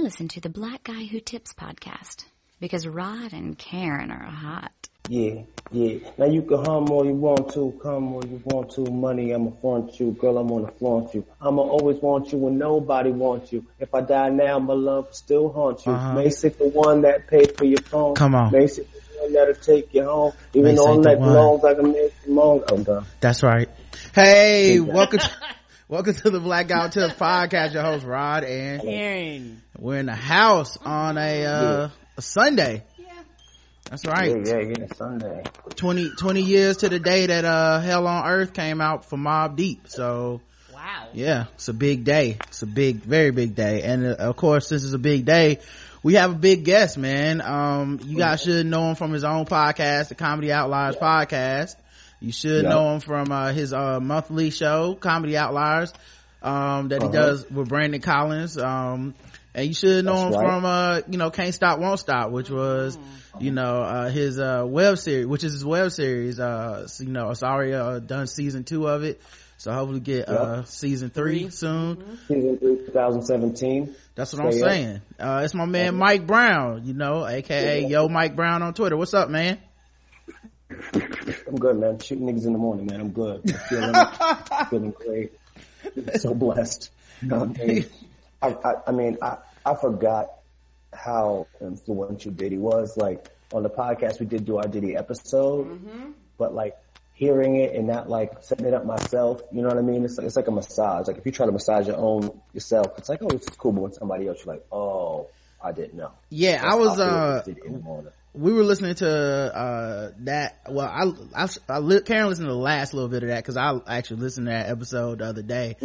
I listen to the Black Guy Who Tips podcast because Rod and Karen are hot. Yeah, yeah. Now you can hum all you want to, come all you want to. Money, I'ma flaunt you. Girl, I'm gonna flaunt you. I'ma always want you when nobody wants you. If I die now, my love will still haunt you. Uh-huh. Mace the one that paid for your phone. Come on. Basic, the one that'll take you home. Even Mace though I'm ain't the like one. long like a man Simone. I'm done. That's right. Hey, welcome to, welcome to the Black Guy Who Tips podcast. Your host Rod and Karen. we're in the house on a, uh, a Sunday. That's right. Yeah, yeah, yeah. Sunday. 20, 20 years to the day that, uh, Hell on Earth came out for Mobb Deep. So, Wow. yeah, it's a big day. It's a big, very big day. And uh, of course, this is a big day. We have a big guest, man. Um, you guys should know him from his own podcast, the Comedy Outliers podcast. You should Yeah. know him from, uh, his, uh, monthly show, Comedy Outliers, um, that he Uh-huh. does with Brandon Collins. Um, and you should know That's him right. from, uh, you know, Can't Stop, Won't Stop, which was, you know, uh, his, uh, web series, which is his web series, uh, you know, it's already, uh, done season two of it. So hopefully get, uh, season three Three. soon. Season 3, 2017. That's what I'm up. saying. Uh, it's my man Mike Brown, you know, aka Yo Mike Brown on Twitter. What's up, man? I'm good, man. Shooting niggas in the morning, man. I'm good. I'm feeling, feeling great. So blessed. I mean? I, I, mean, I, I forgot how influential Diddy was. Like on the podcast, we did do our Diddy episode, but like hearing it and not like setting it up myself, you know what I mean? It's like, it's like a massage. Like if you try to massage your own yourself, it's like, oh, this is cool. But when somebody else, you're like, oh, I didn't know. Yeah, I was, uh, with Diddy in the morning. we were listening to, uh, that, well, I, I, I li- Karen listened to the last little bit of that cause I actually listened to that episode the other day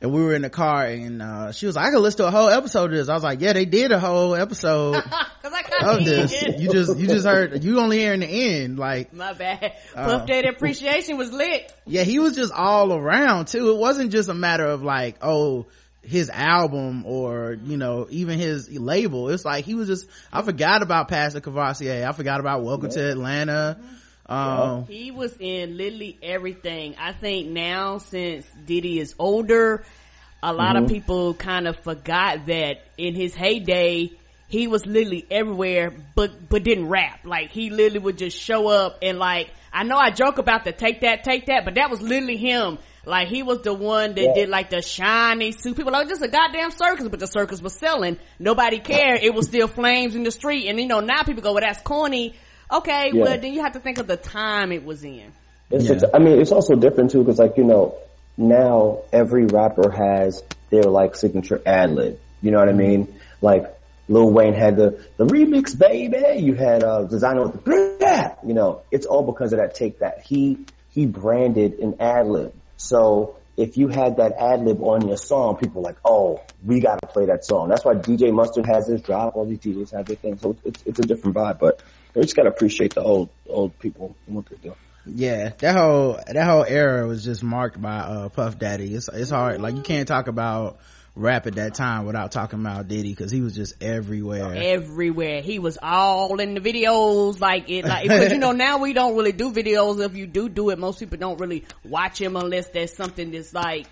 and we were in the car and, uh, she was like, I could listen to a whole episode of this. I was like, yeah, they did a whole episode I of this. You just, you just heard, you only hearing the end. Like, My bad. Uh, Puff Daddy Appreciation was lit. yeah he was just all around too it wasn't just a matter of like oh his album or you know even his label it's like he was just i forgot about pass the courvoisier i forgot about welcome to atlanta um He was in literally everything. I think now since Diddy is older, a lot Mm-hmm. of people kind of forgot that in his heyday, he was literally everywhere, but, but didn't rap. Like he literally would just show up and like, I know I joke about the take that, take that, but that was literally him. Like he was the one that Yeah. did like the shiny suit. People like, just a goddamn circus, but the circus was selling. Nobody cared. It was still flames in the street. And you know, now people go, well, that's corny. Okay, Yeah. well then you have to think of the time it was in. It's, Yeah. it's, I mean, it's also different too, because like, you know, now every rapper has their like signature ad lib. You know what I mean? Like, Lil Wayne had the, the remix, baby. You had, uh, Desiigner with the, yeah. you know, it's all because of that take that. He, he branded an ad lib. So if you had that ad lib on your song, people like, oh, we gotta play that song. That's why DJ Mustard has his drop. All these DJs have their thing. So it's, it's a different vibe, but we just gotta appreciate the old, old people and what they do. yeah that whole that whole era was just marked by uh puff daddy it's it's hard like you can't talk about rap at that time without talking about diddy because he was just everywhere everywhere. He was all in the videos, like it, like because you know now we don't really do videos. If you do do it, most people don't really watch him unless there's something that's like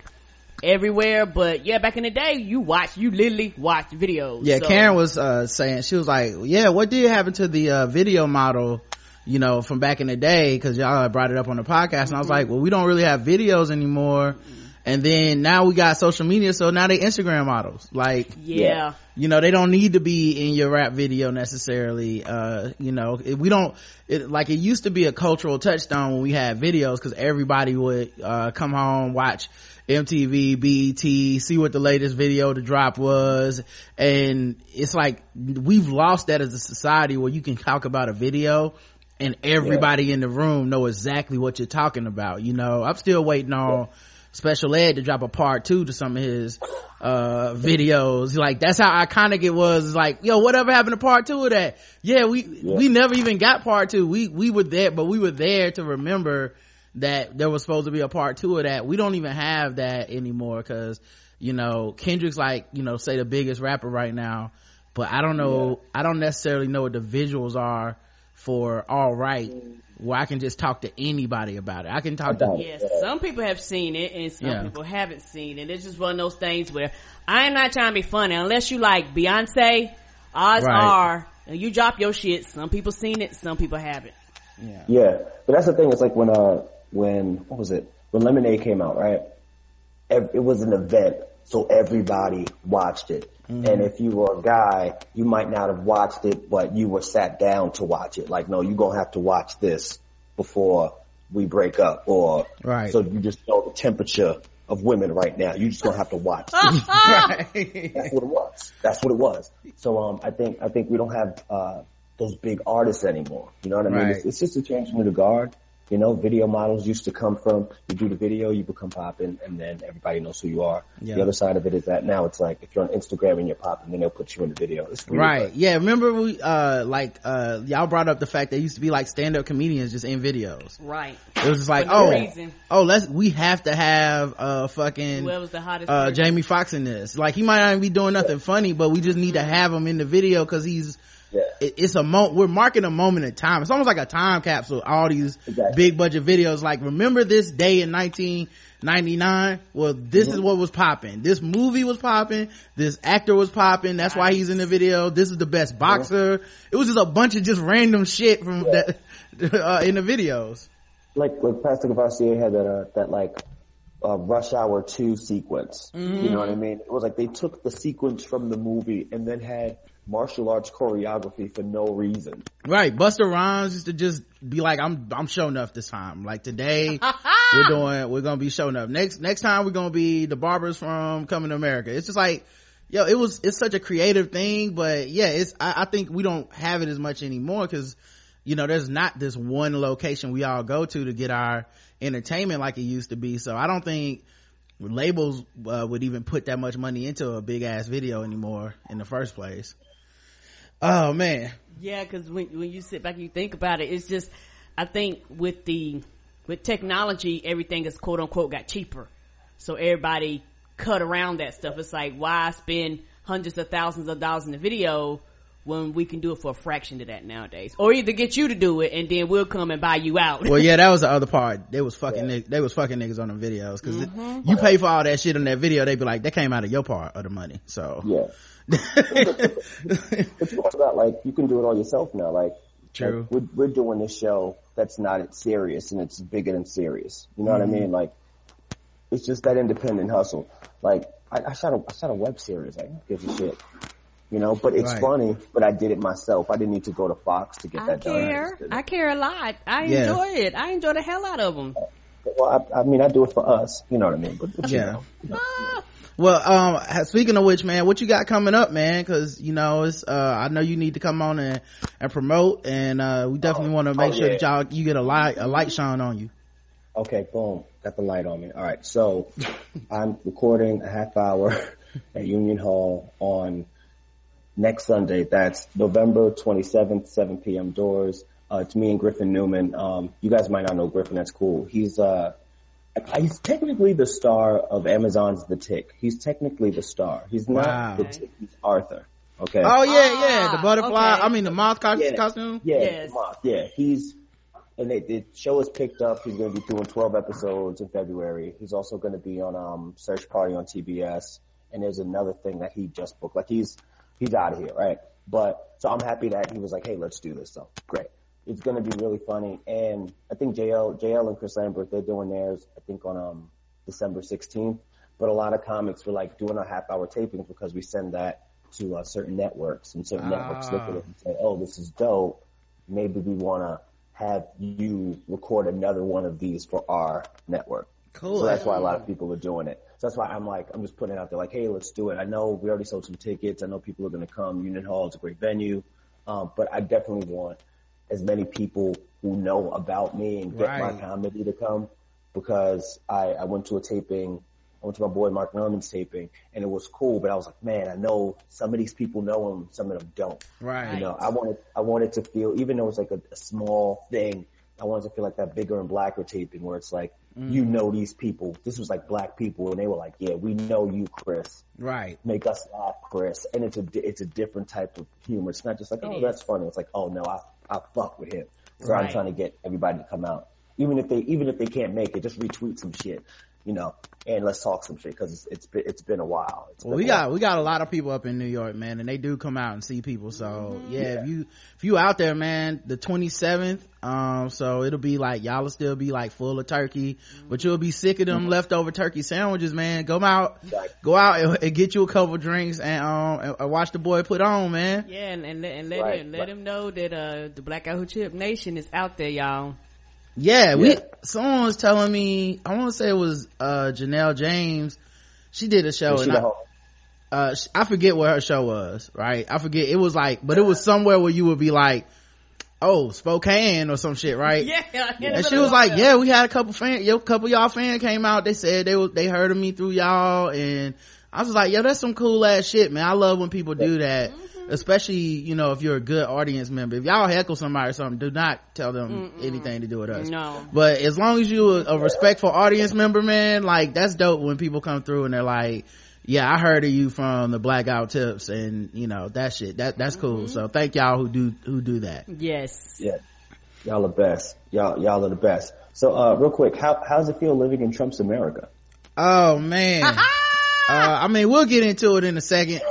everywhere. But yeah, back in the day, you watch, you literally watch videos. Yeah, So- Karen was uh saying she was like, "Yeah, what did happen to the uh video model, you know, from back in the day cuz y'all brought it up on the podcast." And I was like, "Well, we don't really have videos anymore." And then now we got social media, so now they Instagram models. Like, yeah. you know, they don't need to be in your rap video necessarily. Uh, you know, we don't, it, like it used to be a cultural touchstone when we had videos cause everybody would, uh, come home, watch MTV, BET, see what the latest video to drop was. And it's like, we've lost that as a society where you can talk about a video and everybody in the room know exactly what you're talking about. You know, I'm still waiting on, special ed to drop a part two to some of his uh videos. Like that's how iconic it was. It's like yo whatever happened to part two of that? Yeah we we never even got part two. We we were there but we were there to remember that there was supposed to be a part two of that. We don't even have that anymore because you know kendrick's like you know say the biggest rapper right now but i don't know i don't necessarily know what the visuals are for all right where I can just talk to anybody about it. I can talk About to, it. Yes, some people have seen it and some Yeah. people haven't seen it. It's just one of those things where I am not trying to be funny unless you like Beyonce. Odds Right. are and you drop your shit. Some people seen it, some people haven't. yeah. Yeah, but that's the thing. It's like when uh when what was it when Lemonade came out, right? It was an event, so everybody watched it. And if you were a guy, you might not have watched it, but you were sat down to watch it. Like, no, you're gonna have to watch this before we break up, or Right. So you just know the temperature of women right now. You just gonna have to watch. right. That's what it was. That's what it was. So um, I think I think we don't have uh, those big artists anymore. You know what I mean? Right. It's, it's just a change in the guard. You know, video models used to come from you do the video, you become popping, and then everybody knows who you are. Yeah. The other side of it is that now it's like if you're on Instagram and you're popping, then they'll put you in the video. It's weird, Right. but- Yeah. Remember we, uh, like, uh, y'all brought up the fact there used to be like stand-up comedians just in videos. Right. It was just like, For no oh, reason. oh, let's, we have to have, uh, fucking, Whoever's the hottest uh, person. Jamie Foxx in this. Like, he might not even be doing nothing funny, but we just need to have him in the video cause he's, Yeah. it, it's a mo, we're marking a moment in time. It's almost like a time capsule, all these Exactly. big budget videos. Like, remember this day in 1999? Well, this is what was popping. This movie was popping. This actor was popping. That's why he's in the video. This is the best boxer. It was just a bunch of just random shit from that, uh, in the videos. like like Pass the Courvoisier had that uh, that like uh, Rush Hour two sequence. You know what I mean? It was like they took the sequence from the movie and then had martial arts choreography for no reason. Right. Busta Rhymes used to just be like, I'm, I'm showing up this time. Like today, we're doing, we're gonna be showing up. Next, next time we're gonna be the barbers from Coming to America. It's just like, yo, it was, it's such a creative thing, but yeah, it's, I, I think we don't have it as much anymore cause, you know, there's not this one location we all go to to get our entertainment like it used to be. So I don't think labels uh, would even put that much money into a big ass video anymore in the first place. Oh man. Yeah, because when when you sit back and you think about it, it's just I think with the with technology, everything is quote unquote got cheaper, so everybody cut around that stuff. It's like why spend hundreds of thousands of dollars in a video when we can do it for a fraction of that nowadays, or either get you to do it and then we'll come and buy you out. well yeah that was the other part they was fucking nig- they was fucking niggas on the videos because mm-hmm. you pay for all that shit on that video they be like that came out of your part of the money so Yeah. But you talk about like you can do it all yourself now. Like, True. like, we're, we're doing this show that's not serious and it's bigger than serious. You know what I Mm-hmm. mean? Like, it's just that independent hustle. Like, I, I shot a I shot a web series. Like, who gives a shit? You know, but it's Right. funny. But I did it myself. I didn't need to go to Fox to get I that done. care. just did it. I care a lot. I Yeah. enjoy it. I enjoy the hell out of them. well, I, I mean, I do it for us. You know what I mean? But, but you Yeah. know, you know, well um speaking of which man what you got coming up man because you know it's uh i know you need to come on and and promote and uh we definitely want to make oh, sure yeah. that y'all you get a light a light shine on you Okay, boom. Got the light on me. All right. So I'm recording a half hour at Union Hall on next Sunday. That's November 27th, 7 p.m. doors. Uh, it's me and Griffin Newman. Um, you guys might not know Griffin. That's cool. He's, uh, he's technically the star of Amazon's The Tick. He's technically the star. He's not Wow. the Tick. He's Arthur. Okay. oh yeah yeah the Ah, butterfly okay. i mean the moth cos- Yeah. costume Yeah, Yes. Moth. Yeah, he's and they, the show is picked up. He's going to be doing 12 episodes in February. He's also going to be on um Search Party on TBS. And there's another thing that he just booked. Like he's he's out of here, right? But so I'm happy that he was like, hey, let's do this. So great. It's going to be really funny. And I think JL JL and Chris Lambert they're doing theirs. I think on um December 16th. But a lot of comics were like doing a half hour tapings because we send that to uh, certain networks and certain networks look at it and say, oh, this is dope. Maybe we want to have you record another one of these for our network. Cool. So that's why a lot of people are doing it. So that's why I'm like, I'm just putting it out there like, hey, let's do it. I know we already sold some tickets. I know people are going to come. Union Hall is a great venue. Um, but I definitely want as many people who know about me and get my comedy to come because I, I went to a taping. I went to my boy Mark Normand's taping and it was cool, but I was like, man, I know some of these people know him, some of them don't. right You know, I wanted, I wanted to feel, even though it's like a, a small thing, I wanted to feel like that bigger and blacker taping where it's like, you mm. know these people. This was like black people and they were like, yeah, we know you, Chris. right Make us laugh, Chris. And it's a, it's a different type of humor. It's not just like, oh, is. that's funny. It's like, oh no, I, I fuck with him. So Right. I'm trying to get everybody to come out, even if they even if they can't make it, just retweet some shit, you know, and let's talk some shit because it's it's been, it's been a while. It's Well, been we a got while. we got a lot of people up in New York, man, and they do come out and see people. So yeah, if you if you out there, man, the twenty seventh, um, so it'll be like y'all will still be like full of turkey, but you'll be sick of them leftover turkey sandwiches, man. Go out, Exactly. go out and, and get you a couple drinks and um and, and watch the boy put on, man. Yeah, and, and, let- and let Right, him let right. him know that uh the Black Out Chip Nation is out there, y'all. Yeah, we Yeah. someone was telling me I want to say it was uh Janelle James. She did a show and I, uh sh- I forget what her show was, right? I forget. It was like, but it was somewhere where you would be like, oh, Spokane or some shit, right? Yeah, And she was like, yeah, we had a couple fan, yo, couple y'all fan came out. They said they was, they heard of me through y'all. And I was like, yo, that's some cool ass shit, man. I love when people do that. Especially, you know, if you're a good audience member. If y'all heckle somebody or something, do not tell them anything to do with us. No. But as long as you a, a respectful audience member, man, like that's dope when people come through and they're like, yeah, I heard of you from the blackout tips and you know, that shit, that, that's cool. So thank y'all who do, who do that. Yes. Yeah, y'all are the best. Y'all y'all are the best. So uh, real quick, how how's it feel living in Trump's America? Oh man. uh, I mean, we'll get into it in a second.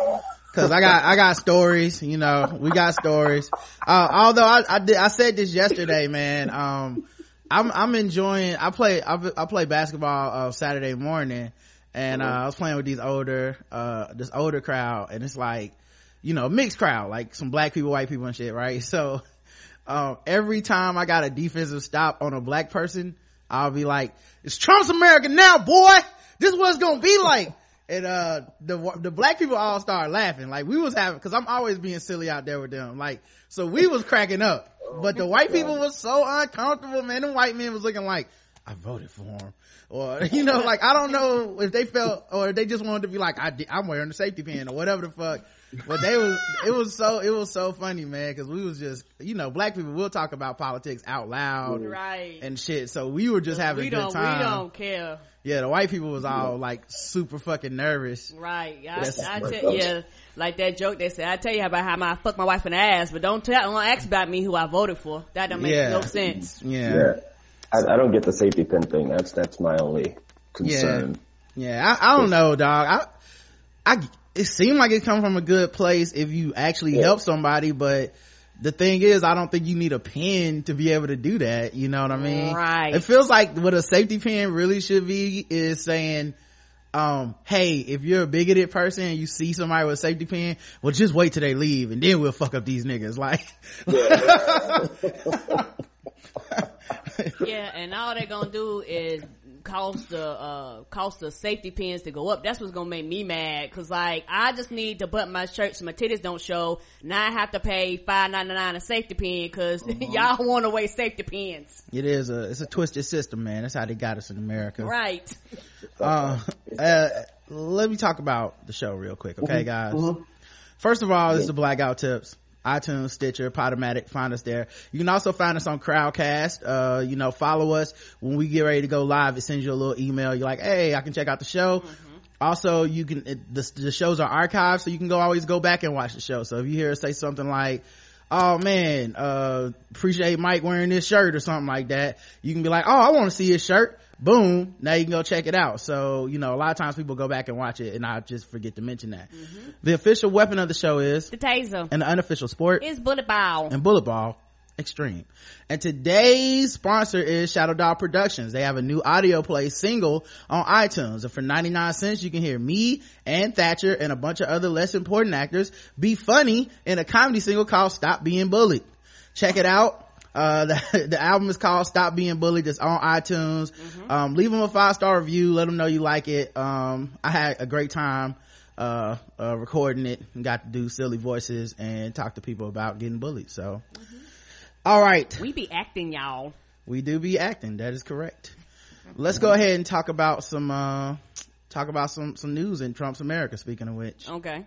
Cause I got, I got stories, you know, we got stories. Uh, although I, I did, I said this yesterday, man. Um, I'm, I'm enjoying, I play, I, I play basketball, uh, Saturday morning and, uh, I was playing with these older, uh, this older crowd and it's like, you know, mixed crowd, like some black people, white people and shit, right? So, um, every time I got a defensive stop on a black person, I'll be like, it's Trump's America now, boy! This is what it's gonna be like! And, uh, the, the black people all started laughing. Like, we was having, cause I'm always being silly out there with them. Like, so we was cracking up. But the white people was so uncomfortable, man. The white men was looking like, I voted for him. Or, you know, like, I don't know if they felt, or if they just wanted to be like, I, did- I'm wearing the safety pin or whatever the fuck. But they was, it was so, it was so funny, man, cause we was just, you know, black people will talk about politics out loud Right. and shit. So we were just having we a good don't time. we don't care. Yeah, the white people was all like super fucking nervous. Right. I, That's- I tell yeah, like that joke they said, I tell you about how I fuck my wife in the ass, but don't tell don't ask about me who I voted for. That don't make Yeah. no sense. Yeah. Yeah, I, I don't get the safety pin thing. That's that's my only concern. Yeah, I, I don't know, dog. I, I, it seemed like it come from a good place if you actually Yeah. help somebody, but the thing is, I don't think you need a pin to be able to do that. You know what I mean? Right. It feels like what a safety pin really should be is saying, um, hey, if you're a bigoted person and you see somebody with a safety pin, well, just wait till they leave and then we'll fuck up these niggas. Like, yeah, and all they're gonna do is cause the uh cause the safety pins to go up. That's what's gonna make me mad. Cause like I just need to button my shirt so my titties don't show. Now I have to pay five ninety nine a safety pin because y'all want to waste safety pins, it is a, it's a twisted system, man. That's how they got us in America. right? uh, uh, let me talk about the show real quick, okay, guys? First of all, this is the Blackout Tips. iTunes, Stitcher, Podomatic, find us there. You can also find us on Crowdcast. Uh, you know, follow us when we get ready to go live. It sends you a little email. You're like, hey, I can check out the show. Also, you can, it, the, the shows are archived, so you can go always go back and watch the show. So if you hear us say something like, oh man, uh, appreciate Mike wearing this shirt or something like that, you can be like, oh, I want to see his shirt. Boom. Now you can go check it out. So, you know, a lot of times people go back and watch it and I just forget to mention that. Mm-hmm. The official weapon of the show is, The taser and the unofficial sport is bullet ball. and bullet ball extreme and today's sponsor is shadow dog productions they have a new audio play single on itunes and for 99 cents you can hear me and thatcher and a bunch of other less important actors be funny in a comedy single called stop being bullied check it out uh the, the album is called stop being bullied. It's on itunes. Um leave them a five star review. Let them know you like it. Um i had a great time uh, uh recording it and got to do silly voices and talk to people about getting bullied. So all right. We be acting, y'all. we do be acting. That is correct. Let's go ahead and talk about some uh talk about some some news in trump's america speaking of which. Okay.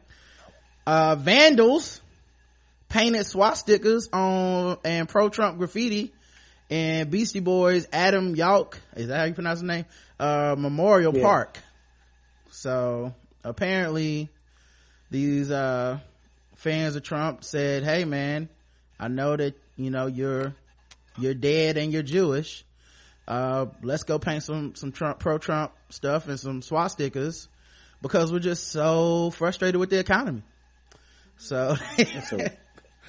uh vandals painted swastikas on and pro-trump graffiti and beastie boys adam yauch is that how you pronounce the name? Uh memorial Yeah. park. So apparently these uh fans of trump said hey man i know that you know you're you're dead and you're jewish. Uh let's go paint some some trump pro trump stuff and some swastikas because we're just so frustrated with the economy. So so,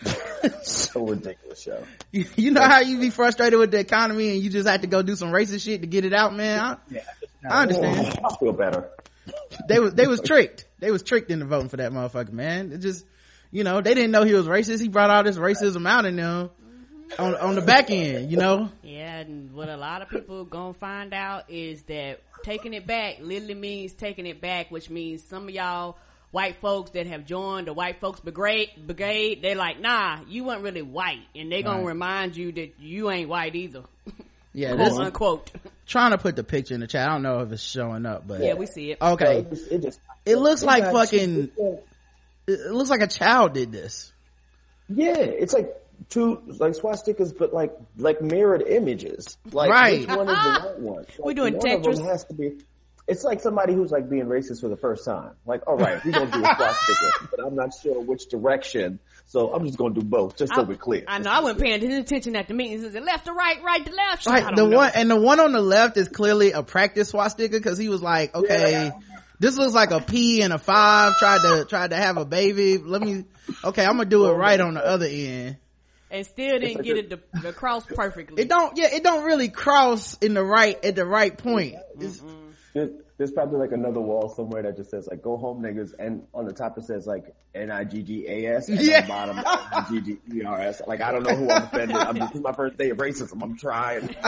so ridiculous show you, you know how you be frustrated with the economy and you just have to go do some racist shit to get it out man? I, yeah. I understand. I feel better. They was they was tricked. They was tricked into voting for that motherfucker man. It just you know they didn't know he was racist. He brought all this racism out in them on on the back end you know? Yeah, and what a lot of people gonna find out is that taking it back literally means taking it back, which means some of y'all white folks that have joined the white folks brigade, brigade they're like, nah, you weren't really white, and they're gonna Right. remind you that you ain't white either, yeah quote this, unquote. trying to put the picture in the chat i don't know if it's showing up but yeah, we see it. okay it just, it just It looks like fucking- it looks like a child did this yeah it's like two like swastikas but like like mirrored images like Right. which one is the right one We're doing one of them Tetris. has to be it's like somebody who's like being racist for the first time like all right we're gonna do a swastika but i'm not sure which direction so i'm just gonna do both just so we're clear I know I wasn't paying attention at the meetings. Is it left to right, right to left? Shit, I Right, don't the know. one and the one on the left is clearly a practice swastika because he was like, okay, this looks like a P and a five. Tried to tried to have a baby. Let me, okay, I'm gonna do it oh, right on the other end. and still didn't get it the, the cross perfectly. It don't, yeah, it don't really cross in the right at the right point. Mm-hmm. It's- There's, there's probably like another wall somewhere that just says like "Go home, niggas," and on the top it says like N I G G A S, and Yeah. on the bottom N I G G E R S. Like I don't know who I'm offending. I'm just this is my first day of racism. I'm trying.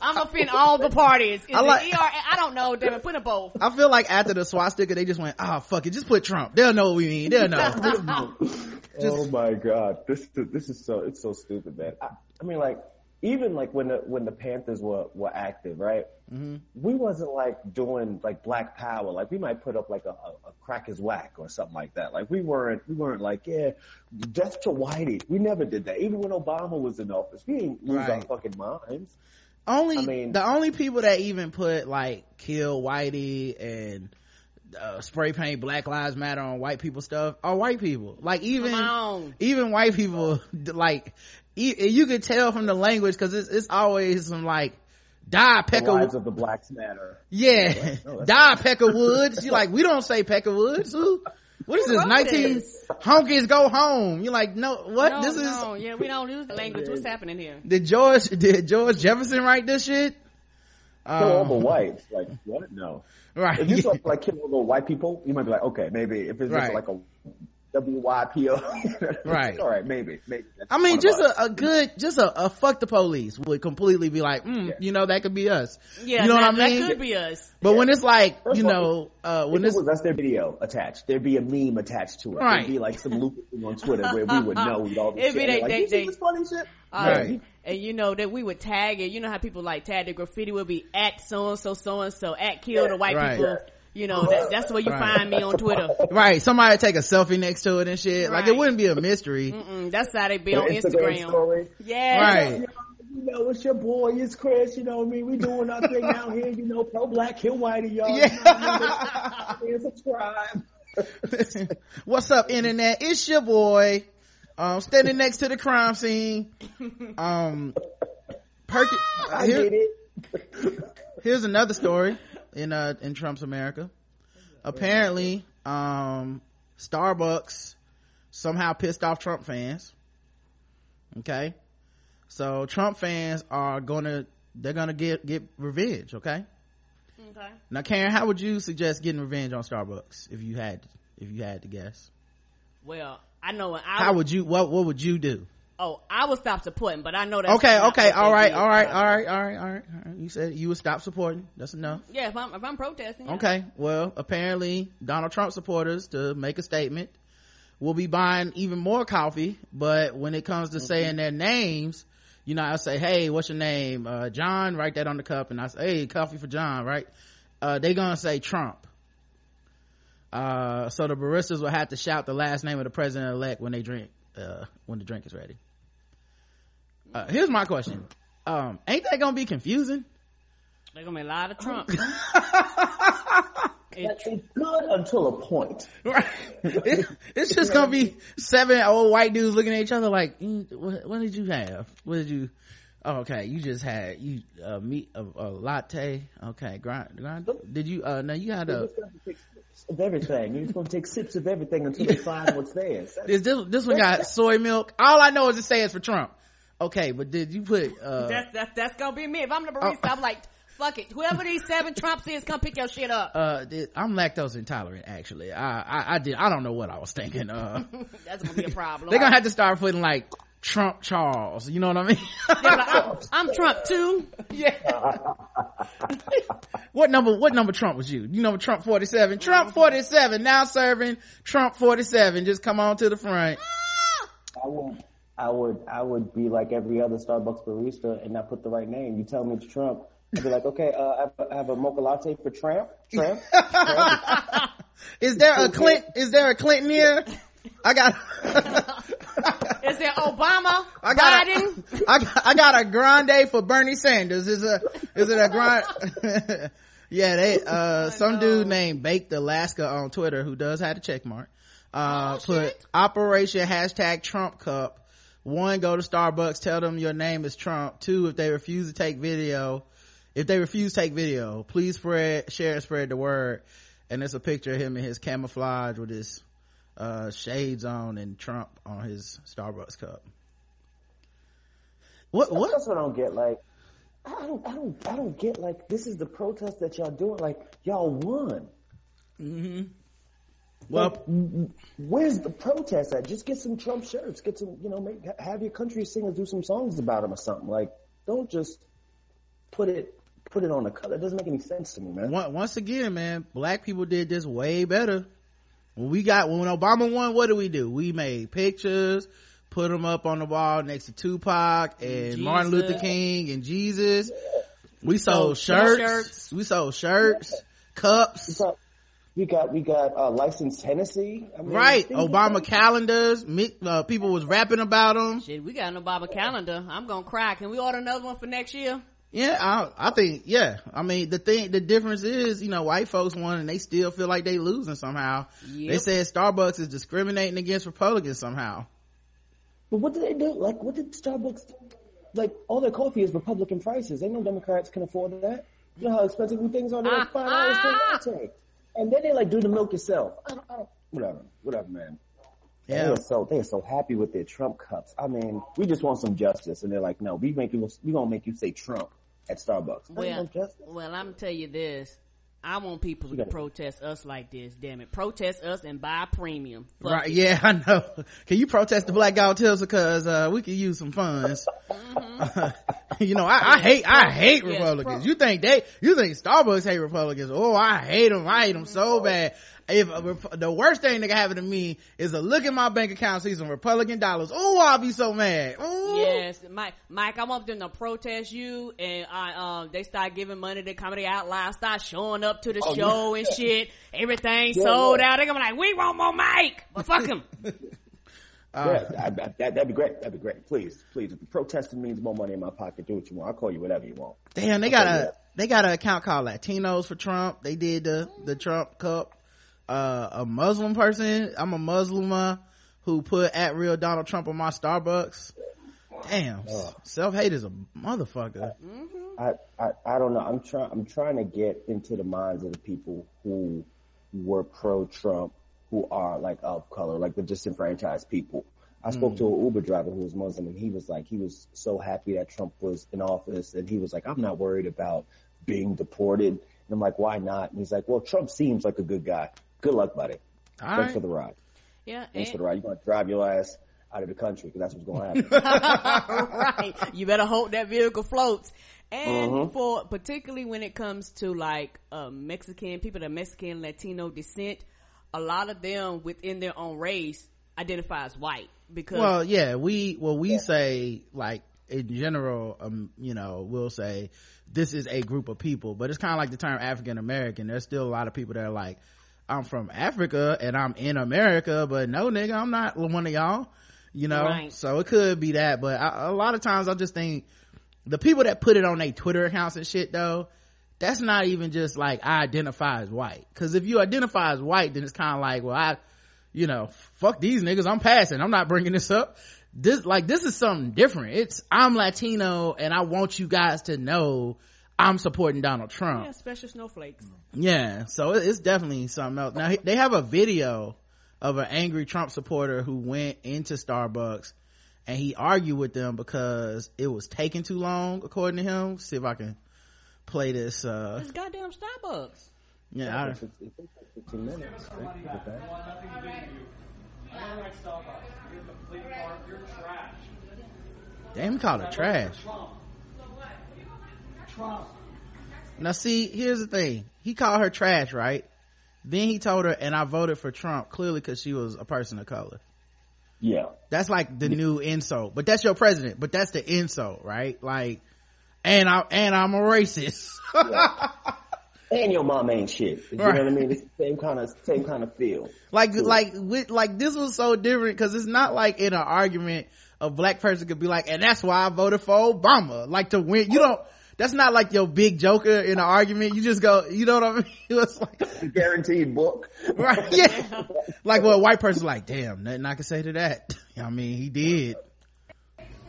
I'm offending all the parties. Is I like- it ER? I don't know. Damn it, put it both. I feel like after the swastika, they just went, ah, fuck it, just put Trump. They'll know what we mean. They'll know. oh my god, this this is so it's so stupid, man. I, I mean, like even like when the when the Panthers were were active, right? Mm-hmm. We wasn't like doing like Black Power. Like we might put up like a, a, a crack is whack or something like that. Like we weren't we weren't like yeah, death to Whitey. We never did that. Even when Obama was in office, we didn't lose our fucking minds. only I mean- the only people that even put like kill whitey and uh, spray paint black lives matter on white people stuff are white people like even even white people like e- you could tell from the language because it's, it's always some like die The pecker lives of the blacks matter. yeah No, that's- die pecker woods you like we don't say pecker woods who what is Who this 19 this? honkies go home you're like no what No, this is no, yeah, we don't use the language. What's happening here? did george did george jefferson write this shit Kill all the Um, whites. Like what? No. right If you saw like kill all the white people, you might be like, okay, maybe if it's Right. just like a WYPO. Right. All right, maybe, maybe. That's I mean, just a, a good, just a, a fuck the police would completely be like, mm, Yeah. you know, that could be us. Yeah, you know that, what I mean? that could be us. but when it's like, First you of all, know, uh, when it this, was us, there'd video attached. There'd be a meme attached to it. Right. There'd be like some looping on Twitter where we would know we all this It'd be they- like, they- you they- this funny shit? Uh, Right. And you know that we would tag it. You know how people like tag the graffiti would be at so and so, so and so, at kill the white Right. people. You know, that's, that's where you Right. find me on Twitter. right, somebody take a selfie next to it and shit. Like it wouldn't be a mystery. Mm-mm, that's how they be The on Instagram. story. Yeah. Right. You know, it's your boy, it's Chris, you know what I mean? We doing our thing out here, you know, pro black, kill whitey, y'all. Yeah. You know what I mean? Subscribe. What's up, internet? It's your boy. Um, standing next to the crime scene. Um, Perky, I here- did it. here's another story in uh in Trump's America. Apparently, um Starbucks somehow pissed off Trump fans. Okay. So Trump fans are gonna they're gonna get get revenge, okay? Okay. Now Karen, how would you suggest getting revenge on Starbucks if you had if you had to guess? Well, I know when I How would you what what would you do? Oh I would stop supporting, but I know that's Okay, okay, all right, all right, all right, all right, all right, all right. You said you would stop supporting. That's enough. Yeah, if I'm if I'm protesting. Okay, well, apparently Donald Trump supporters to make a statement will be buying even more coffee, but when it comes to saying their names, you know, I say, "Hey, what's your name?" Uh, John, write that on the cup, and I say, "Hey, coffee for John," right? Uh, they gonna say Trump. Uh, so the baristas will have to shout the last name of the president elect when they drink, uh, when the drink is ready. Uh, here's my question. Um, ain't that gonna be confusing? They're gonna be a lot of Trump. It's good until a point. Right. It, it's just gonna be seven old white dudes looking at each other like, mm, what, what did you have? What did you? Oh, okay, you just had you uh, meat a, a latte. Okay, grind, grind. Did you? Uh, no, you had a. just gonna take sips of everything. You're just gonna take sips of everything until you find what's there. Is this this one got soy milk? All I know is it says for Trump. Okay, but did you put? uh That's that's that's gonna be me. If I'm the barista, I'm like, fuck it. Whoever these seven Trumps is, come pick your shit up. uh I'm lactose intolerant. Actually, I, I I did. I don't know what I was thinking. Uh, That's gonna be a problem. they're gonna have to start putting like Trump Charles. You know what I mean? Like, I'm, I'm Trump too. Yeah. what number? What number Trump was you? You know Trump forty seven. Trump forty seven now serving Trump forty seven. Just come on to the front. I would, I would, I would be like every other Starbucks barista and not put the right name. You tell me it's Trump. I'd be like, okay, uh, I have, a, I have a mocha latte for Trump. Trump. Tramp. Is there a Clint? Is there a Clinton here? I got. Is there Obama? I got Biden? a, I got, I got a grande for Bernie Sanders. Is a is it a grande? yeah, they uh some dude named Baked Alaska on Twitter who does have a check mark. Uh Oh, put shit. Operation hashtag Trump Cup. One, go to Starbucks, tell them your name is Trump. Two, if they refuse to take video, if they refuse to take video, please spread, share, and spread the word. And it's a picture of him in his camouflage with his uh shades on and Trump on his Starbucks cup. What what That's what I don't get. Like, I don't, I don't, I don't get. Like, this is the protest that y'all doing. Like, y'all won. Well Like, where's the protest at? Just get some Trump shirts. Get some, you know, make, have your country singers do some songs about him or something. Like, don't just put it, put it on the color. It doesn't make any sense to me, man. Once again, man, black people did this way better. When we got when Obama won, what did we do? We made pictures, put them up on the wall next to Tupac and Martin Luther King and Jesus. We sold Sold shirts. shirts. We sold shirts, cups. So, we got, we got, uh, licensed Hennessy. I mean, Right, things like Obama that. calendars. mi- Uh, people was rapping about them. Shit, we got an Obama calendar. I'm gonna cry. Can we order another one for next year? Yeah, I, I think, yeah. I mean, the thing, the difference is, you know, white folks won and they still feel like they losing somehow. They Yep. said Starbucks is discriminating against Republicans somehow. But what did they do? Like, what did Starbucks do? Like, all their coffee is Republican prices. They know Democrats can afford that. You know how expensive these things are? They're like five dollars per latte. And then they like do the milk yourself. I oh, don't, oh. I don't, whatever, whatever, man. Yeah. They are so they are so happy with their Trump cups. I mean, we just want some justice, and they're like, no, we make you, we gonna make you say Trump at Starbucks. Well, no justice. well, I'm gonna tell you this. I want people to gotta- protest us like this. Damn it, protest us and buy premium. Fuck Right, it. yeah, I know. Can you protest the Black Guy Tills because, uh, we could use some funds. you know, I, I hate, I hate Yes, Republicans. pro- you think they, you think Starbucks hate Republicans. Oh, I hate them. I hate them so bad. If a the worst thing that can happen to me is a look at my bank account, see some Republican dollars. Oh, I'll be so mad. Ooh. Yes, Mike. Mike, I want them to protest you, and I um they start giving money to Comedy Outliers, start showing up to the Oh, show and shit. Everything sold yeah. out. They're gonna be like, we want more Mike, but fuck him. Uh, yeah, I, I, that, that'd be great. That'd be great. Please, please. If protesting means more money in my pocket, do what you want. I'll call you whatever you want. Damn, they got a yeah. they got an account called Latinos for Trump. They did the the Trump Cup. Uh, a Muslim person, I'm a Muslimah who put at real Donald Trump on my Starbucks. Damn, self hate is a motherfucker. I, I, I don't know. I'm trying. I'm trying to get into the minds of the people who were pro Trump, who are like of color, like the disenfranchised people. I spoke to an Uber driver who was Muslim, and he was like, he was so happy that Trump was in office, and he was like, I'm not worried about being deported. And I'm like, why not? And he's like, well, Trump seems like a good guy. Good luck, buddy. All Thanks right. for the ride. Yeah, Thanks and- for the ride. You're gonna drive your ass out of the country because that's what's going to happen. right. You better hope that vehicle floats. And Mhm. for particularly when it comes to like uh, Mexican people, that Mexican Latino descent, a lot of them within their own race identify as white because Well, yeah, we well we say like in general, um, you know, we'll say this is a group of people, but it's kind of like the term African American. There's still a lot of people that are like, I'm from Africa and I'm in America, but no, nigga, I'm not one of y'all. You know, Right. so it could be that, but I, a lot of times I just think the people that put it on their Twitter accounts and shit though, that's not even just like I identify as white. Cause if you identify as white, then it's kind of like, well, I, you know, fuck these niggas. I'm passing. I'm not bringing this up. This, like, this is something different. It's, I'm Latino and I want you guys to know I'm supporting Donald Trump. Yeah, special snowflakes. Yeah. So it's definitely something else. Now they have a video of an angry Trump supporter who went into Starbucks and he argued with them because it was taking too long, according to him. See if I can play this. Uh, It's goddamn Starbucks. yeah, I, It takes 15 minutes. right? Look at that. I don't like Starbucks. You're a complete. You're trash. damn, he called it trash. Trump. Now, see, here's the thing. He called her trash, right? Then he told her, and I voted for Trump clearly because she was a person of color. Yeah. That's like the new insult, but that's your president, but that's the insult, right? Like, and I, and I'm a racist. And your mom ain't shit. You Right. know what I mean? It's the same kind of same kind of feel. like, like, with, like this was so different because it's not like in an argument a black person could be like, and that's why I voted for Obama. Like to win, you don't, that's not like your big joker in an argument. You just go, you know what I mean? It's like, Guaranteed book. right? Yeah. like, well, a white person like, damn, nothing I can say to that. I mean, he did.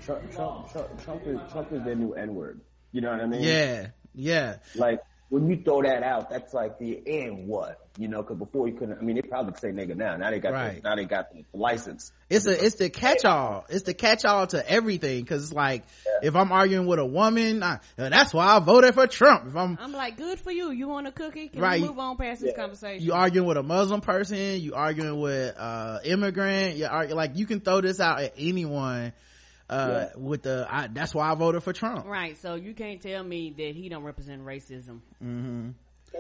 Trump, Trump, Trump, Trump is Trump is their new N word. You know what I mean? Yeah. Yeah. Like when you throw that out, that's like the and what? You know, because before you couldn't. I mean, they probably could say nigga now. Now they got Right. the, now they got the license. It's a, it's the catch-all. It's the catch-all to everything. Cause it's like, if I'm arguing with a woman, I, that's why I voted for Trump. If I'm, I'm like, good for you. You want a cookie? Can Right. we move on past this Yeah. conversation? you arguing with a Muslim person, you arguing with, uh, immigrant, you argue, like, you can throw this out at anyone, uh, Yeah. with the, I, that's why I voted for Trump. right. So you can't tell me that he don't represent racism.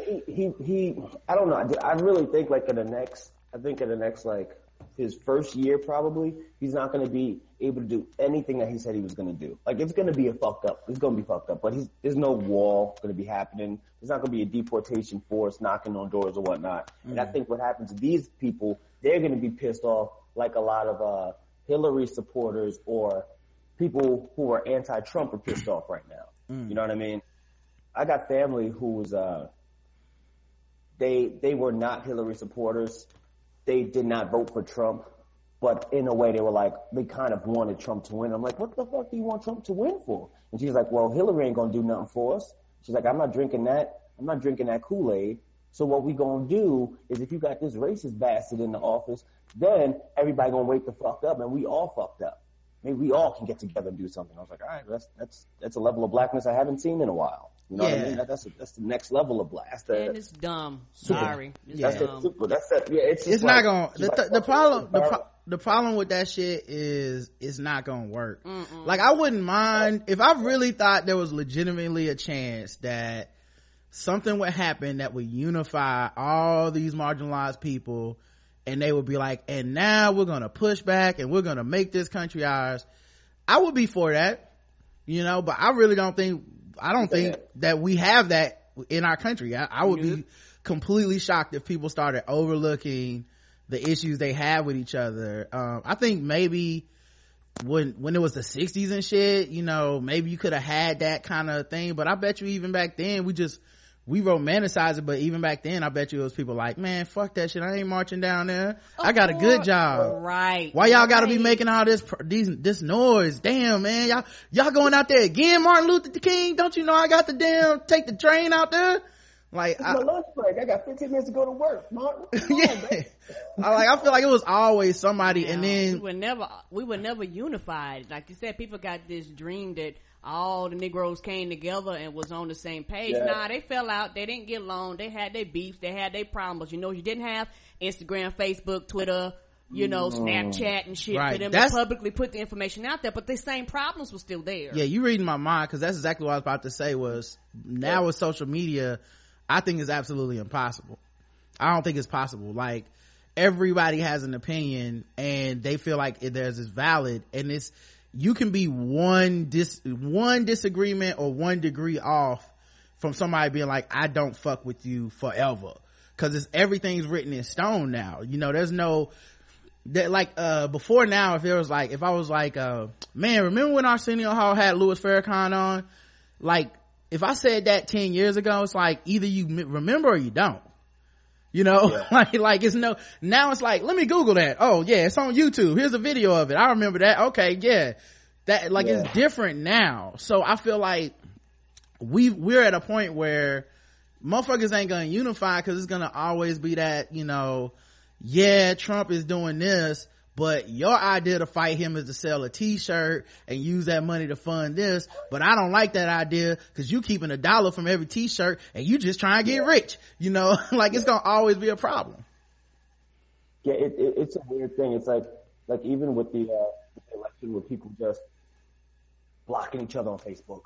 He, he, he, I don't know. I, I really think like in the next, I think in the next like his first year probably, he's not going to be able to do anything that he said he was going to do. Like it's going to be a fucked up. It's going to be fucked up. But he's, there's no wall going to be happening. There's not going to be a deportation force knocking on doors or whatnot. And I think what happens to these people, they're going to be pissed off like a lot of uh Hillary supporters or people who are anti-Trump are pissed off right now. You know what I mean? I got family who was uh they they were not Hillary supporters. They did not vote for Trump, but in a way they were like they kind of wanted Trump to win. I'm like, what the fuck do you want Trump to win for? And she's like, well, Hillary ain't gonna do nothing for us. She's like, I'm not drinking that. I'm not drinking that Kool Aid. So what we gonna do is if you got this racist bastard in the office, then everybody gonna wake the fuck up and we all fucked up. Maybe we all can get together and do something. I was like, all right, that's that's that's a level of blackness I haven't seen in a while. You know what I mean? That, that's that's the next level of black. That's the And it's dumb. Sorry. It's Yeah. that's dumb. super. That's that. Yeah, it's. just It's not gonna, the, like, the, the problem, the, pro- the problem with that shit is it's not gonna work. Like I wouldn't mind if I really thought there was legitimately a chance that something would happen that would unify all these marginalized people and they would be like, and now we're gonna push back and we're gonna make this country ours. I would be for that, you know, but I really don't think, I don't think that we have that in our country. I, I would be completely shocked if people started overlooking the issues they have with each other. Um, I think maybe when, when it was the sixties and shit, you know, maybe you could have had that kind of thing, but I bet you even back then we just, we romanticize it, but even back then, I bet you it was people like, man, fuck that shit. I ain't marching down there. I got a good job. Right. Why y'all gotta be making all this, these, this noise? Damn, man. Y'all, y'all going out there again, Martin Luther King? Don't you know I got the damn, take the train out there? Like, It's my I, lunch break. I got 15 minutes to go to work, Martin. yeah. I like, I feel like it was always somebody and then we were never we were never unified. Like you said, people got this dream that all the Negroes came together and was on the same page. Yeah. Nah, they fell out. They didn't get along. They had their beefs. They had their problems. You know, you didn't have Instagram, Facebook, Twitter. You know, mm. Snapchat and shit Right. for them That's- to publicly put the information out there, but the same problems were still there. yeah, you reading my mind because that's exactly what I was about to say was now with social media, I think is absolutely impossible. I don't think it's possible. Like everybody has an opinion and they feel like theirs is valid and it's, you can be one dis, one disagreement or one degree off from somebody being like, I don't fuck with you forever. Cause it's, everything's written in stone now. You know, there's no, that like uh before now if there was like if i was like uh man remember when arsenio hall had louis farrakhan on like if I said that 10 years ago, it's like either you remember or you don't. You know, like, like it's no, now it's like, let me Google that. Oh yeah, it's on YouTube. Here's a video of it. I remember that. Okay, yeah. That, like, Yeah. it's different now. So I feel like we, we're at a point where motherfuckers ain't gonna unify because it's gonna always be that, you know, yeah, Trump is doing this, but your idea to fight him is to sell a t-shirt and use that money to fund this, but I don't like that idea because you keeping a dollar from every t-shirt and you just trying to get rich. You know, like it's gonna always be a problem. Yeah, it, it, it's a weird thing. It's like, like even with the, uh, the election where people just blocking each other on Facebook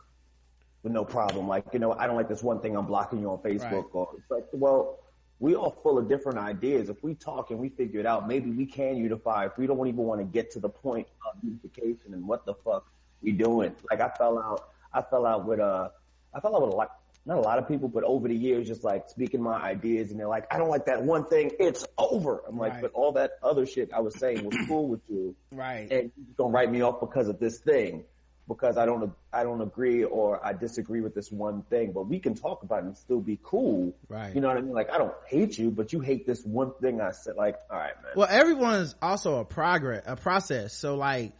with no problem. Like, you know, I don't like this one thing, I'm blocking you on Facebook. Right. Or it's like, well, we all full of different ideas. If we talk and we figure it out, maybe we can unify. If we don't even want to get to the point of unification and what the fuck we doing. Like I fell out, I fell out with, uh, I fell out with a lot, not a lot of people, but over the years, just like speaking my ideas and they're like, I don't like that one thing. It's over. I'm like, Right. but all that other shit I was saying was cool with you Right. and you're gonna write me off because of this thing, because I don't I don't agree or I disagree with this one thing. But we can talk about it and still be cool. Right. You know what I mean? Like I don't hate you, but you hate this one thing I said. Like, all right, man. Well, everyone's also a progress, a process. So like,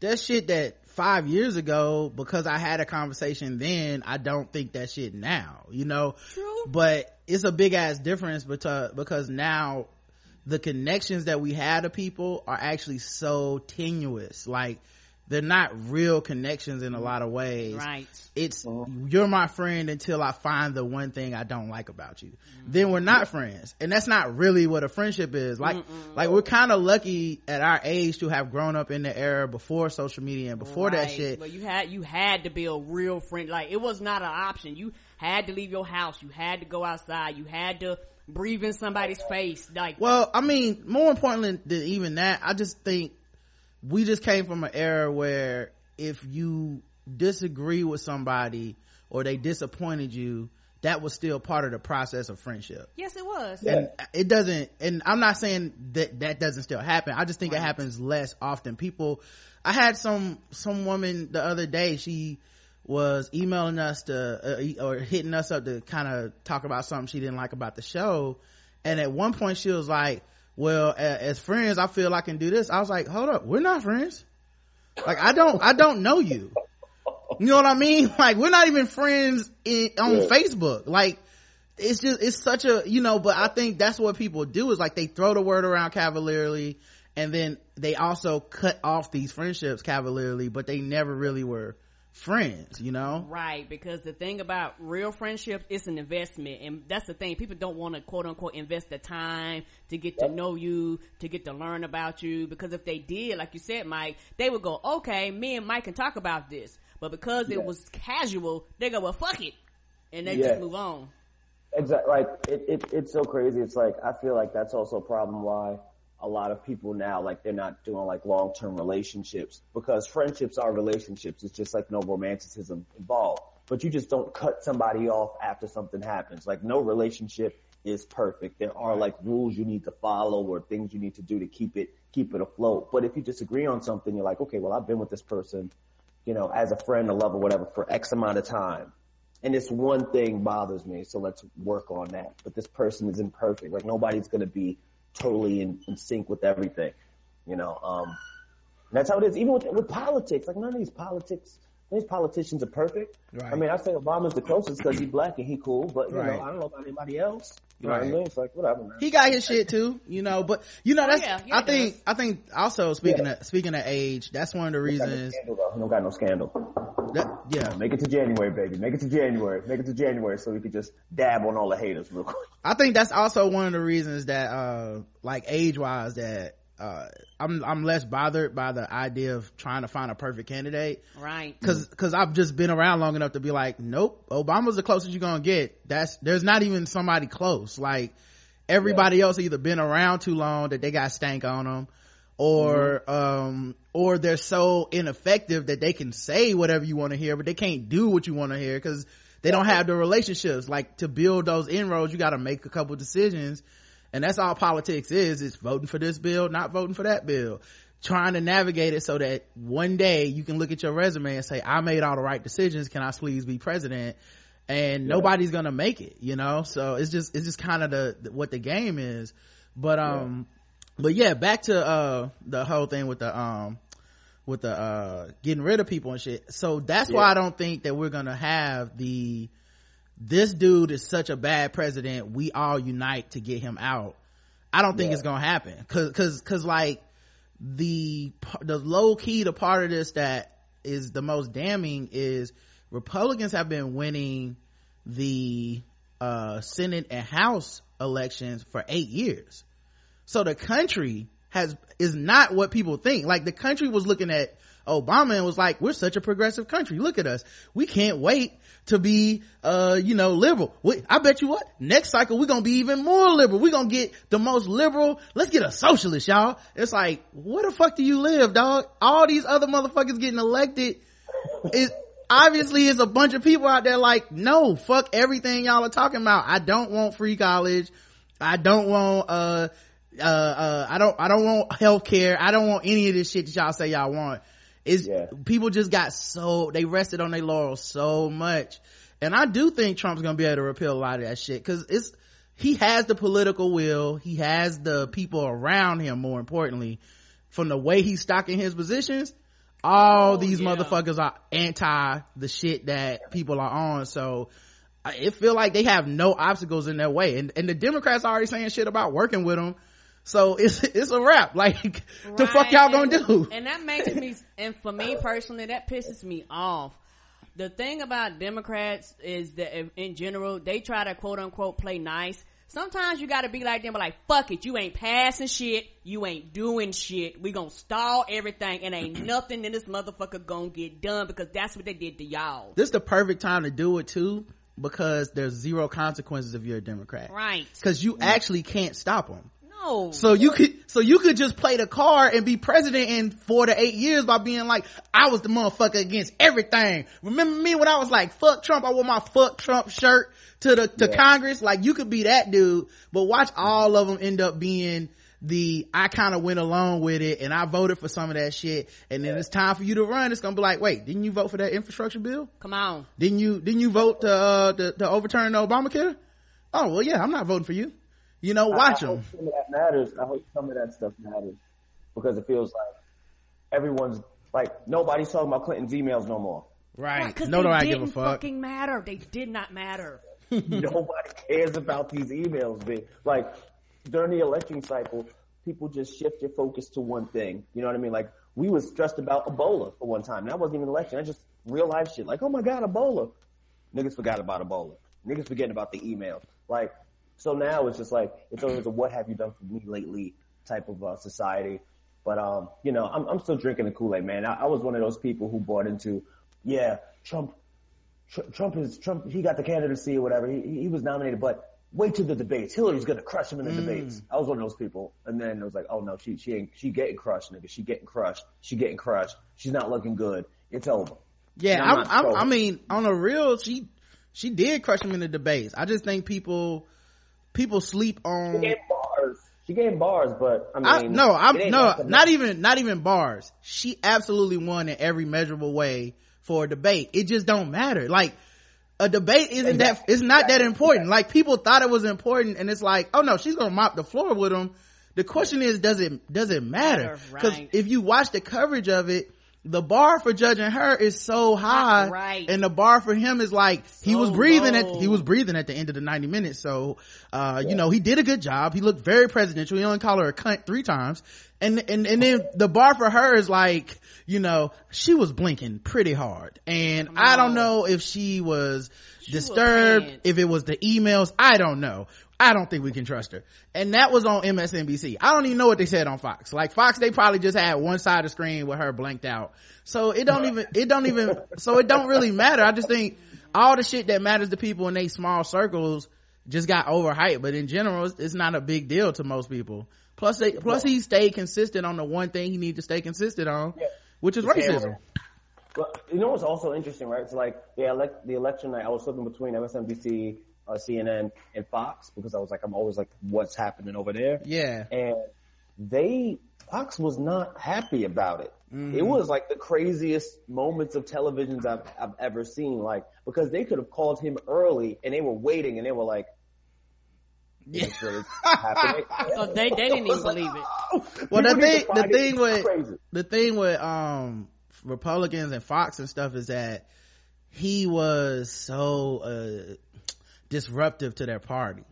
that shit that five years ago, because I had a conversation then, I don't think that shit now, you know? True. But it's a big ass difference because, because now the connections that we had to people are actually so tenuous. Like, they're not real connections in a lot of ways Right. it's mm-hmm. you're my friend until I find the one thing I don't like about you. Mm-hmm. Then we're not friends. And that's not really what a friendship is. Like like we're kind of lucky at our age to have grown up in the era before social media and before that shit. But you had you had to be a real friend. Like it was not an option. You had to leave your house. You had to go outside. You had to breathe in somebody's face. Like Well, I mean, more importantly than even that, I just think we just came from an era where if you disagree with somebody or they disappointed you, that was still part of the process of friendship. yes, it was. and it doesn't and i'm not saying that that doesn't still happen i just think it happens less often people i had some some woman the other day she was emailing us to uh, or hitting us up to kind of talk about something she didn't like about the show and at one point she was like well as friends i feel i can do this. I was like hold up we're not friends. Like i don't i don't know you. You know what i mean? Like we're not even friends in, on Yeah. facebook. Like it's just it's such a you know but i think that's what people do is like they throw the word around cavalierly and then they also cut off these friendships cavalierly but they never really were friends you know Right, because the thing about real friendships, it's an investment, and that's the thing. People don't want to quote unquote invest the time to get to know you, to get to learn about you. Because if they did, like you said, Mike, they would go, "Okay, me and Mike can talk about this." But because it was casual, they go, "Well, fuck it," and they Yeah. just move on. Exactly. Like it, it, it's so crazy. It's like I feel like that's also a problem why a lot of people now like they're not doing like long term relationships because friendships are relationships. It's just like no romanticism involved. But you just don't cut somebody off after something happens. Like no relationship is perfect. There are like rules you need to follow or things you need to do to keep it keep it afloat. But if you disagree on something, you're like, okay, well I've been with this person, you know, as a friend, a lover, whatever, for X amount of time and this one thing bothers me, so let's work on that. But this person is imperfect. Like nobody's gonna be totally in, in sync with everything, you know. Um, that's how it is. Even with with politics, like none of these politics, none of these politicians are perfect. Right. I mean, I say Obama's the closest because he's black and he cool, but you Right. know, I don't know about anybody else. You know Right. what I mean? It's like whatever, man. he got his shit too you know but you know that's Oh, yeah, yeah, i think does. i think also speaking Yeah. of speaking of age that's one of the He got no reasons. He don't got no scandal. that, yeah Make it to January, baby. Make it to January. Make it to January so we could just dab on all the haters real quick. I think that's also one of the reasons that, uh, like age wise that, uh, I'm, I'm less bothered by the idea of trying to find a perfect candidate. Right. Cause, cause I've just been around long enough to be like, nope, Obama's the closest you're gonna get. That's, there's not even somebody close. Like, everybody else either been around too long that they got stank on them, or, um, or they're so ineffective that they can say whatever you want to hear, but they can't do what you want to hear because they don't have the relationships. Like to build those inroads, you got to make a couple decisions, and that's all politics is: is voting for this bill, not voting for that bill. Trying to navigate it so that one day you can look at your resume and say, "I made all the right decisions. Can I please be president?" and nobody's gonna make it you know so it's just it's just kind of the what the game is but um but yeah back to uh the whole thing with the um with the uh getting rid of people and shit so that's why i don't think that we're gonna have the this dude is such a bad president we all unite to get him out. I don't think Yeah. it's gonna happen. Cause cause cause like the the low key the part of this that is the most damning is republicans have been winning the uh senate and house elections for eight years. So the country has is not what people think. Like the country was looking at obama and was like we're such a progressive country. Look at us. We can't wait to be uh you know liberal. We, i bet you what? Next cycle we're gonna be even more liberal. We're gonna get the most liberal. Let's get a socialist y'all. It's like where the fuck do you live dog? All these other motherfuckers getting elected it obviously is a bunch of people out there like no fuck everything y'all are talking about. I don't want free college. I don't want uh uh uh i don't i don't want health care i don't want any of this shit that y'all say y'all want is Yeah. people just got so they rested on their laurels so much. And i do think trump's gonna be able to repeal a lot of that shit because it's he has the political will. He has the people around him more importantly from the way he's stocking his positions all oh, these yeah. motherfuckers are anti the shit that people are on. So it feel like they have no obstacles in their way. And, and the democrats are already saying shit about working with them so it's it's a wrap like the fuck y'all gonna do And that makes me, and for me personally, that pisses me off. The thing about Democrats is that in- in general, they try to quote unquote play nice. Sometimes you gotta be like them, but like, fuck it, you ain't passing shit, you ain't doing shit, we gonna stall everything, and ain't nothing in this motherfucker gonna get done because that's what they did to y'all. this is the perfect time to do it too because there's zero consequences if you're a democrat Right. because you mm. actually can't stop them No. So you could, so you could just play the card and be president in four to eight years by being like, I was the motherfucker against everything. Remember me when I was like, fuck Trump, I wore my fuck Trump shirt to the, to Yeah. Congress? Like you could be that dude, but watch all of them end up being the, I kind of went along with it and I voted for some of that shit. And then it's time for you to run. It's going to be like, wait, didn't you vote for that infrastructure bill? Come on. Didn't you, didn't you vote to, uh, to, to overturn the Obamacare? Oh, well, yeah, I'm not voting for you. You know, watch I, I them. hope some of that matters. I hope some of that stuff matters because it feels like everyone's like nobody's talking about Clinton's emails no more. Right. Because No, they do I didn't give a fuck. fucking matter. They did not matter. Nobody cares about these emails, man. Like during the election cycle, people just shift your focus to one thing. You know what I mean? Like we was stressed about Ebola for one time. That wasn't even an election. That's just real life shit. Like, oh my god, Ebola. Niggas forgot about Ebola. Niggas forgetting about the emails. Like, so now it's just like it's always a what have you done for me lately type of uh, society. But um, you know, I'm I'm still drinking the Kool Aid, man. I, I was one of those people who bought into, yeah, Trump Tr- Trump is Trump. He got the candidacy or whatever. He, he was nominated, but wait till the debates. Hillary's gonna crush him in the debates. I was one of those people, and then it was like, oh no, she she ain't she getting crushed, nigga. She getting crushed. She getting crushed. She's not looking good. It's over. Yeah, I'm I'm, I mean, on a real, she, she did crush him in the debates. I just think people, people sleep She on. gave bars. She gave bars, but I I, no, I'm no, nothing not even, not even bars. She absolutely won in every measurable way for a debate. It just don't matter. Like a debate isn't that, it's not that Exactly. important. Like people thought it was important and it's like, oh no, she's gonna mop the floor with them. The question is, does it, does it matter? Matter, Cause right. if you watch the coverage of it, the bar for judging her is so high. Right. And the bar for him is like, he was breathing at, he was breathing at the end of the 90 minutes. So, uh, you know, he did a good job. He looked very presidential. He only called her a cunt three times. And, and, and then the bar for her is like, you know, she was blinking pretty hard. And I don't know if she was was disturbed, pants. if it was the emails. I don't know. I don't think we can trust her. And that was on MSNBC. I don't even know what they said on Fox. Like Fox, they probably just had one side of the screen with her blanked out. So it don't even, it don't even, so it don't really matter. I just think all the shit that matters to people in they small circles just got overhyped. But in general, it's, it's not a big deal to most people. Plus they, plus he stayed consistent on the one thing he needed to stay consistent on, Yeah. which is The racism. camera. But you know what's also interesting, right? It's like the elect the election night. I was flipping between MSNBC, uh, CNN, and Fox because I was like, I'm always like, what's happening over there? Yeah. And they Fox was not happy about it. It was like the craziest moments of televisions I've, I've ever seen. Like because they could have called him early and they were waiting and they were like, Yeah. Really. So they, they didn't even believe it. Well, the thing, the thing with crazy. the thing with um Republicans and Fox and stuff is that he was so uh disruptive to their party.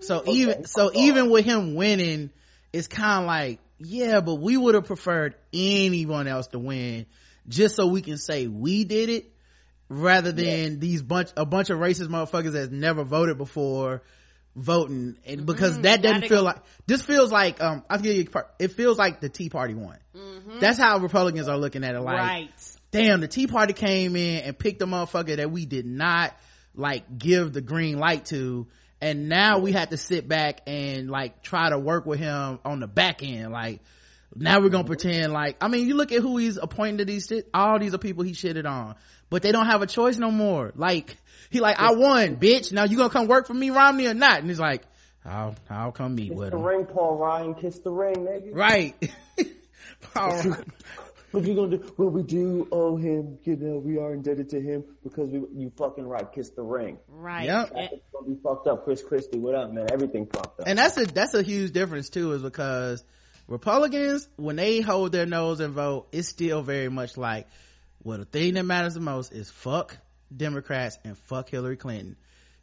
So even so even with him winning, it's kind of like yeah, but we would have preferred anyone else to win just so we can say we did it rather than these bunch a bunch of racist motherfuckers that's never voted before voting. And because that doesn't feel like this feels like um i'll give you part it feels like the tea party won. That's how republicans are looking at it like right. damn the tea party came in and picked a motherfucker that we did not like give the green light to. And now we had to sit back and like try to work with him on the back end. Like now we're gonna pretend like i mean you look at who he's appointing to these shit all these are people he shitted on. But they don't have a choice no more. Like he like i won bitch. Now you gonna come work for me romney or not? And he's like i'll i'll come meet Kiss with the him ring, Paul Ryan. Kiss the ring, nigga. right. Right. What you gonna do? Well, we do owe him. You know, we are indebted to him because we. You fucking right. Kiss the ring. Right. Yep. It's gonna be fucked up. Chris Christie, what up, man? Everything fucked up. and that's a that's a huge difference too is because republicans when they hold their nose and vote it's still very much like well the thing that matters the most is fuck democrats and fuck hillary clinton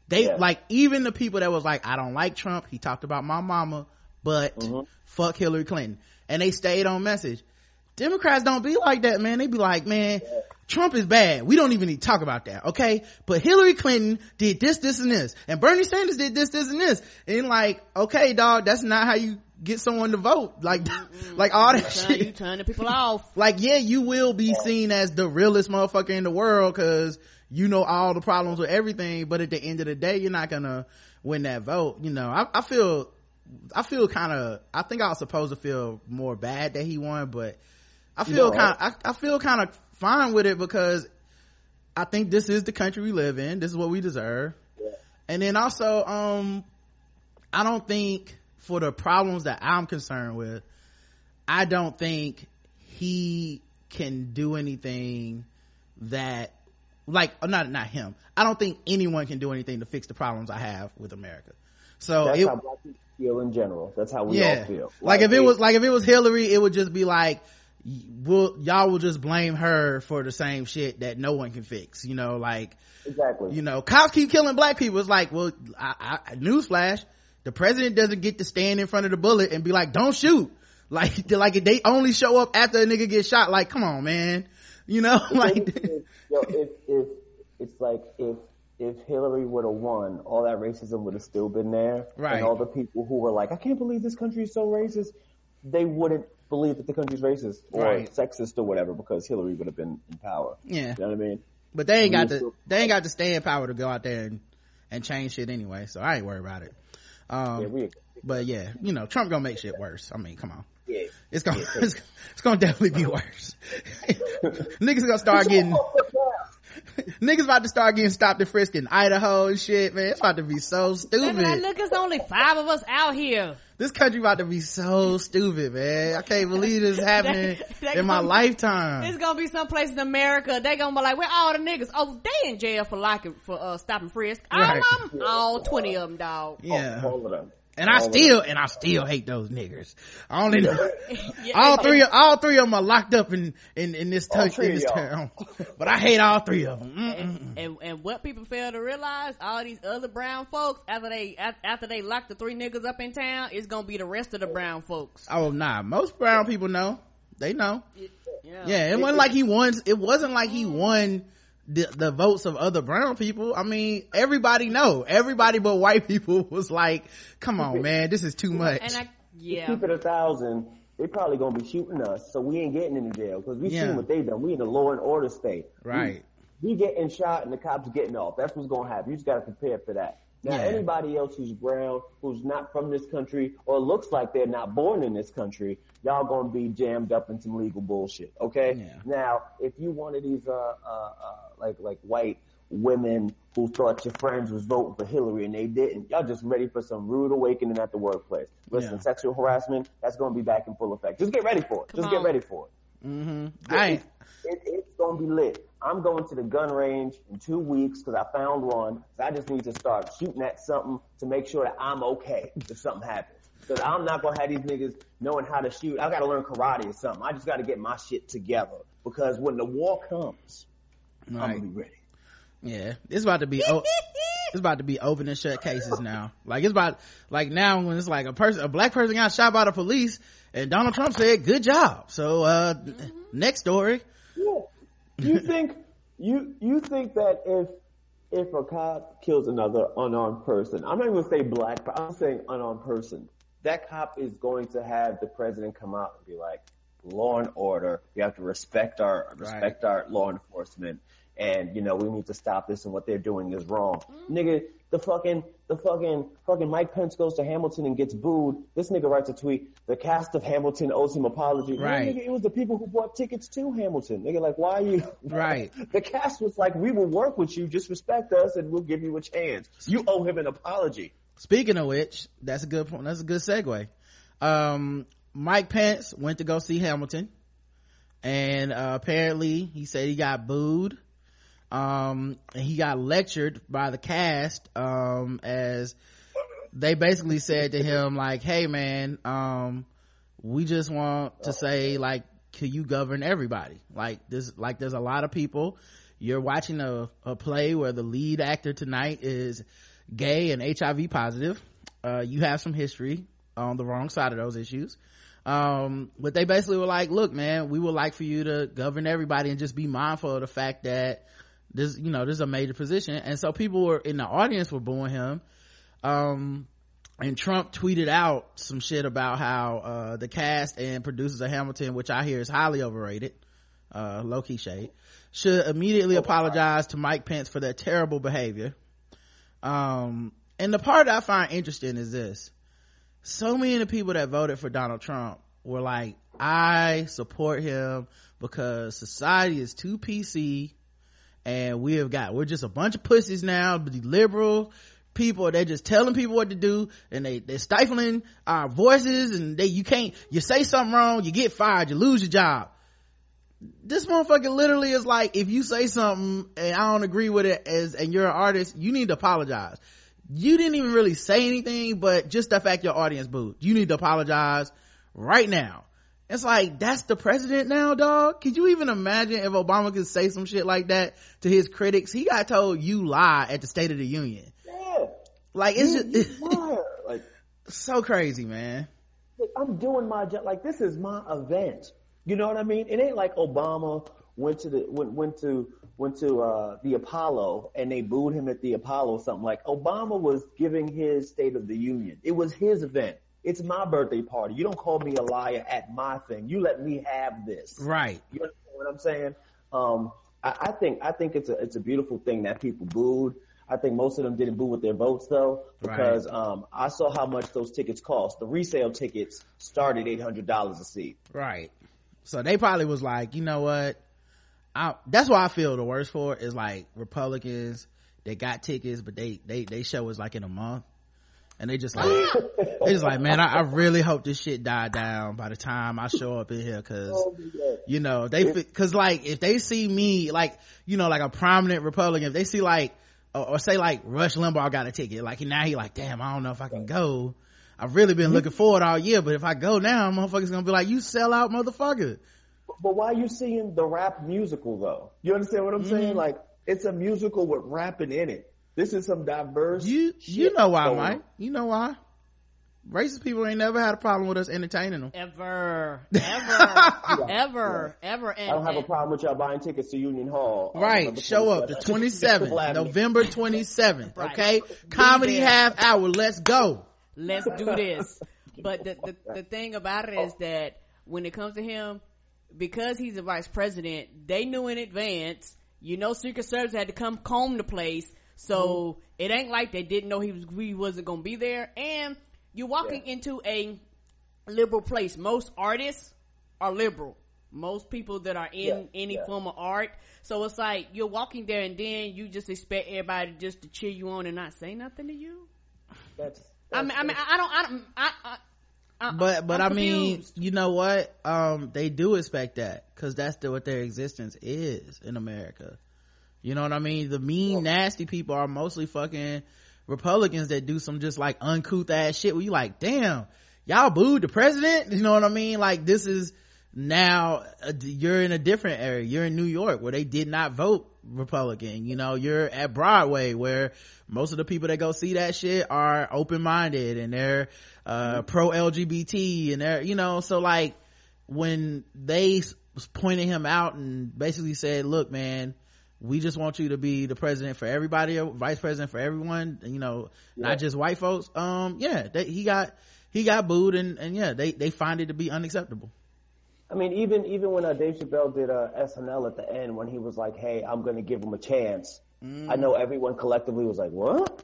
they Yeah. like even the people that was like i don't like trump he talked about my mama but Mm-hmm. fuck hillary clinton and they stayed on message democrats don't be like that man they be like man Trump is bad. We don't even need to talk about that, okay? But Hillary Clinton did this, this, and this. And Bernie Sanders did this, this, and this. And like, okay, dog, that's not how you get someone to vote. Like, like all that Turn, you turn the people off. Like, yeah, you will be seen as the realest motherfucker in the world cause you know all the problems with everything. But at the end of the day, you're not gonna win that vote. You know, I, I feel, I feel kind of, I think I was supposed to feel more bad that he won, but I feel kind of, I, I feel kind of fine with it because I think this is the country we live in. This is what we deserve. And then also, um, I don't think for the problems that I'm concerned with, I don't think he can do anything that, like, uh, not, not him. I don't think anyone can do anything to fix the problems I have with America. So That's it, how black people feel in general. That's how we yeah all feel. like, if it was like if it was hillary it would just be like will y'all will just blame her for the same shit that no one can fix you know like exactly. you know cops keep killing black people. It's like well I, I newsflash the president doesn't get to stand in front of the bullet and be like don't shoot. Like like if they only show up after a nigga gets shot. Like come on man. You know like if, yo, if if it's like if if Hillary would have won, all that racism would have still been there, Right. and all the people who were like, "I can't believe this country is so racist," they wouldn't believe that the country's racist or Right. sexist or whatever because Hillary would have been in power. Yeah. you know what I mean. But they ain't got the still- they ain't got the staying power to go out there and, and change shit anyway. So I ain't worried about it. Um, Yeah, but yeah, you know, Trump gonna make shit worse. I mean, come on. Yeah. It's gonna it's, it's gonna definitely be worse. niggas gonna start getting niggas about to start getting stopped and frisked in Idaho and shit, man. It's about to be so They be like, stupid. look, it's only five of us out here. This country about to be so stupid, man. I can't believe this is happening they in my gonna- lifetime. It's gonna be some place in America. They gonna be like, where all the niggas? Oh, they in jail for locking for uh, stopping frisk. All Right. of them, all twenty of them, dog. Yeah. all of them. And I still, and I still hate those niggers. I only know, Yeah, all and- three, all three of them are locked up in, in, in this, touch, in this town. But I hate all three of them. Mm-mm. And and what people fail to realize, all these other brown folks, after they after they lock the three niggas up in town, it's gonna be the rest of the brown folks. Oh, nah. Most brown people know. They know. Yeah. Yeah, it wasn't like he won, it wasn't like he won the, the votes of other brown people. I mean, everybody know. Everybody but white people was like, come on, man, this is too much. And I yeah. Keep it a thousand. They probably gonna be shooting us, so we ain't getting into jail because we Yeah. seen what they done. We in the law and order state. Right. We, we getting shot and the cops getting off. That's what's gonna happen. You just gotta prepare for that. Now, Yeah. anybody else who's brown, who's not from this country, or looks like they're not born in this country, y'all gonna be jammed up in some legal bullshit. Okay. Yeah. Now, if you one of these uh uh, uh like like white women who thought your friends was voting for Hillary and they didn't, y'all just ready for some rude awakening at the workplace. Listen, Yeah. sexual harassment, that's gonna be back in full effect. Just get ready for it. Come Just get ready for it. Mm-hmm. Yeah, I it's, it, it's gonna be lit. I'm going to the gun range in two weeks because I found one. So I just need to start shooting at something to make sure that I'm okay if something happens. Because I'm not gonna have these niggas knowing how to shoot. I gotta learn karate or something. I just gotta get my shit together because when the war comes, I'm gonna be ready. Yeah, it's about to be o- it's about to be open and shut cases now. Like it's about like now when it's like a person, a black person got shot by the police, and Donald Trump said, "Good job." So uh next story. Yeah. You think you you think that if if a cop kills another unarmed person, I'm not even gonna say black, but I'm saying unarmed person, that cop is going to have the president come out and be like, law and order, we have to respect our respect our law enforcement and you know, we need to stop this and what they're doing is wrong. Nigga, the fucking the fucking fucking Mike Pence goes to Hamilton and gets booed. This nigga writes a tweet, the cast of Hamilton owes him apology. Right. nigga, it was the people who bought tickets to Hamilton. Nigga, like, why are you? Right. The cast was like, we will work with you, just respect us, and we'll give you a chance. You owe him an apology. Speaking of which, that's a good point. That's a good segue. Um, Mike Pence went to go see Hamilton, and uh, apparently he said he got booed. Um, he got lectured by the cast um, as they basically said to him like, "Hey, man, um, we just want to say like, can you govern everybody? Like this, like there's a lot of people. You're watching a, a play where the lead actor tonight is gay and HIV positive. Uh, you have some history on the wrong side of those issues. Um, but they basically were like, look, man, we would like for you to govern everybody and just be mindful of the fact that this, you know, this is a major position. And so people were in the audience were booing him. Um, and Trump tweeted out some shit about how, uh, the cast and producers of Hamilton, which I hear is highly overrated, uh, low key shade, should immediately apologize to Mike Pence for their terrible behavior. Um, and the part I find interesting is this. So many of the people that voted for Donald Trump were like, I support him because society is too PC and we have got, we're just a bunch of pussies now, the liberal people, they're just telling people what to do and they, they're stifling our voices and they, you can't, you say something wrong, you get fired, you lose your job this motherfucker literally is like, if you say something and I don't agree with it as, and you're an artist, you need to apologize. You didn't even really say anything, but just the fact your audience booed. You need to apologize right now. It's like, that's the president now, dog. Could you even imagine if Obama could say some shit like that to his critics? He got told you lie at the State of the Union. Yeah. Like, it's You- just, you like, so crazy, man. like, I'm doing my job. Like this is my event. You know what I mean? It ain't like Obama went to the went went to went to uh the Apollo and they booed him at the Apollo or something. Like Obama was giving his State of the Union. It was his event. It's my birthday party. You don't call me a liar at my thing. You let me have this. Right. You understand what I'm saying? Um, I, I think I think it's a it's a beautiful thing that people booed. I think most of them didn't boo with their votes though, because um, I saw how much those tickets cost. The resale tickets started eight hundred dollars a seat. Right. So they probably was like, you know what? I, that's what I feel the worst for is like Republicans. They got tickets, but they they they show us like in a month, and they just like they just like, man, I, I really hope this shit died down by the time I show up in here, because you know they because like if they see me like you know like a prominent Republican, if they see like or, or say like Rush Limbaugh got a ticket, like now he like, damn, I don't know if I can go. I've really been looking forward all year, but if I go now, motherfuckers gonna be like, you sell out motherfucker. But why are you seeing the rap musical though? You understand what I'm Mm-hmm. saying? Like it's a musical with rapping in it. This is some diverse. You, you know why, going Mike. You know why. Racist people ain't never had a problem with us entertaining them. Ever, ever, ever, ever. And, I don't have a problem with y'all buying tickets to Union Hall. Um, right. Show up the 27th. 27th, November 27th. Right. Okay. Comedy half hour. Let's go. let's do this. But the, the the thing about it is oh. that when it comes to him, because he's a vice president, they knew in advance. You know, Secret Service had to come comb the place, so it ain't like they didn't know he was he wasn't gonna be there. And you're walking into a liberal place. Most artists are liberal. Most people that are in Yeah, any yeah. form of art. So it's like you're walking there and then you just expect everybody just to cheer you on and not say nothing to you. That's, I mean, I mean, I don't, I don't, I, I, but but I'm mean you know what um they do expect that because that's the, what their existence is in america you know what i mean? The mean nasty people are mostly fucking republicans that do some just like uncouth ass shit. Where you like damn y'all booed the president? You know what i mean? Like this is now uh, you're in a different area. You're in new york where they did not vote republican. You know you're at broadway where most of the people that go see that shit are open-minded and they're uh pro lgbt and they're you know so like when they pointed him out and basically said look man we just want you to be the president for everybody or vice president for everyone you know Yeah. not just white folks um yeah they, he got he got booed and and yeah they they find it to be unacceptable I mean, even even when uh, Dave Chappelle did uh, SNL at the end, when he was like, "Hey, I'm going to give him a chance," I know everyone collectively was like, "What?"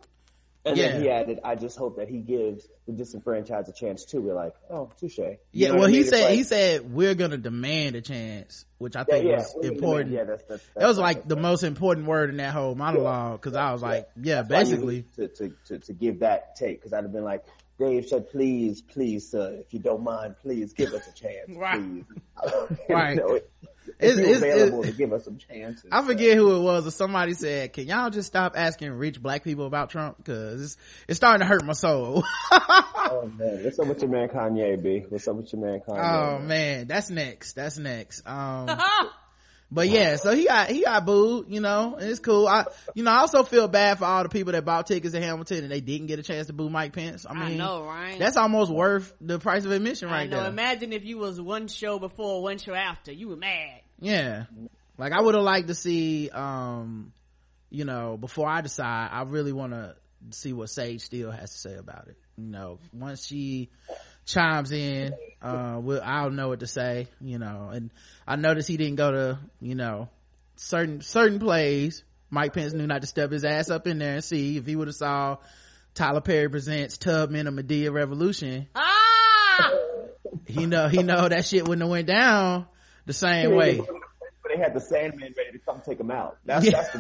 And Yeah. then he added, "I just hope that he gives the disenfranchised a chance too." We're like, "Oh, touche." You yeah well he? Said like- he said we're gonna demand a chance which i think yeah, was important demand- Yeah, that's, that's, that was that's- like the most important word in that whole monologue because i was like yeah That's why you basically to, to, to, to give that take because I'd have been like, Dave said, please, please, sir, if you don't mind, please give us a chance, Right. please. Right. You know, if It's- it's- available it's- to give us some chances. I forget who it was, or somebody said, "Can y'all just stop asking rich black people about Trump? Because it's it's starting to hurt my soul." Oh man, what's up with your man Kanye, B? What's up with your man Kanye? oh man, that's next. That's next. Um, but yeah, so he got he got booed. You know, and it's cool. I you know I also feel bad for all the people that bought tickets to Hamilton and they didn't get a chance to boo Mike Pence. I I mean, know, right? that's almost worth the price of admission I right know. there. Imagine if you was one show before, one show after. You were mad. yeah like i would have liked to see um you know before i decide i really want to see what sage steele has to say about it you know once she chimes in uh we'll, i'll know what to say you know and i noticed he didn't go to you know certain certain plays. Mike pence knew not to step his ass up in there and see if he would have saw tyler perry presents tubman or Madea revolution. Ah! he know he know that shit wouldn't have went down the same way. But they had the Sandman ready to come take him out. That's, Yeah. that's the.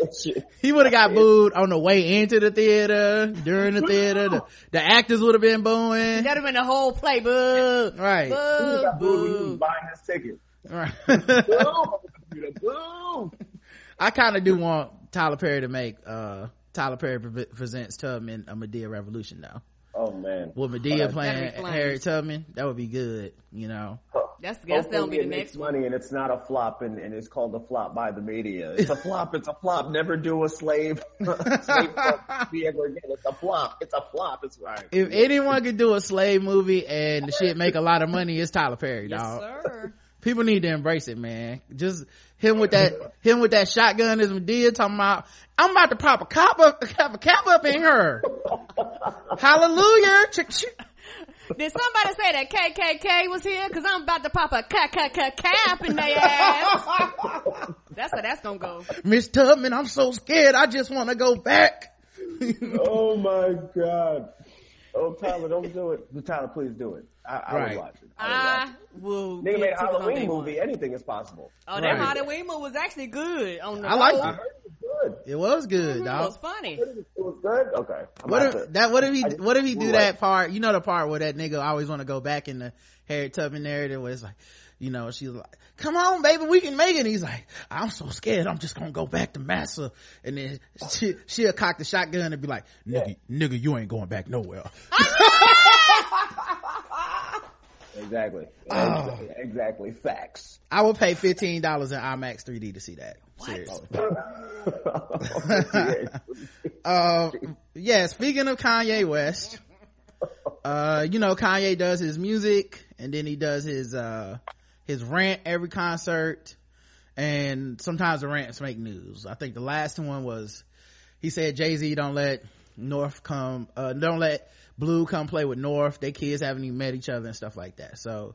That's the shit. he would have got booed on the way into the theater, during the theater. The, the actors would have been booing. That'd have been the whole play. Boo. Right. He Boo. got booed when he was Boo. buying his ticket. Right. Boom! Boom! I kind of do want Tyler Perry to make, uh, Tyler Perry pre- presents Tubman a Madea Revolution though. Oh man. With Madea Uh, playing That'd. Harriet Tubman, that would be good, you know. That's, that's gonna be Hopefully the it next makes one. money and it's not a flop and, and it's called a flop by the media. It's a flop, it's a flop. Never do a slave, slave movie ever again. It's a flop. It's a flop. It's right. If anyone could do a slave movie and the shit make a lot of money, it's Tyler Perry, Yes, dog. sir. people need to embrace it, man. Just him with that, him with that shotgun as Madea talking about, I'm about to pop a cop up, have a cap up in her. Hallelujah. Ch- ch- Did somebody say that KKK was here? Cause I'm about to pop a ca- ca- ca- cap in their ass. That's how that's gonna go. Miss Tubman, I'm so scared. I just want to go back. Oh my god. Oh Tyler, don't do it. Tyler, please do it. I, I Right. would watch it. I would I will. Nigga made a Halloween day one. movie. Anything is possible. Oh, that Right. Halloween movie was actually good. On the I liked road. I heard it was good. It was good, It was funny. It was good. Okay. I'm What about if to- that? What if he? What if he do Right. that part? You know the part where that nigga always want to go back in the Harriet Tubman narrative, where it's like, you know, she's like, "Come on, baby, we can make it." And he's like, "I'm so scared. I'm just gonna go back to Massa." And then she she'll cock the shotgun and be like, "Nigga, nigga, you ain't going back nowhere." Exactly. Oh. Exactly. Facts. I would pay fifteen dollars in IMAX 3D to see that. Seriously. Uh, yeah, speaking of Kanye West, uh, you know, Kanye does his music and then he does his, uh, his rant every concert and sometimes the rants make news. I think the last one was, he said Jay-Z don't let North come, uh, don't let Blue come play with North. Their kids haven't even met each other and stuff like that. So,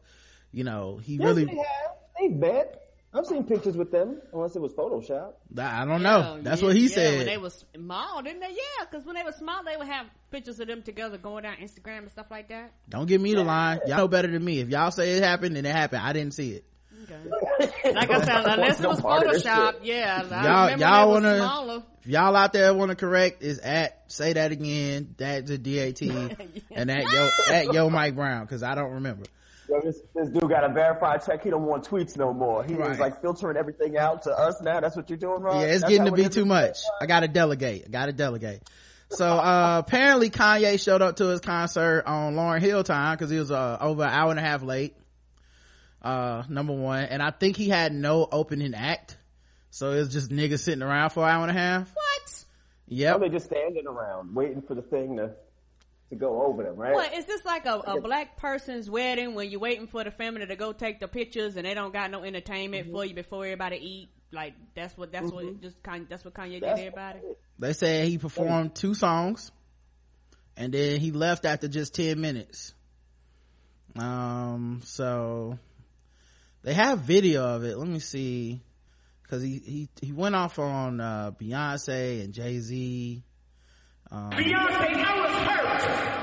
you know, he Yes, really, they have. They bet. I've seen pictures with them, unless it was Photoshop. I don't know. Yeah, That's yeah, what he yeah, said. When they was small, didn't they? Yeah, because when they were small, they would have pictures of them together going down Instagram and stuff like that. Don't give me the line. Y'all know better than me. If y'all say it happened, then it happened. I didn't see it. Okay. Like I said, unless it was Photoshop, yeah. I y'all y'all want to if y'all out there want to correct is at say that again that the dat and at yo at yo mike brown because i don't remember Yo, this, this dude got a verified check. He don't want tweets no more. He Right. was like filtering everything out to us now. That's what you're doing, Ron? yeah it's That's getting to be too much i gotta delegate i gotta delegate so uh apparently kanye showed up to his concert on Lauryn Hill time because he was uh over an hour and a half late uh number one and i think he had no opening act so it was just niggas sitting around for an hour and a half What? yeah Or they just standing around waiting for the thing to to go over them, right? What is this like a, a black person's wedding when you're waiting for the family to go take the pictures and they don't got no entertainment Mm-hmm. for you before everybody eat? Like that's what that's what just kind that's what Kanye did That's to everybody. They said he performed two songs and then he left after just 10 minutes. Um, so they have video of it. Let me see. Cause he, he, he went off on, uh, Beyonce and Jay-Z. Um, Beyonce, I was hurt.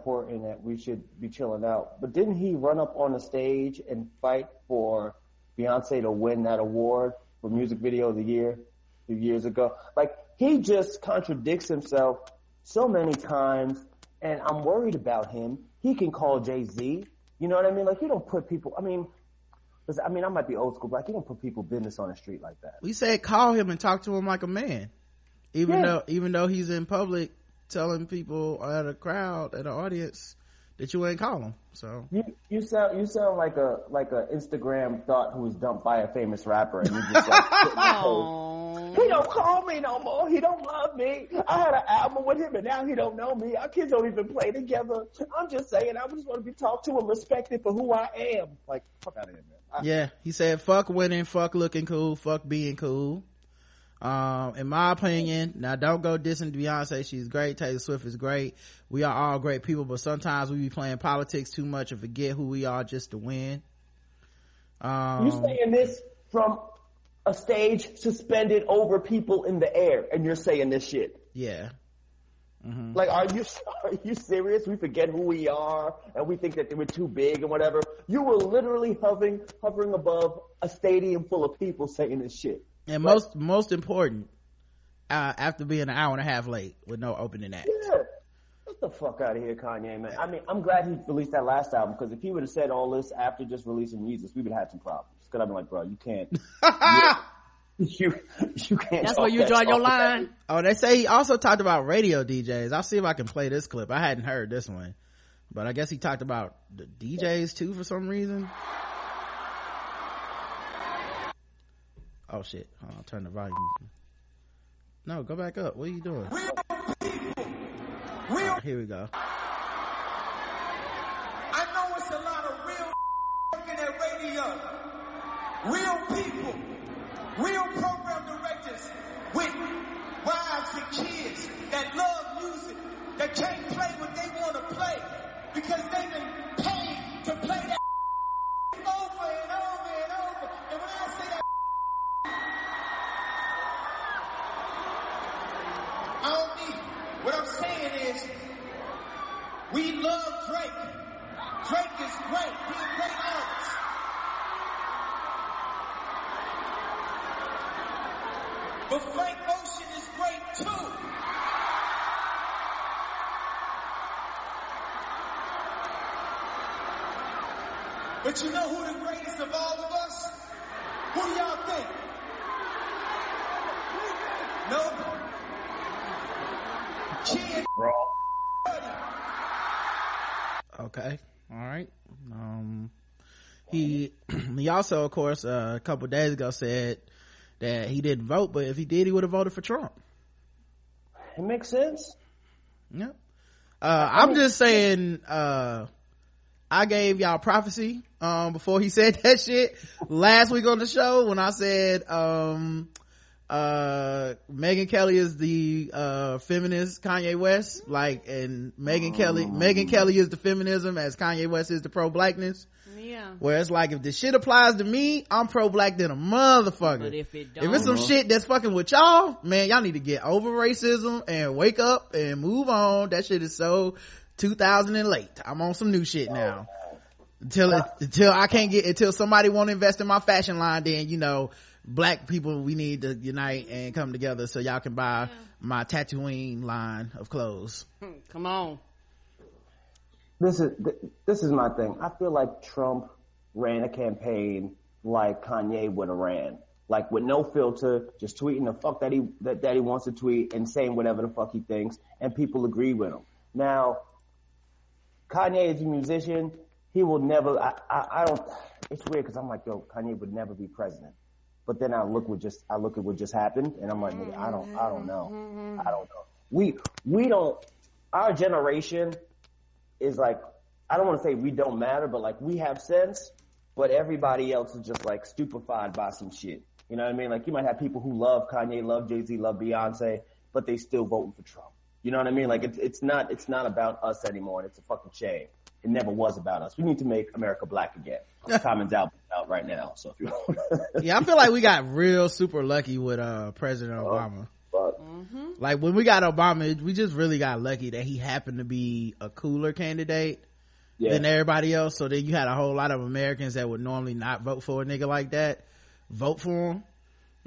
Important that we should be chilling out. But didn't he run up on the stage and fight for Beyonce to win that award for music video of the year a few years ago? Like he just contradicts himself so many times, and I'm worried about him. He can call Jay Z. You know what I mean? Like you don't put people. I mean. I mean, I might be old school, but like, you don't put people business on the street like that. we said call him and talk to him like a man. Even Yeah. though, even though he's in public telling people at a crowd, at an audience, that you ain't call him. So, You you sound you sound like a like a Instagram thought who was dumped by a famous rapper, and you just like Oh, he don't call me no more. He don't love me. I had an album with him, and now he don't know me. Our kids don't even play together. I'm just saying, I just want to be talked to and respected for who I am. Like fuck out of here, man. I, yeah, he said, fuck winning, fuck looking cool, fuck being cool. Um, in my opinion, now don't go dissing Beyonce. She's great. Taylor Swift is great. We are all great people, but sometimes we be playing politics too much and forget who we are just to win. Um, You saying this from a stage suspended over people in the air, and you're saying this shit. yeah. Like, are you are you serious? We forget who we are, and we think that we're too big and whatever. You were literally hovering hovering above a stadium full of people saying this shit. And most, most important, uh, after being an hour and a half late with no opening act. Yeah. Get the fuck out of here, Kanye, man. I mean, I'm glad he released that last album because if he would have said all this after just releasing Jesus, we would have had some problems. Because I'd be like, bro, you can't. you, you can't. that's where you that draw your talk. line. Oh, they say he also talked about radio DJs. I'll see if I can play this clip. I hadn't heard this one, but I guess he talked about the DJs too for some reason. Oh shit! Hold on, turn the volume. No, go back up. What are you doing? Real, people. Here we go. I know it's a lot of real working at radio. Real people, real program directors with wives and kids that love music, that can't play what they want to play because they've been paid to play that over and over and over. And when I say that, I don't. What I'm saying is, we love Drake. Drake is great. He's a great artist. But Frank Ocean is great too. But you know who the greatest of all of us? Who do y'all think? No? Kid okay. All right um he he also of course uh, a couple days ago said that he didn't vote but if he did he would have voted for trump. It makes sense. yeah uh i'm just saying uh i gave y'all prophecy um before he said that shit last week on the show when i said um uh Megyn Kelly is the uh feminist Kanye West like and Megyn Kelly Megyn Kelly is the feminism as Kanye West is the pro blackness Yeah. where it's like if this shit applies to me I'm pro black than a motherfucker. But if it if it's some shit that's fucking with y'all man y'all need to get over racism and wake up and move on. That shit is so 2000 and late. I'm on some new shit now. Until it, until I can't get until somebody won't invest in my fashion line then you know black people we need to unite and come together so y'all can buy my Tatooine line of clothes hmm, Come on. This is this is my thing. I feel like Trump ran a campaign like Kanye would have ran, like with no filter, just tweeting the fuck that he that, that he wants to tweet and saying whatever the fuck he thinks, and people agree with him. Now, Kanye is a musician. He will never. I I, I don't. It's weird because I'm like, yo, Kanye would never be president. But then I look what just I look at what just happened, and I'm like, nigga, I don't I don't know. Mm-hmm. I don't know. We we don't. Our generation is like I don't want to say we don't matter, but like we have sense, but everybody else is just like stupefied by some shit. You know what I mean? Like you might have people who love Kanye, love Jay Z, love Beyonce, but they still voting for Trump. You know what I mean? Like it's it's not it's not about us anymore, and it's a fucking shame. It never was about us. We need to make America black again. Common's out out right now, so if you yeah I feel like we got real super lucky with uh President Obama but like when we got Obama we just really got lucky that he happened to be a cooler candidate yeah, than everybody else. So then you had a whole lot of Americans that would normally not vote for a nigga like that, vote for him.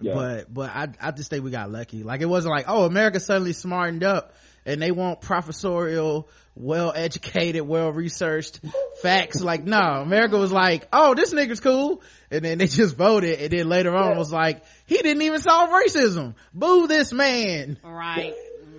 Yeah. But, but I, I just think we got lucky. Like it wasn't like, oh, America suddenly smartened up and they want professorial, well educated, well researched facts. Like, no, America was like, oh, this nigga's cool. And then they just voted. And then later on was like, he didn't even solve racism. Boo this man. Right,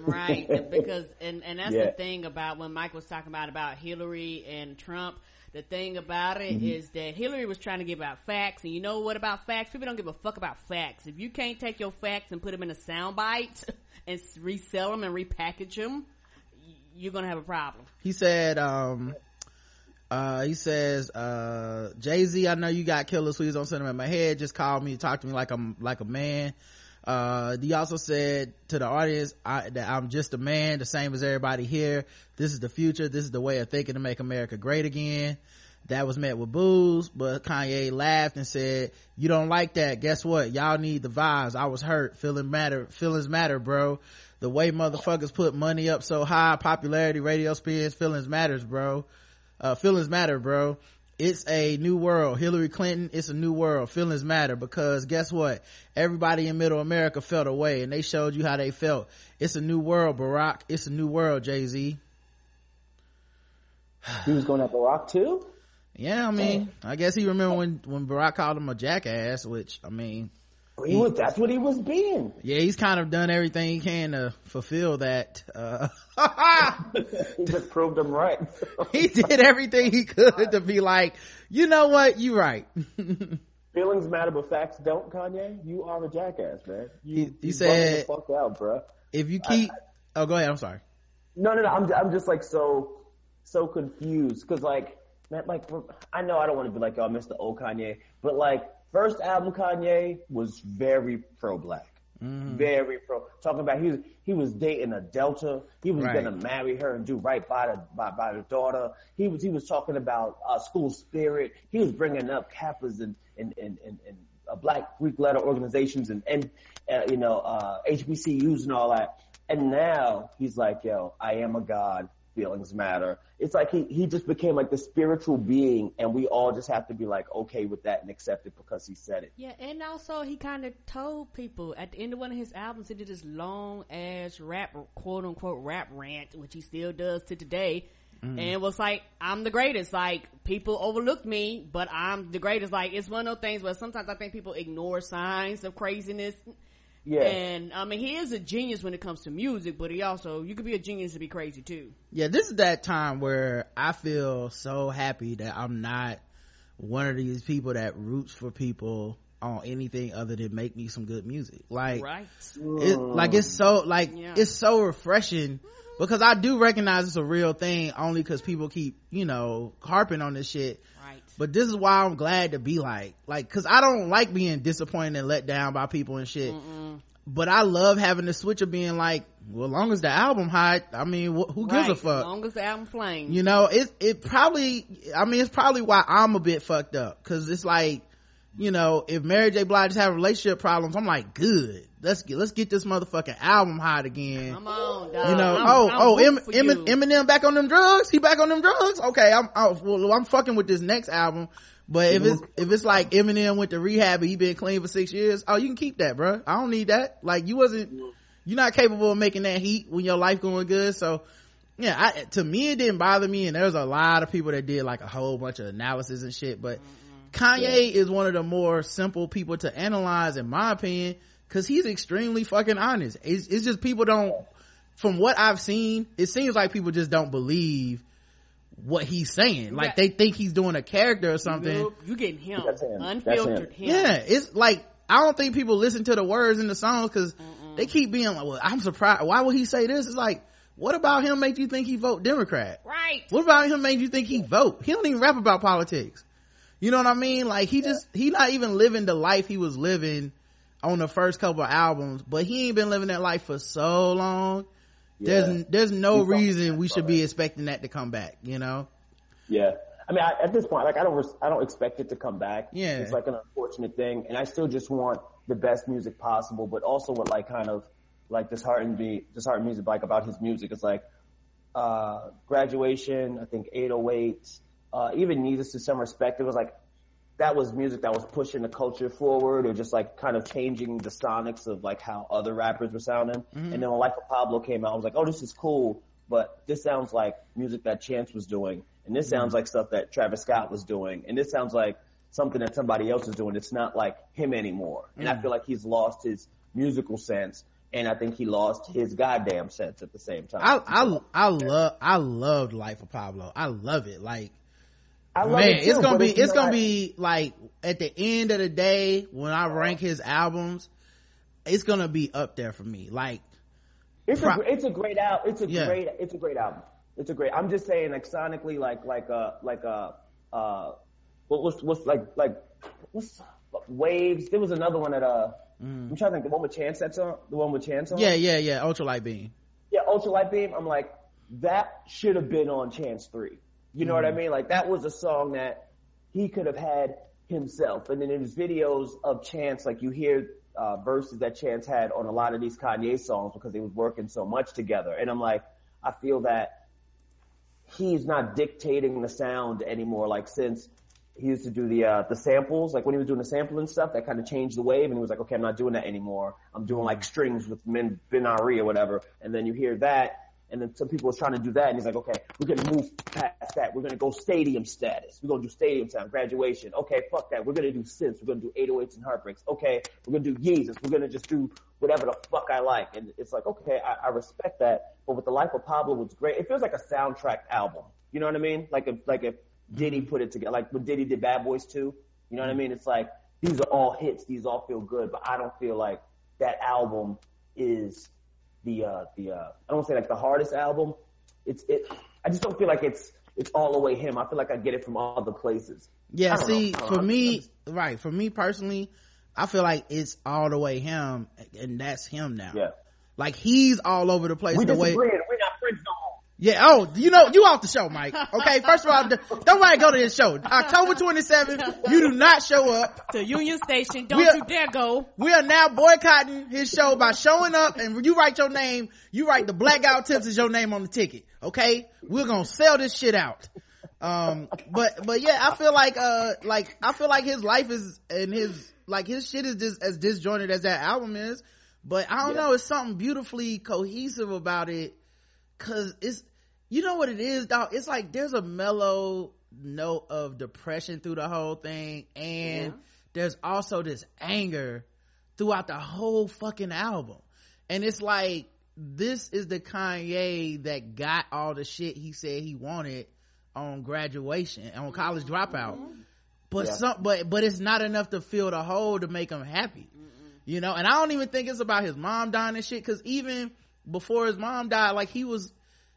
right. because and and that's Yeah. the thing about when Mike was talking about about Hillary and Trump. The thing about it is Mm-hmm. that Hillary was trying to give out facts, and you know what about facts? People don't give a fuck about facts. If you can't take your facts and put them in a soundbite and resell them and repackage them, you're gonna have a problem. he said um uh he says uh jay-z i know you got killer sweets on cinema in my head. Just call me talk to me like i'm like a man. Uh he also said to the audience I, that i'm just a man the same as everybody here. This is the future. This is the way of thinking to make america great again that was met with boos but kanye laughed and said you don't like that. Guess what? Y'all need the vibes. I was hurt. Feeling matter feelings matter bro. The way motherfuckers put money up so high popularity radio spins feelings matters bro. Uh, feelings matter bro. It's a new world. Hillary clinton it's a new world. Feelings matter because guess what? Everybody in middle america felt away and they showed you how they felt. It's a new world barack. It's a new world jay-z. He was going at Barack too. Yeah i mean i guess he remember when when barack called him a jackass which i mean He was that's what he was being. yeah he's kind of done everything he can to fulfill that uh He just proved him right. he did everything he could to be like you know what you right Feelings matter, but facts don't. Kanye, you are a jackass, man. You, He- he you said- fuck out, bruh. if you keep oh go ahead i'm sorry No, no, no. I'm, I'm just like so, so confused because like, man, like I know I don't want to be like, oh, Mr. Old Kanye, but like first album Kanye was very pro black. Mm-hmm. Very pro. Talking about he was he was dating a Delta. He was Right. gonna marry her and do right by the by, by the daughter. He was he was talking about uh, school spirit. He was bringing up Kappas and and and and, and uh, Black Greek letter organizations and and uh, you know uh, HBCUs and all that. And now he's like, yo, I am a god. Feelings matter. It's like he he just became like the spiritual being, and we all just have to be like okay with that and accept it because he said it. Yeah, and also he kind of told people at the end of one of his albums, he did this long ass rap, quote unquote rap rant, which he still does to today. Mm. And was like, I'm the greatest. Like, people overlooked me, but I'm the greatest. Like, it's one of those things where sometimes I think people ignore signs of craziness. Yeah. And, I mean, he is a genius when it comes to music, but he also, you could be a genius to be crazy too. yeah this is that time where i feel so happy that i'm not one of these people that roots for people on anything other than make me some good music like Right? it, like it's so like Yeah. it's so refreshing because i do recognize it's a real thing only because people keep you know harping on this shit. But this is why i'm glad to be like like because i don't like being disappointed and let down by people and shit but i love having the switch of being like well long as the album hot i mean wh- who gives right. a fuck As long as the album flames. you know it it probably i mean it's probably why i'm a bit fucked up because it's like you know if mary j blige is having relationship problems i'm like good let's get let's get this motherfucking album hot again Come on, dog. you know I'm- oh I'm oh em, em, eminem back on them drugs he back on them drugs okay i'm oh, I'm, well, I'm fucking with this next album but if it's if it's like Eminem went to rehab and he been clean for six years, oh, you can keep that, bro. I don't need that. Like you wasn't, you're not capable of making that heat when your life going good. So yeah, I, to me it didn't bother me, and there's a lot of people that did like a whole bunch of analysis and shit. But Kanye is one of the more simple people to analyze, in my opinion, because he's extremely fucking honest. It's, it's just people don't, from what I've seen, it seems like people just don't believe what he's saying. Like they think he's doing a character or something. Nope, you getting him. That's him. Unfiltered him. him. Yeah, it's like I don't think people listen to the words in the songs because they keep being like, "Well, I'm surprised. Why would he say this?" It's like, what about him make you think he vote Democrat? Right. What about him made you think he vote? He don't even rap about politics. You know what I mean? Like he just he not even living the life he was living on the first couple of albums, but he ain't been living that life for so long. Yeah. There's there's no fucking reason we should be it. expecting that to come back. You know? Yeah. I mean, I, at this point, like, I don't, I don't expect it to come back. Yeah. It's like an unfortunate thing. And I still just want the best music possible, but also what like kind of, like disheartened me, disheartened music, like about his music is like, uh, graduation, I think 808, uh, even Yeezus to some respect, it was like, that was music that was pushing the culture forward or just like kind of changing the sonics of like how other rappers were sounding. Mm-hmm. And then when Life of Pablo came out, I was like, oh, this is cool, but this sounds like music that Chance was doing. And this mm-hmm. sounds like stuff that Travis Scott was doing. And this sounds like something that somebody else is doing. It's not like him anymore. And I mm. feel like he's lost his musical sense. And I think he lost his goddamn sense at the same time. I I I love I loved Life of Pablo. I love it. Like I love man, it too, it's gonna be you it's gonna I- be like at the end of the day when I rank his albums, it's gonna be up there for me. Like It's Pro- a it's a great album. It's a Yeah. great it's a great album. It's a great. I'm just saying like sonically like like uh like uh uh what was what's like like what's waves. There was another one that uh I'm trying to think the one with Chance that's on the one with Chance on. Mm. yeah, yeah, yeah, Ultralight Beam. yeah. Ultralight Beam. I'm like that should have been on Chance three. You know what I Mm. mean? Like that was a song that he could have had himself. And then there's videos of Chance, like you hear uh, verses that Chance had on a lot of these Kanye songs because they was working so much together. And I'm like, I feel that he's not dictating the sound anymore. Like since he used to do the uh, the samples, like when he was doing the sampling stuff, that kind of changed the wave. And he was like, okay, I'm not doing that anymore. I'm doing like strings with Min Ben Ari or whatever. And then you hear that. And then some people was trying to do that, and he's like, "Okay, we're gonna move past that. We're gonna go stadium status. We're gonna do stadium sound, graduation. Okay, fuck that. We're gonna do synths. We're gonna do 808s and heartbreaks. Okay, we're gonna do Yeezus. We're gonna just do whatever the fuck I like." And it's like, okay, I, I respect that. But with the life of Pablo, it's great. It feels like a soundtrack album. You know what I mean? Like if like if Diddy put it together, like when Diddy did Bad Boys 2. You know what I mean? It's like these are all hits. These all feel good, but I don't feel like that album is the uh the uh I don't say like the hardest album. It's it I just don't feel like it's it's all the way him. I feel like I get it from other places. Yeah, see, know. For know. me, I'm- right, for me personally, I feel like it's all the way him, and that's him now. Yeah. Like he's all over the place. We the disagree. and We're not friends no more. Yeah. Oh, you know, you off the show, Mike. Okay. First of all, d- nobody go to this show. October 27th, you do not show up. to Union Station. Don't are- you dare go. We are now boycotting his show by showing up and you write your name, you write the blackout tips is your name on the ticket. Okay? We're gonna sell this shit out. Um, but, but yeah, I feel like, uh, like, I feel like his life is, and his, like his shit is just as disjointed as that album is. But I don't Yeah. know, it's something beautifully cohesive about it. Cause it's, you know what it is, dog? It's like there's a mellow note of depression through the whole thing. And there's also this anger throughout the whole fucking album. And it's like, this is the Kanye that got all the shit he said he wanted on graduation, on college mm-hmm. dropout. But Yeah. some, but, but it's not enough to fill the hole to make him happy. You know, and I don't even think it's about his mom dying and shit, cause even before his mom died, like he was,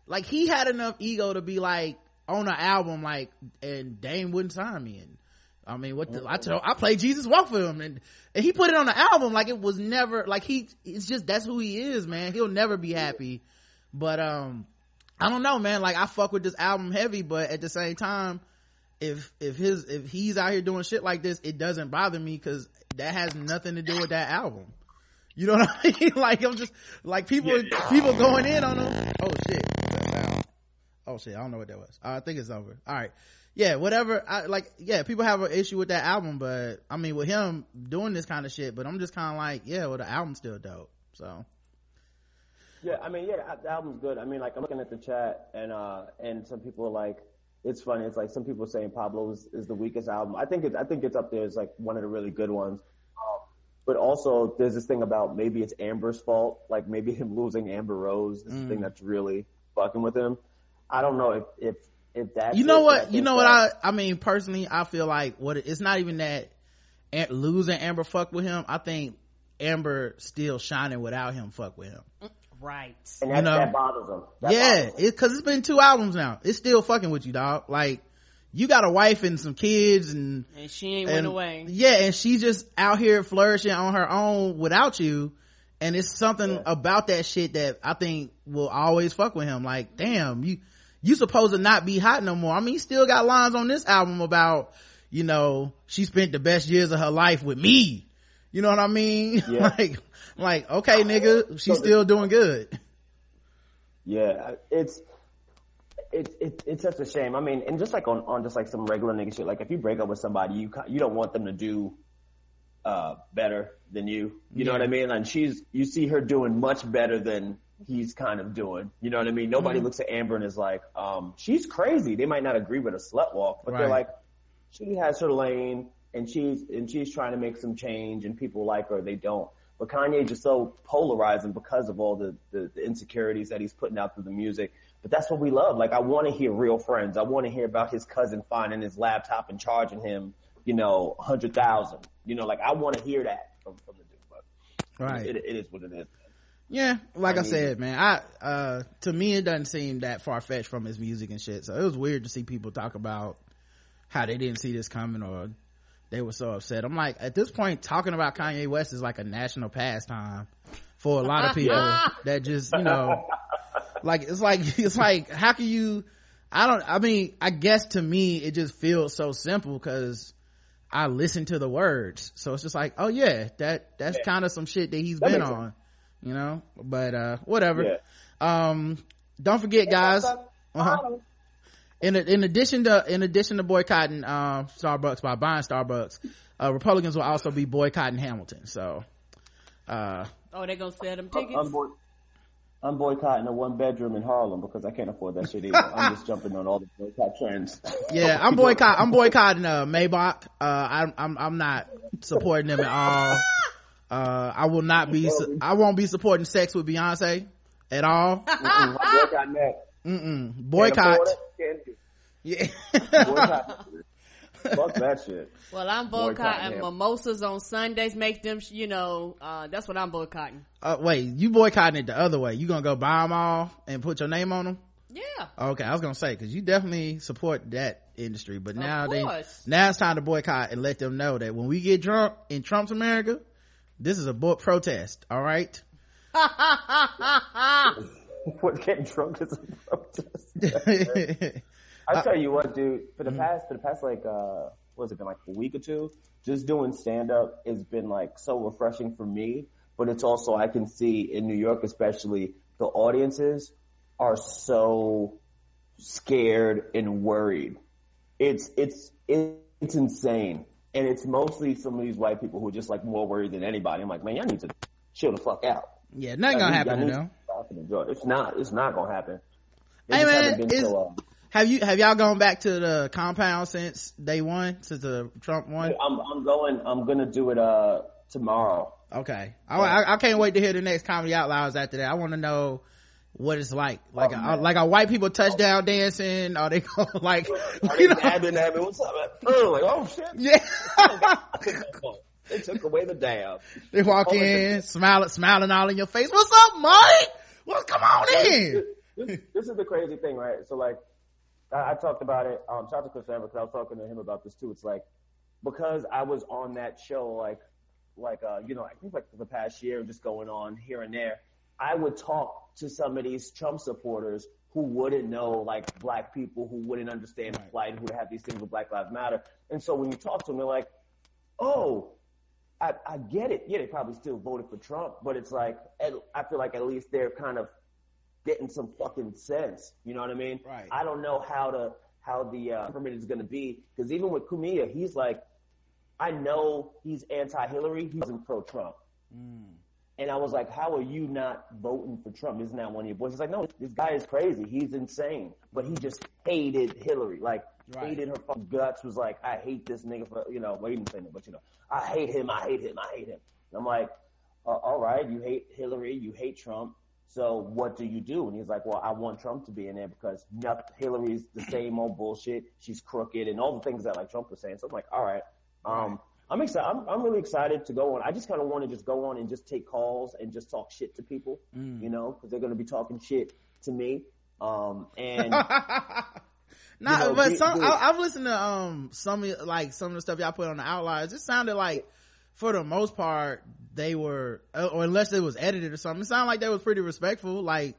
like he had enough ego to be like, on an album, like, and Dame wouldn't sign me. And I mean, what the, I told, I played Jesus Walk for him and, and he put it on the album like it was never, like he, it's just, that's who he is, man. He'll never be happy. But, um, I don't know, man. Like I fuck with this album heavy, but at the same time, if, if his, if he's out here doing shit like this, it doesn't bother me cause that has nothing to do with that album. You know what I mean? like I'm just, like people, people going in on him. Oh shit. What's that sound? Oh shit, I don't know what that was. Uh, I think it's over. All right. Yeah, whatever. I like, yeah, people have an issue with that album, but I mean, with him doing this kind of shit, but I'm just kind of like, yeah, well, the album's still dope. So, Yeah, I mean, yeah, the album's good. I mean, like I'm looking at the chat, and uh, and some people are like, it's funny. It's like some people are saying Pablo is, is the weakest album. I think it's I think it's up there as like one of the really good ones. Um, but also, there's this thing about maybe it's Amber's fault. Like maybe him losing Amber Rose is the thing that's really fucking with him. I don't know if if if that's you know it, what? I You think know what? I, I mean, personally, I feel like what, it's not even that losing Amber fuck with him. I think Amber still shining without him fuck with him. Right. and that, you know. that bothers him. That yeah, bothers him. it, cause it's been two albums now. It's still fucking with you, dog. Like, you got a wife and some kids and, And she ain't and went away. yeah, and she's just out here flourishing on her own without you. And it's something Yeah. about that shit that I think will always fuck with him. Like, damn, you, you supposed to not be hot no more. I mean, he still got lines on this album about, you know, she spent the best years of her life with me. You know what I mean? Yeah. like, like, okay, nigga, she's So still doing good. Yeah, it's it's it's it's such a shame. I mean, and just like on on just like some regular nigga shit, like if you break up with somebody, you you don't want them to do uh better than you. You know what I mean? And she's you see her doing much better than he's kind of doing. You know what I mean? Nobody looks at Amber and is like, um, she's crazy. They might not agree with a slut walk, but they're like, she has her lane and she's and she's trying to make some change and people like her, they don't. But Kanye just so polarizing because of all the, the, the insecurities that he's putting out through the music. But that's what we love. Like I want to hear real friends. I want to hear about his cousin finding his laptop and charging him, you know, a hundred thousand. You know, like I want to hear that from, from the dude. But Right. it, it is what it is. Yeah, like I, I mean- said, man, I uh to me it doesn't seem that far fetched from his music and shit. So it was weird to see people talk about how they didn't see this coming or they were so upset. I'm like, at this point, talking about Kanye West is like a national pastime for a lot of people that just, you know, like it's like it's like how can you? I don't. I mean, I guess to me it just feels so simple because. I listen to the words. So it's just like, oh yeah, that, that's kind of some shit that he's That been on sense. On, you know, but, uh, whatever. Yeah. Um, don't forget guys. Uh-huh. In, in addition to, in addition to boycotting, uh, Starbucks by buying Starbucks, uh, Republicans will also be boycotting Hamilton. So, uh, Oh, they gonna sell them I'm, tickets? boy- I'm boycotting a one bedroom in Harlem because I can't afford that shit either. I'm just jumping on all the boycott trends. yeah, I'm boycott, I'm boycotting, uh, Maybach. Uh, I'm, I'm, I'm not supporting them at all. Uh, I will not be, su- I won't be supporting sex with Beyonce at all. Mm-mm, I'm that. Mm-mm. Boycott. afford it, can't do it. Yeah. Boycott. Fuck that shit. Well, I'm Boycotting boycotting mimosas on Sundays. Make them, sh- you know, uh, that's what I'm boycotting. uh, wait, you boycotting it the other way. You gonna go buy them all and put your name on them? Yeah. Okay, I was gonna say because you definitely support that industry, but now they now it's time to boycott and let them know that when we get drunk in Trump's America, this is a bo- protest. All right. What getting drunk is a protest. I tell you what, dude. For the past, for the past like, uh, what has it been like a week or two? Just doing stand up has been like so refreshing for me. But it's also I can see in New York, especially, the audiences are so scared and worried. It's it's it's insane, and it's mostly some of these white people who are just like more worried than anybody. I'm like, man, y'all need to chill the fuck out. yeah, nothing gonna happen need to to them. stop and enjoy it. It's not. It's not gonna happen. It Hey man, so, uh, have you have y'all gone back to the compound since day one, since the Trump one? I'm I'm going. I'm gonna do it uh tomorrow. Okay, I, I, I can't wait to hear the next comedy outliers after that. I want to know what it's like. Like, Oh, a, like a white people touchdown dancing? Are they going like, Are you they know? dabbing, dabbing? What's up? Oh, like, oh shit! Yeah, they took away the dab. they walk Oh, in, smiling, smiling all in your face. What's up, Mike? Well, come on in. This, this is the crazy thing, right? So like, I, I talked about it. Um, shout out to Chris Evans because I was talking to him about this too. It's like because I was on that show, like, like uh, you know, I think like for the past year, just going on here and there. I would talk to some of these Trump supporters who wouldn't know like black people, who wouldn't understand the plight, who would have these things with Black Lives Matter. And so when you talk to them, they're like, oh, I, I get it. Yeah, they probably still voted for Trump, but it's like, I feel like at least they're kind of getting some fucking sense. You know what I mean? Right. I don't know how to, how the, uh, permit is going to be. Cause even with Cumia, he's like, I know he's anti-Hillary. He's in pro-Trump. And I was like, how are you not voting for Trump? Isn't that one of your boys? He's like, no, this guy is crazy. He's insane. But he just hated Hillary. Like, Right. hated her fucking guts. Was like, I hate this nigga for, you know, well, he didn't say that, but you know, I hate him. I hate him. I hate him. And I'm like, uh, all right, you hate Hillary. You hate Trump. So what do you do? And he's like, well, I want Trump to be in there because nothing, Hillary's the same old bullshit. She's crooked and all the things that like Trump was saying. So I'm like, all right. Um, I'm excited. I'm, I'm really excited to go on. I just kind of want to just go on and just take calls and just talk shit to people, you know, because they're going to be talking shit to me. Um, and Nah, You know, but some I, I've listened to um some of like some of the stuff y'all put on the outliers. It sounded like for the most part they were, uh, or unless it was edited or something, it sounded like they was pretty respectful. Like,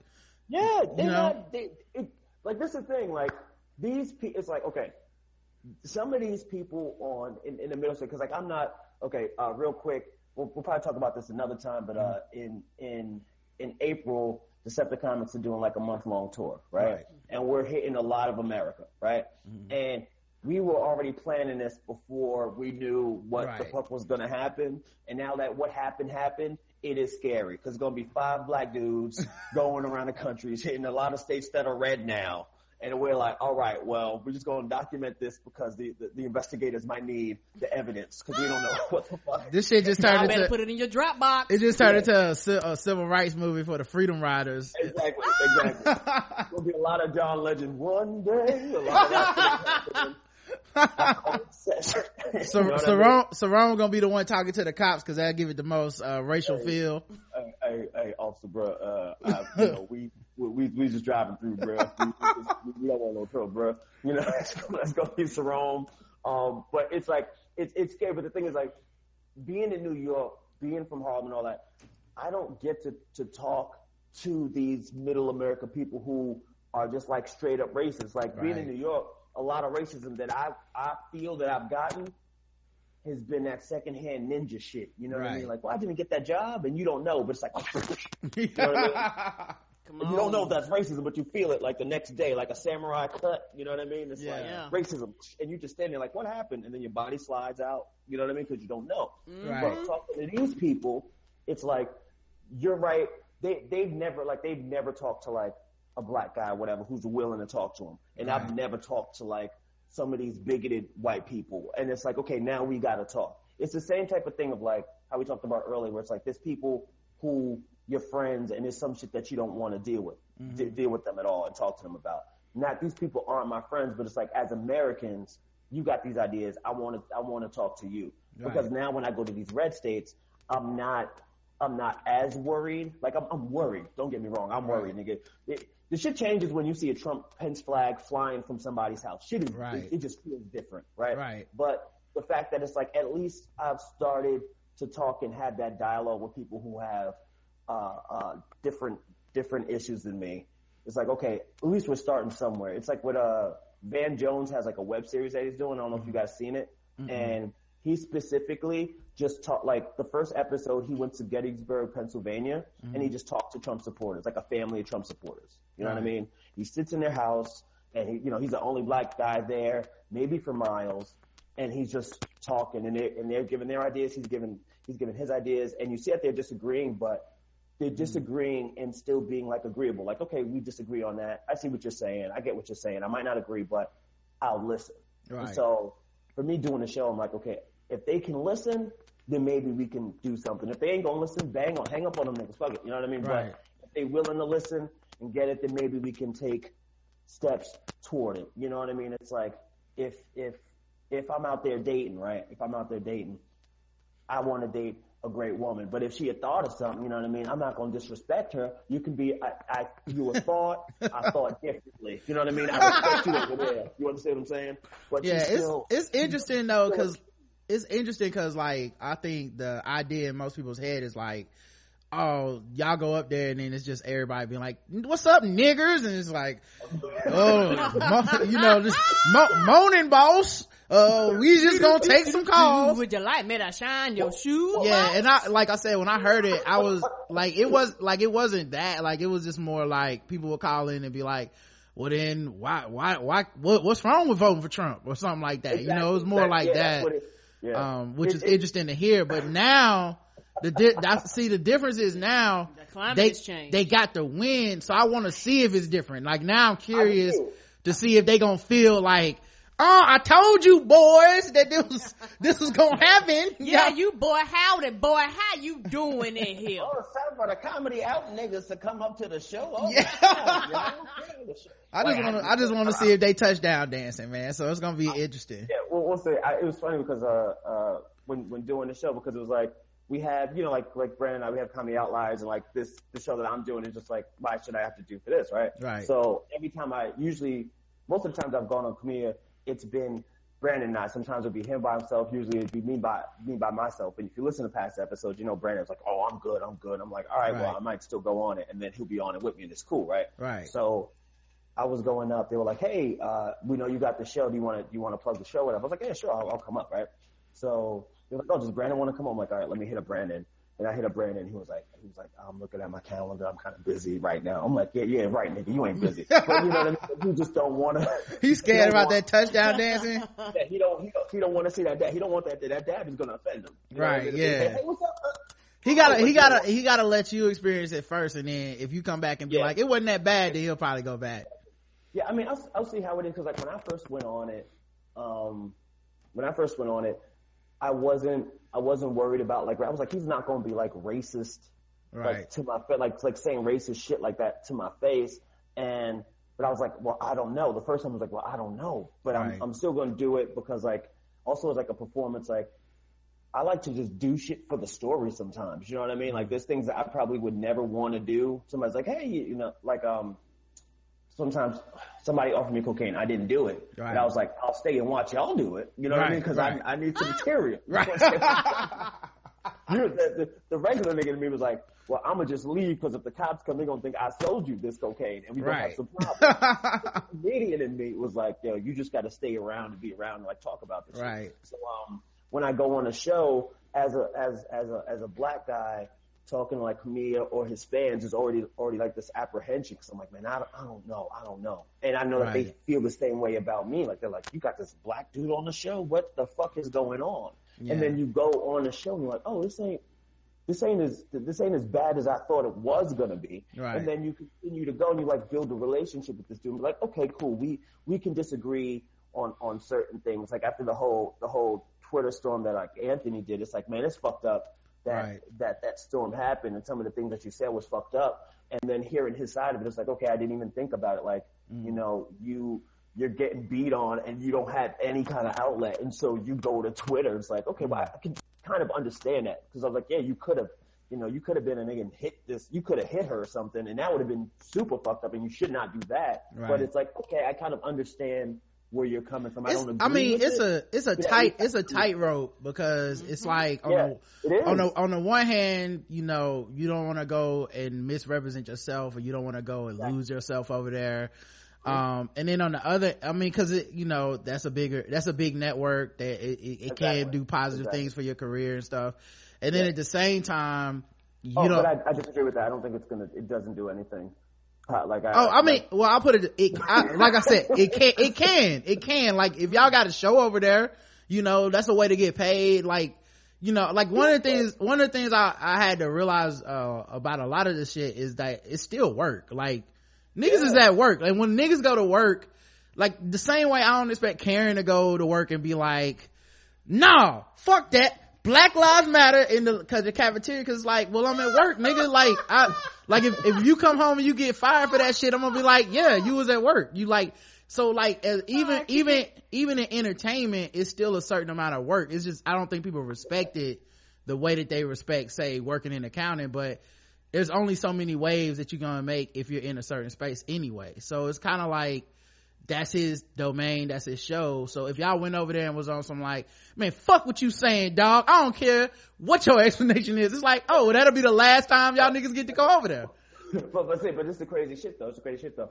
Yeah, they're You know? not. They, it, like this is the thing. Like these, pe- it's like okay, some of these people on in, in the middle because like I'm not okay. Uh, real quick, we'll, we'll probably talk about this another time. But uh, in in in April, Decepticons are doing like a month long tour, right? Right. And we're hitting a lot of America, right? And we were already planning this before we knew what the fuck was going to happen. And now that what happened happened, it is scary because it's going to be five black dudes going around the country, hitting a lot of states that are red now. And we're like, all right, well, we're just going to document this because the, the, the investigators might need the evidence because we don't know what the fuck. this shit just turned into, put it in your Dropbox. it just turned into a, a civil rights movie for the Freedom Riders. Exactly, exactly. There'll be a lot of John Legend one day. A lot of that So, You know what I mean? Sarone, Sarone gonna be the one talking to the cops because that'll give it the most uh, racial feel. hey, hey, hey, officer, bro. Uh, I, you know, we, we, we, we just driving through, bro. We, we, just, we don't want no trouble, bro. You know, let's go, let's go be Sarone. Um, but it's like, it's, it's scary. But the thing is like, being in New York, being from Harlem and all that, I don't get to, to talk to these middle America people who are just like straight up racist. Like being in New York, a lot of racism that I, I feel that I've gotten has been that secondhand ninja shit. You know what I mean? Like, well, I didn't get that job and you don't know, but it's like, you know what I mean? Come You don't know if that's racism, but you feel it like the next day, like a samurai cut. You know what I mean? It's like Yeah. racism, and you just stand there like, what happened? And then your body slides out. You know what I mean? Because you don't know. Right. But talking to these people, it's like you're right. They they've never like they've never talked to like a black guy, or whatever, who's willing to talk to them. And I've never talked to like some of these bigoted white people. And it's like, okay, now we got to talk. It's the same type of thing of like how we talked about earlier, where it's like there's people who your friends and there's some shit that you don't want to deal with, mm-hmm. de- deal with them at all and talk to them about. Not these people aren't my friends, but it's like as Americans, you got these ideas. I want to, I want to talk to you because now when I go to these red states, I'm not, I'm not as worried. Like I'm, I'm worried. Don't get me wrong. I'm worried, nigga. It, the shit changes when you see a Trump Pence flag flying from somebody's house. Shit is, Right. it, it just feels different, right? Right. But the fact that it's like, at least I've started to talk and have that dialogue with people who have, uh, uh, different, different issues than me. It's like, okay, at least we're starting somewhere. It's like what, uh, Van Jones has like a web series that he's doing. I don't know if you guys seen it. And he specifically just talked, like the first episode, he went to Gettysburg, Pennsylvania, and he just talked to Trump supporters, like a family of Trump supporters. You know what I mean? He sits in their house and he, you know, he's the only black guy there, maybe for miles, and he's just talking and they're, and they're giving their ideas. He's giving, he's giving his ideas and you see that they're disagreeing, but they're mm-hmm. disagreeing and still being like agreeable. Like, okay, we disagree on that. I see what you're saying. I get what you're saying. I might not agree, but I'll listen. Right. so for me doing the show, I'm like, okay, if they can listen, then maybe we can do something. If they ain't gonna listen, bang on, hang up on them niggas. Fuck it. You know what I mean? Right. But if they willing to listen and get it, then maybe we can take steps toward it. You know what I mean? It's like if if if I'm out there dating, right? If I'm out there dating, I want to date a great woman. But if she had thought of something, you know what I mean? I'm not going to disrespect her. You can be, I, I, you were thought, I thought differently. You know what I mean? I respect you over there. You understand what I'm saying? But yeah it's still, it's interesting though because it's interesting because like i think the idea in most people's head is like oh y'all go up there and then it's just everybody being like what's up niggers and it's like oh mo- you know just mo- moaning boss uh we just gonna take some calls Would you like me to shine your shoes? yeah and i like i said when i heard it i was like it was like it wasn't that like it was just more like people would call in and be like well then why why why what, what's wrong with voting for trump or something like that you know it was more Exactly. like Yeah, that it- yeah. um which It- is it- interesting to hear but now the di- I see the difference is now The climate they has changed. they got the win so i want to see if it's different like now i'm curious to see if they gonna feel like oh i told you boys that this was this was gonna happen Yeah, Y'all- you boy, howdy boy, how you doing in here? Oh, it's time for the comedy out niggas to come up to the show. Oh, Yeah. yeah. I just want to. I just want to see if they touchdown dancing, man. So it's gonna be interesting. Yeah, well, we'll say I, it was funny because uh uh when when doing the show because it was like we have you know like like Brandon and I we have comedy outliers and like this the show that I'm doing is just like why should I have to do for this right Right. so every time I usually most of the times I've gone on Comedian it's been Brandon and I sometimes it'll be him by himself usually it'd be me by me by myself and if you listen to past episodes you know Brandon's like oh I'm good I'm good I'm like all right, Right. well I might still go on it and then he'll be on it with me and it's cool right Right. so I was going up. They were like, "Hey, uh, we know you got the show. Do you want to? Do you want to plug the show?" Whatever. I was like, "Yeah, sure. I'll, I'll come up." Right. So they're like, "Oh, does Brandon want to come?" I'm like, "All right, let me hit up Brandon." And I hit up Brandon. He was like, "He was like, I'm looking at my calendar. I'm kind of busy right now." I'm like, "Yeah, yeah, right, nigga. You ain't busy, but you know what I mean. You just don't want to. He's scared about that touchdown dancing. Yeah, he don't. He don't. He don't want to see that. Dad. He don't want that. That dad is gonna offend him. You know what I Right, yeah. Hey, what's up? Uh, He gotta, he gotta, he gotta let you experience it first, and then if you come back and be Yeah. like, it wasn't that bad, then he'll probably go back. Yeah, I mean, I'll, I'll see how it is because like when I first went on it, um, when I first went on it, I wasn't, I wasn't worried about like, I was like, he's not going to be like racist, Right. like to my face, like, like saying racist shit like that to my face. And, but I was like, well, I don't know. The first time I was like, well, I don't know, but Right. I'm, I'm still going to do it because like, also as like a performance, like, I like to just do shit for the story sometimes. You know what I mean? Like there's things that I probably would never want to do. Somebody's like, hey, you know, like, um, sometimes somebody offered me cocaine. I didn't do it. Right. And I was like, I'll stay and watch y'all do it. You know what I mean? Cause right. I, I need some material. Right. The, the, the regular nigga to me was like, well, I'm gonna just leave because if the cops come, they're gonna think I sold you this cocaine and we gonna have some problems. the comedian in me was like, yo, you just gotta stay around and be around and like talk about this. shit. Right. So, um, when I go on a show as a, as, as a, as a black guy talking to like Cumia or his fans is already, already like this apprehension. Cause I'm like, man, I don't, I don't know. I don't know. And I know that they feel the same way about me. Like they're like, you got this black dude on the show. What the fuck is going on? Yeah. And then you go on the show and you're like, oh, this ain't, this ain't as this ain't as bad as I thought it was gonna be. Right. And then you continue to go and you like build a relationship with this dude. And be like, okay, cool. We we can disagree on on certain things. Like after the whole the whole Twitter storm that like Anthony did, it's like, man, it's fucked up that Right. that that storm happened and some of the things that you said was fucked up. And then hearing his side of it, it's like, okay, I didn't even think about it. Like, mm. you know, you you're getting beat on and you don't have any kind of outlet, and so you go to Twitter. It's like, okay, well, I can kind of understand that because I was like, yeah, you could have you know, you could have been a nigga and hit this, you could have hit her or something, and that would have been super fucked up, and you should not do that. Right. But it's like, okay, I kind of understand where you're coming from. I It's, don't agree I mean, with it's it. a it's a Yeah, tight it's a tightrope because it's like on Yeah, the, it is. on the on the one hand, you know, you don't want to go and misrepresent yourself, or you don't want to go and lose yourself over there. Um, and then on the other, I mean, cause it, you know, that's a bigger, that's a big network that it, it, it can do positive Exactly. things for your career and stuff. And then at the same time, you oh, know, but I, I disagree with that. I don't think it's gonna, it doesn't do anything. Like, I, Oh, I mean, well, I'll put it, it I, like I said, it can, it can, it can. Like, if y'all got a show over there, you know, that's a way to get paid. Like, you know, like one of the things, one of the things I, I had to realize, uh, about a lot of this shit is that it's still work. Like, niggas is at work. Like, when niggas go to work, like, the same way I don't expect Karen to go to work and be like, no, fuck that. Black lives matter in the, cause the cafeteria, cause like, well, I'm at work, nigga. Like, I, like if, if you come home and you get fired for that shit, I'm gonna be like, yeah, you was at work. You like, so like, as, even, even, even in entertainment, it's still a certain amount of work. It's just, I don't think people respect it the way that they respect, say, working in accounting, but there's only so many waves that you're gonna make if you're in a certain space anyway. So it's kind of like, that's his domain, that's his show. So if y'all went over there and was on some like, man, fuck what you saying, dog. I don't care what your explanation is. It's like, oh, that'll be the last time y'all niggas get to go over there. but but see, but this is the crazy shit though. It's the crazy shit though.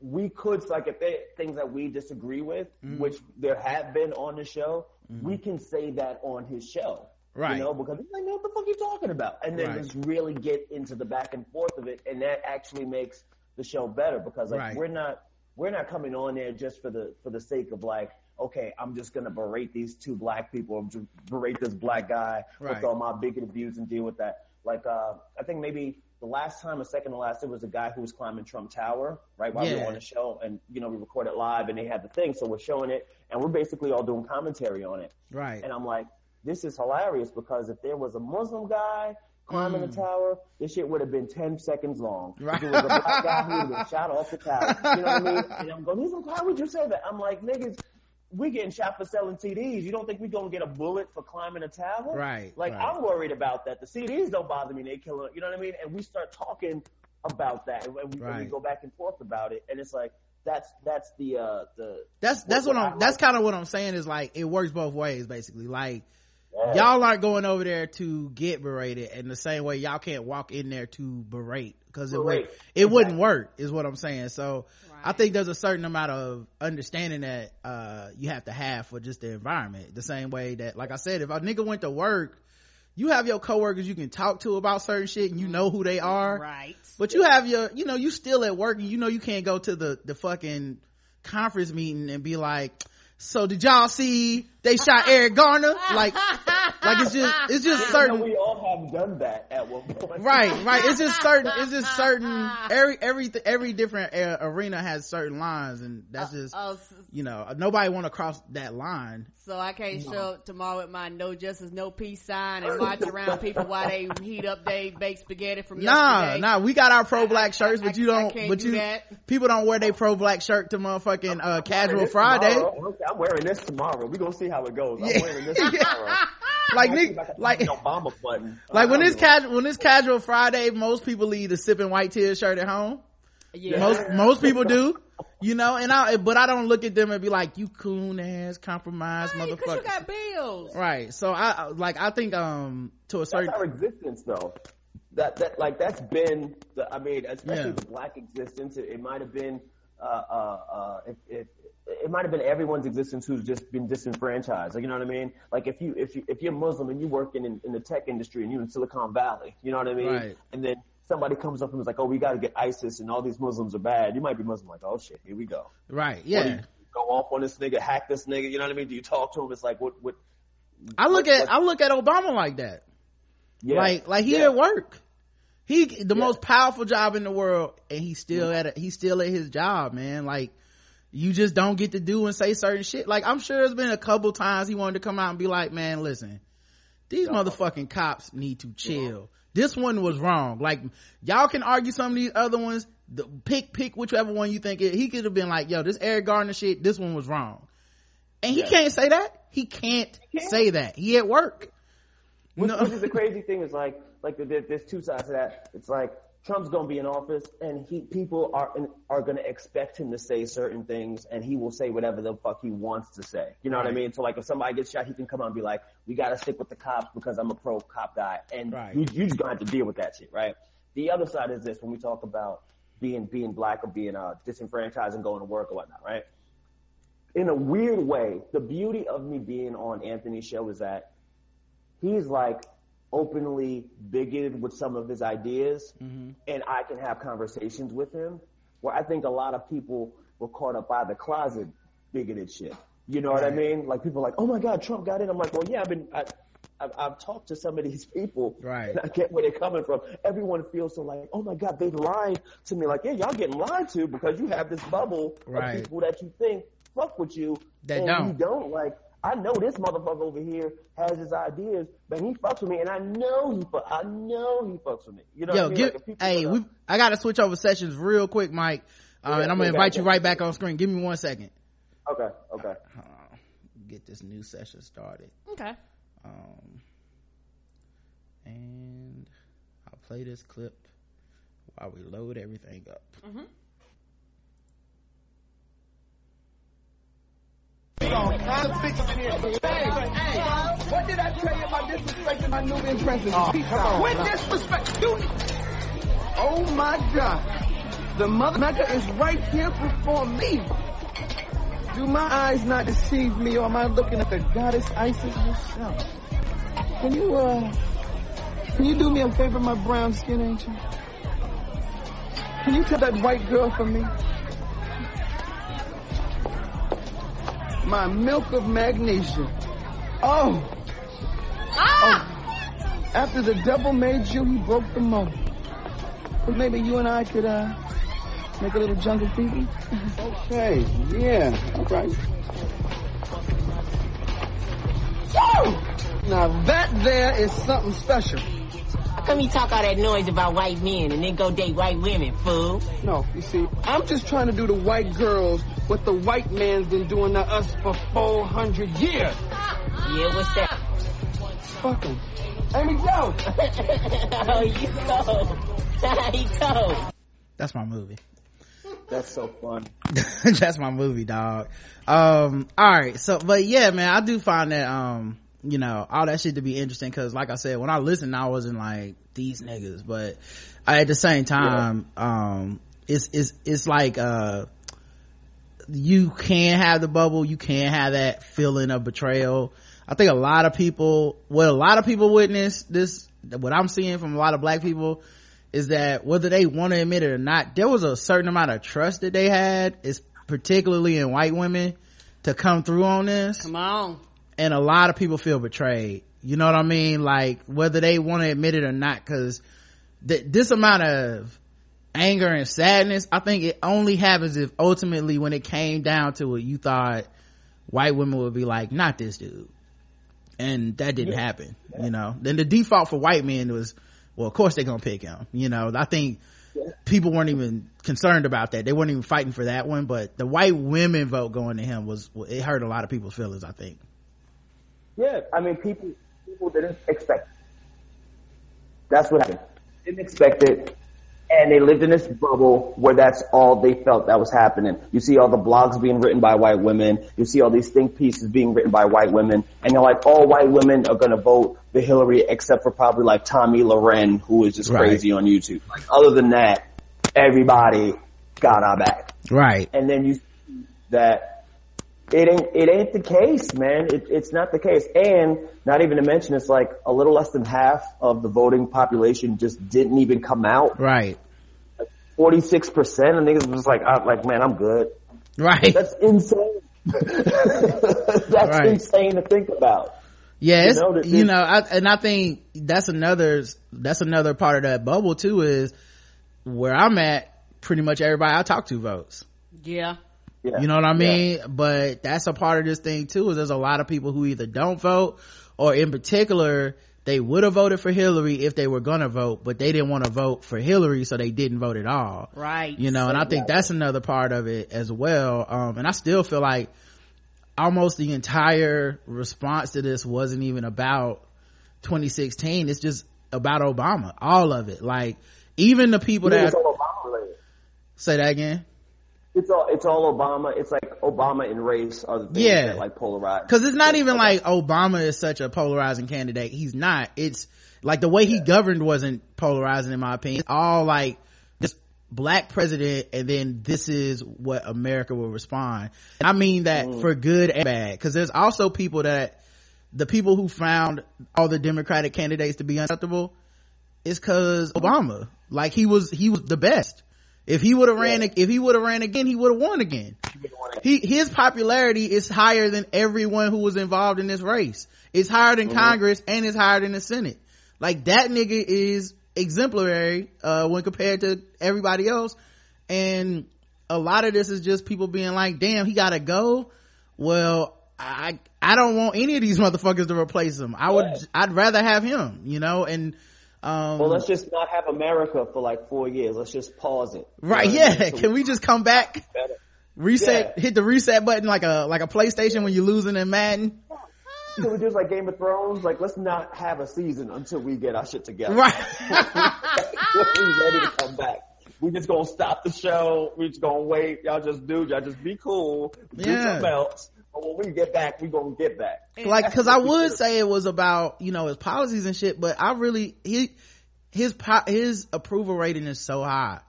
We could like if there things that we disagree with, Mm-hmm. which there have been on the show, we can say that on his show. Right. You know, because it's like, what the fuck you talking about? And then Right. just really get into the back and forth of it, and that actually makes the show better because like Right. we're not we're not coming on there just for the for the sake of like, okay, I'm just gonna berate these two black people, berate this black guy Right. with all my bigoted views and deal with that. Like, uh, I think maybe the last time or second to last, there was a guy who was climbing Trump Tower, right, while we were on the show, and you know we recorded live, and they had the thing, so we're showing it, and we're basically all doing commentary on it. Right. And I'm like, this is hilarious because if there was a Muslim guy climbing the tower, this shit would have been 10 seconds long. Mm. Right. If it was a black guy, he would have been shot off the tower. You know what I mean? And I'm going, he's like, why would you say that? I'm like, niggas, we getting shot for selling CDs. You don't think we gonna get a bullet for climbing a tower? Right, Like, right. I'm worried about that. The CDs don't bother me. They kill it. You know what I mean? And we start talking about that, and we, and we go back and forth about it. And it's like, that's, that's the, uh, the, That's, that's what I I'm, that's kind of what I'm saying is like, it works both ways basically. Like, Yeah. y'all aren't going over there to get berated in the same way y'all can't walk in there to berate because it would Berate. it wouldn't work is what i'm saying so i think there's a certain amount of understanding that uh you have to have for just the environment the same way that like i said if a nigga went to work you have your coworkers you can talk to about certain shit and you know who they are Right. but you have your you know you still at work and you know you can't go to the the fucking conference meeting and be like so did y'all see they shot Eric Garner? Like, like it's just, it's just certain, we all have done that at one point. right, right. It's just certain, it's just certain, every, every, every different uh, arena has certain lines and that's just, Oh, you know, nobody want to cross that line. so I can't show up tomorrow with my no justice, no peace sign and march around people while they heat up they baked spaghetti from Nah, yesterday. nah, we got our pro black shirts, but you I- I don't, can't but do you, that. people don't wear their pro black shirt to motherfucking, uh, casual Friday. tomorrow. I'm wearing this tomorrow. We're gonna see how it goes. I'm Yeah. wearing this tomorrow. Like, I nigga, think I got like, Obama button. like when I it's casual, when it's casual Friday, most people leave the sipping white tears shirt at home. Yeah. Most most people do, you know. And I, but I don't look at them and be like, "You coon ass, compromised Hey, 'cause motherfucker." you got bills. right. So I like. I think um to a That's certain our existence, though. That that like that's been. The, I mean, especially Yeah. the black existence. It, it might have been. Uh, uh, uh, if, if, it might have been everyone's existence who's just been disenfranchised. Like you know what I mean? Like if you if you if you're Muslim and you working in, in the tech industry and you're in Silicon Valley, you know what I mean? Right. And then somebody comes up and is like, "Oh, we got to get ISIS and all these Muslims are bad." You might be Muslim, like, "Oh shit, here we go." right. Yeah. you go off on this nigga, hack this nigga. You know what I mean? Do you talk to him? It's like what what? I look what- at what- I look at Obama like that. yeah, Like like he yeah. at work. He the Yeah. most powerful job in the world, and he's still at a, he's still at his job, man. Like you just don't get to do and say certain shit. Like I'm sure there's been a couple times he wanted to come out and be like, "Man, listen, these motherfucking cops need to chill. This one was wrong. Like y'all can argue some of these other ones. The, pick pick whichever one you think it. He could have been like, "Yo, this Eric Garner shit. This one was wrong." And he Yeah. can't say that. He can't, can't. say that. He at work. Which, No. which is the crazy thing is like, like there, there's two sides to that. It's like Trump's gonna be in office, and he people are are gonna expect him to say certain things, and he will say whatever the fuck he wants to say. You know what I mean? So like, if somebody gets shot, he can come out and be like, "We gotta stick with the cops because I'm a pro cop guy," and Right. you you just gonna have to deal with that shit, right? The other side is this: when we talk about being being black or being uh, disenfranchised and going to work or whatnot, right? in a weird way, the beauty of me being on Anthony's show is that he's like openly bigoted with some of his ideas mm-hmm. and I can have conversations with him where I think a lot of people were caught up by the closet bigoted shit. You know what I mean? Like people are like, oh my God, Trump got in. I'm like, well, yeah, I've been, I, I've, I've talked to some of these people. Right. And I get where they're coming from. Everyone feels so like, oh my God, they lied to me. Like, yeah, y'all getting lied to because you have this bubble Right. of people that you think fuck with you. That and don't. You don't. Like, I know this motherfucker over here has his ideas, but he fucks with me, and I know he fuck. I know he fucks with me. You know Yo, what I mean? give, Like, hey, we, I gotta switch over sessions real quick, Mike. Uh, Yeah, and I'm gonna okay, invite you right back on screen. Give me one second. Okay, okay. Uh, get this new session started. Okay. Um, and I'll play this clip while we load everything up. What did I tell you about disrespecting my Nubian princess? What disrespect? You... Oh my God. The mother Mecca is right here before me. Do my eyes not deceive me or am I looking at the goddess Isis herself? Can you, uh, can you do me a favor, my brown skin angel? Can you tell that white girl for me? My milk of magnesia. Oh. Oh. After the devil made you, he broke the mold. But maybe you and I could, uh, make a little jungle fever? okay, yeah, all right. Woo! Now that there is something special. How come you talk all that noise about white men and then go date white women, fool? No, you see, I'm just trying to do the white girls what the white man's been doing to us for 400 years. Yeah, what's that? Fuck 'em. Amy Joe! oh, you go. he go. That's my movie. That's so fun. That's my movie, dog. Um, all right. So, but yeah, man, I do find that, um, you know, all that shit to be interesting because, like I said, when I listened, I wasn't like these niggas, but I, at the same time, um, it's it's it's like uh, you can have the bubble, you can have that feeling of betrayal. I think a lot of people, what a lot of people witness this, what I'm seeing from a lot of black people is that whether they want to admit it or not, there was a certain amount of trust that they had, is particularly in white women, to come through on this. Come on. And a lot of people feel betrayed. You know what I mean? Like whether they want to admit it or not, cause th- this amount of anger and sadness, I think it only happens if ultimately when it came down to it, you thought white women would be like, not this dude. And that didn't happen, you know. Then the default for white men was, well, of course they're gonna pick him, you know. I think people weren't even concerned about that. They weren't even fighting for that one, but the white women vote going to him was, it hurt a lot of people's feelings, I think. Yeah, I mean, people people didn't expect. It. That's what happened. Didn't expect it, and they lived in this bubble where that's all they felt that was happening. You see all the blogs being written by white women. You see all these think pieces being written by white women, and you're like, all white women are gonna vote for Hillary except for probably like Tomi Lahren, who is just Right. crazy on YouTube. Like, other than that, everybody got our back Right. and then you see that it ain't it ain't the case, man. It, it's not the case, and not even to mention, it's like a little less than half of the voting population just didn't even come out. Right. Forty six percent, and niggas was like, I'm like, man, I'm good. Right. That's insane. That's Right. insane to think about. Yeah, You know, you know, I, and I think that's another, that's another part of that bubble too is where I'm at, pretty much everybody I talk to votes. Yeah. Yeah. You know what I mean? But that's a part of this thing too is there's a lot of people who either don't vote or in particular, they would have voted for Hillary if they were gonna vote, but they didn't want to vote for Hillary, so they didn't vote at all. Right. You know, and I think that's another part of it as well. Um, and I still feel like almost the entire response to this wasn't even about 2016 it's just about obama all of it like even the people that it's all Obama related. say that again It's all it's all Obama. It's like Obama and race are the things Yeah. that like polarize. because it's not even like obama is such a polarizing candidate. He's not. It's like the way he governed wasn't polarizing in my opinion. It's all like just black president and then this is what america will respond. And i mean that mm. for good and bad. Because there's also people that the people who found all the democratic candidates to be unacceptable is because obama. Like he was he was the best if he would have ran if he would have ran again he would have won again. He his popularity is higher than everyone who was involved in this race. It's higher than congress and it's higher than the senate. Like that nigga is exemplary uh when compared to everybody else. And a lot of this is just people being like damn he gotta go. Well i i don't want any of these motherfuckers to replace him. I would i'd rather have him you know? And um well, let's just not have America for like four years. Let's just pause it. right You know what I yeah mean? So can we just come back better. reset Yeah. hit the reset button like a like a playstation when you're losing in madden Can we just like Game of Thrones? Like, let's not have a season until we get our shit together. right We're ready to come back. We just gonna stop the show. We just gonna wait. Y'all just do. Y'all just be cool. Do Yeah. something else. When we get back, we gonna get back. like because i would say it was about you know his policies and shit but i really he his his approval rating is so high.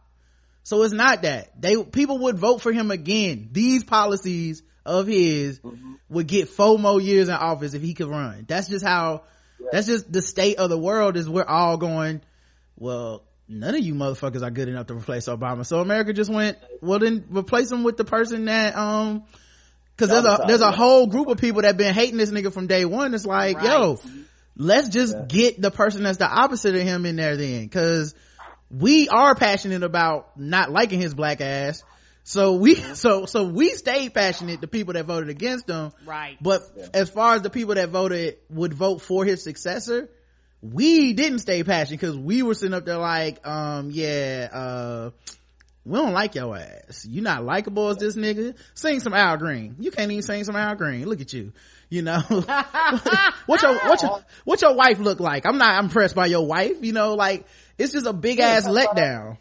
So it's not that. They people would vote for him again. These policies of his would get four more years in office if he could run. That's just how that's just the state of the world is we're all going well none of you motherfuckers are good enough to replace obama. So america just went well then replace him with the person that um Cause there's a, there's a whole group of people that been hating this nigga from day one. It's like, yo, let's just get the person that's the opposite of him in there then. Cause we are passionate about not liking his black ass. So we, so, so we stayed passionate, the people that voted against him. Right. But as far as the people that voted would vote for his successor, we didn't stay passionate because we were sitting up there like, um, yeah, uh, we don't like your ass. You not likable as this nigga. Sing some Al Green. You can't even sing some Al Green. Look at you. You know, what your what your what your wife look like? I'm not impressed by your wife. You know, like it's just a big ass letdown.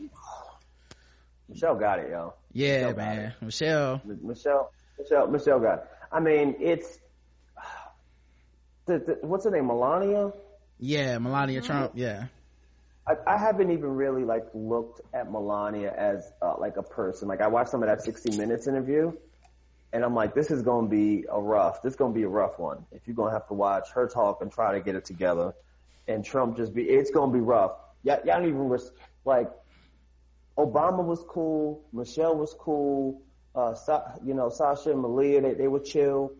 Michelle got it, yo. Yeah, Michelle man. Michelle. Michelle, Michelle, Michelle got it. I mean, it's the, the, what's her name, Melania. Yeah, Melania mm-hmm. Trump. Yeah. I, I haven't even really like looked at Melania as uh, like a person. Like I watched some of that 60 Minutes interview, and I'm like, this is gonna be a rough. This is gonna be a rough one. If you're gonna have to watch her talk and try to get it together, and Trump just be, it's gonna be rough. Y'all, y'all don't even res- like. Obama was cool. Michelle was cool. Uh, Sa- you know, Sasha and Malia, they, they were chill.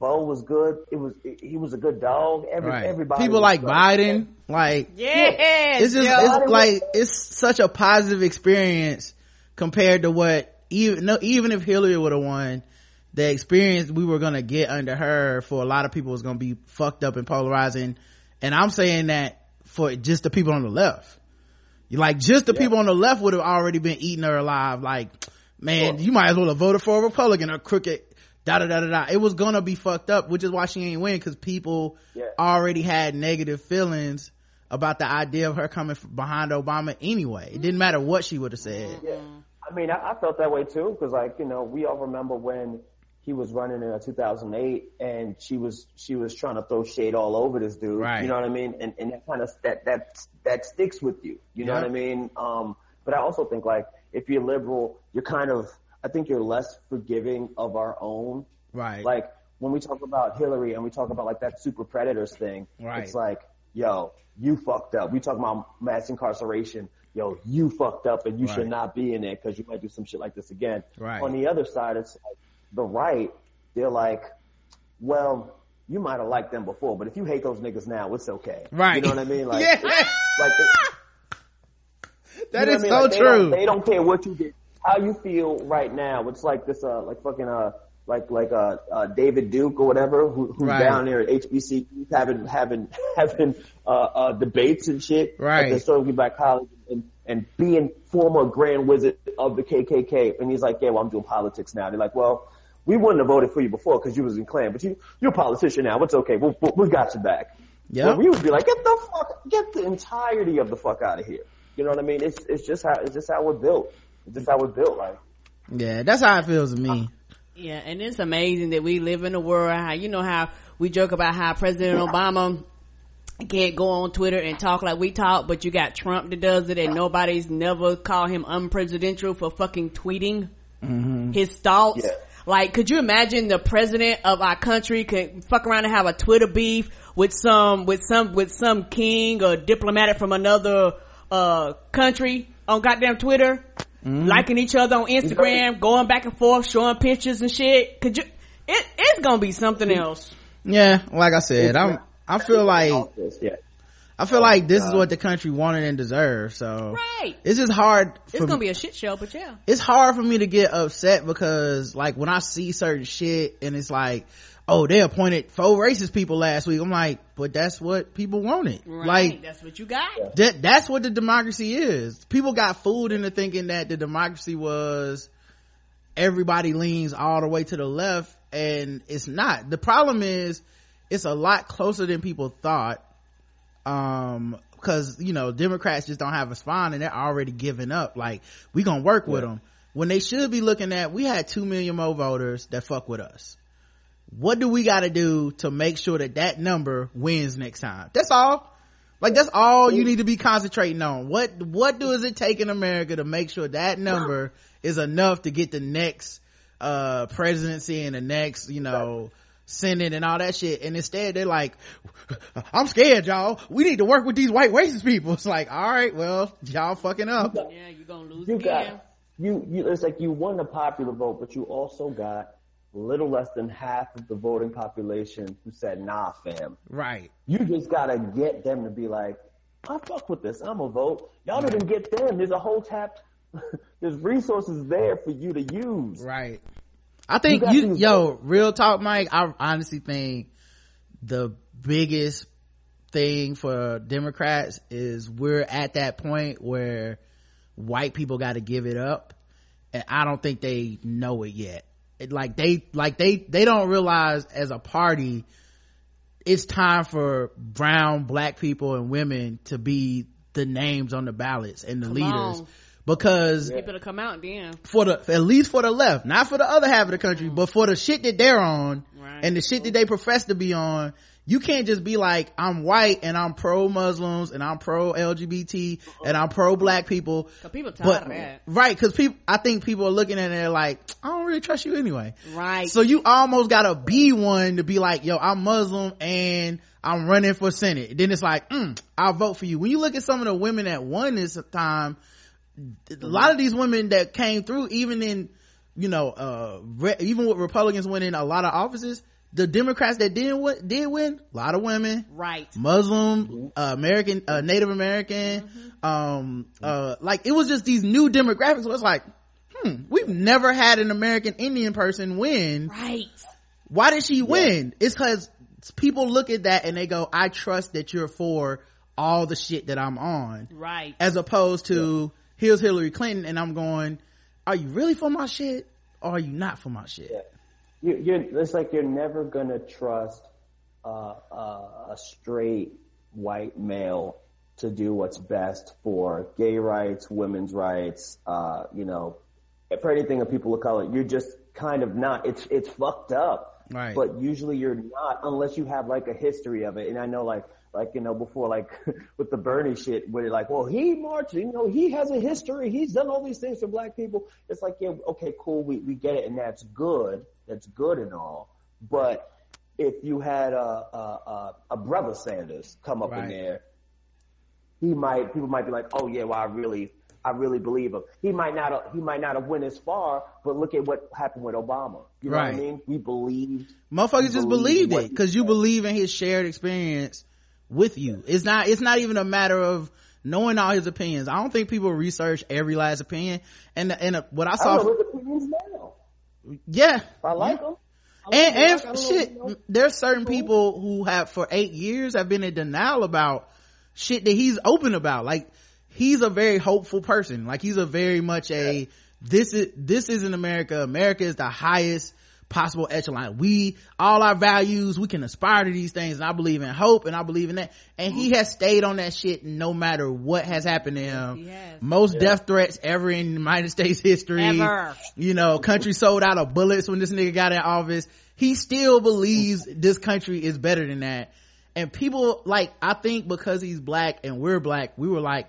Bo was good. It was, he was a good dog. Every, Right. everybody. People like good. Biden, like Yes, it's just yo. it's like it's such a positive experience compared to what even no even if Hillary would have won, the experience we were gonna get under her for a lot of people was gonna be fucked up and polarizing. And I'm saying that for just the people on the left. Like just the people on the left would have already been eating her alive. Like, man, you might as well have voted for a Republican or crooked. Da da da da da. It was gonna be fucked up, which is why she ain't win because people Yeah. already had negative feelings about the idea of her coming behind Obama anyway. It didn't matter what she would have said. Yeah. I mean, I, I felt that way too, because like, you know, we all remember when he was running in uh, 2008 and she was, she was trying to throw shade all over this dude. Right. You know what I mean? And, and that kind of, that, that, that sticks with you. You know what I mean? Um, but I also think like, if you're liberal, you're kind of, I think you're less forgiving of our own. Right. Like, when we talk about Hillary and we talk about like that super predators thing, Right. it's like, yo, you fucked up. We talk about mass incarceration. Yo, you fucked up and you Right. should not be in it because you might do some shit like this again. Right. On the other side, it's like the right. They're like, well, you might have liked them before, but if you hate those niggas now, it's okay. Right. You know what I mean? Like, Yeah. like it- that you know is what I mean? so Like, they true. Don't, they don't care what you did, how you feel right now. It's like this, uh, like fucking, uh, like like uh, uh David Duke or whatever, who, who's Right. down there at HBC having having having uh, uh debates and shit Right. at the Sterling Black College and and being former Grand Wizard of the KKK. And he's like, yeah, well, I'm doing politics now. They're like, well, we wouldn't have voted for you before because you was in Klan, but you you're a politician now. It's okay. We'll, we'll, we got you back. Yeah. Where we would be like, get the fuck, get the entirety of the fuck out of here. You know what I mean? It's it's just how it's just how we're built. It's just how we're built. Like Yeah, that's how it feels to me. Yeah, and it's amazing that we live in a world how you know how we joke about how President Obama can't go on Twitter and talk like we talk, but you got Trump that does it and nobody's never called him unpresidential for fucking tweeting his thoughts. Yeah. Like, could you imagine the president of our country could fuck around and have a Twitter beef with some, with some, with some king or diplomat from another, uh, country on goddamn Twitter? Mm-hmm. Liking each other on Instagram, going back and forth, showing pictures and shit. Could you, it, it's gonna be something else. Yeah, like I said, I'm, I feel like, yeah. I feel like this is what the country wanted and deserved, so. Right. It's just hard It's gonna be a shit show, but yeah. it's hard for me to get upset because like when I see certain shit and it's like, oh, they appointed four racist people last week. I'm like, but that's what people wanted. Right. Like that's what you got. that, that's what the democracy is. People got fooled into thinking that the democracy was everybody leans all the way to the left and it's not. The problem is it's a lot closer than people thought. Um, cause, you know, Democrats just don't have a spine and they're already giving up. Like, we gonna work with them. When they should be looking at, we had two million more voters that fuck with us. What do we gotta do to make sure that that number wins next time? That's all. Like that's all you need to be concentrating on. What, what does it take in America to make sure that number is enough to get the next, uh, presidency and the next, you know, Senate and all that shit. And instead they're like, I'm scared, y'all. We need to work with these white racist people. It's like, all right, well, y'all fucking up. Yeah, you're gonna lose You again. got you, you. It's like you won the popular vote, but you also got a little less than half of the voting population who said, "Nah, fam." Right. You just gotta get them to be like, "I fuck with this. I'm a vote." Y'all didn't get them. There's a whole tapped. There's resources there for you to use. Right. I think got you, yo, real talk, Mike. I honestly think the biggest thing for Democrats is we're at that point where white people got to give it up, and I don't think they know it yet. It, like they, like they, they don't realize as a party, it's time for brown, black people, and women to be the names on the ballots and the Come leaders on. because People to come out then. for the at least for the left not for the other half of the country mm. but for the shit that they're on Right. and the shit that they profess to be on you can't just be like i'm white and i'm pro muslims and i'm pro lgbt and i'm pro black people Cause people tired but of that. right because people i think people are looking at it like i don't really trust you anyway Right. so you almost gotta be one to be like yo i'm muslim and i'm running for senate then it's like mm, i'll vote for you when you look at some of the women that won this time a lot of these women that came through even in you know uh re- even with republicans winning a lot of offices the democrats that didn't win, did win? A lot of women. Right. muslim uh, american uh, native american. Um uh like it was just these new demographics where it's like hmm we've never had an american indian person win. Right. why did she win? It's because people look at that and they go i trust that you're for all the shit that i'm on. Right. as opposed to here's Hillary Clinton and I'm going, are you really for my shit or are you not for my shit? You, you're, it's like you're never gonna trust uh, uh, a straight white male to do what's best for gay rights, women's rights, uh, you know, for anything of people of color. You're just kind of not. It's it's fucked up. Right. But usually you're not unless you have like a history of it. And I know like like you know before like with the Bernie shit where you're like, well he marched, you know, he has a history. He's done all these things for black people. It's like yeah, okay, cool, we we get it, and that's good. That's good and all. But if you had a a, a, a brother Sanders come up in there, he might people might be like, oh yeah, well I really I really believe him. He might not he might not have went as far, but look at what happened with Obama. You know Right. what I mean? We believed Motherfuckers just believe believed it because you believe in his shared experience with you. It's not, it's not even a matter of knowing all his opinions. I don't think people research every last opinion. And, and uh, what I I saw, don't know his opinions now. Yeah. I like him. and like and shit you know. there's certain people who have for eight years have been in denial about shit that he's open about like he's a very hopeful person like he's a very much a this is this isn't america america is the highest possible echelon. We, all our values, we can aspire to these things. And I believe in hope and I believe in that. And he has stayed on that shit no matter what has happened to him. He has. Most death threats ever in United States history. Ever. You know, country sold out of bullets when this nigga got in office. He still believes this country is better than that. And people, like, I think because he's black and we're black, we were like,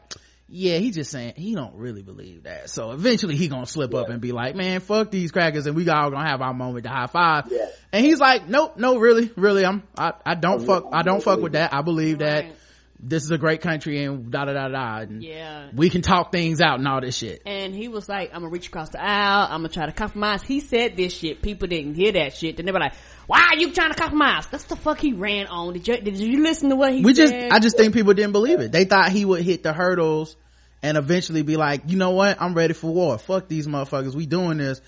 yeah, he just saying he don't really believe that. So eventually he gonna slip up and be like, man, fuck these crackers and we all gonna have our moment to high five. Yeah. And he's like, nope, no, really, really, I'm, I, I don't fuck, I don't fuck with that. I believe that Right. This is a great country and da da da da. And Yeah. we can talk things out and all this shit. And he was like, I'm gonna reach across the aisle. I'm gonna try to compromise. He said this shit. People didn't hear that shit. Then they were like, why are you trying to compromise? That's the fuck he ran on. Did you, did you listen to what he said? we said? just, I just think people didn't believe it. They thought he would hit the hurdles and eventually be like, you know what? I'm ready for war. Fuck these motherfuckers. We doing this.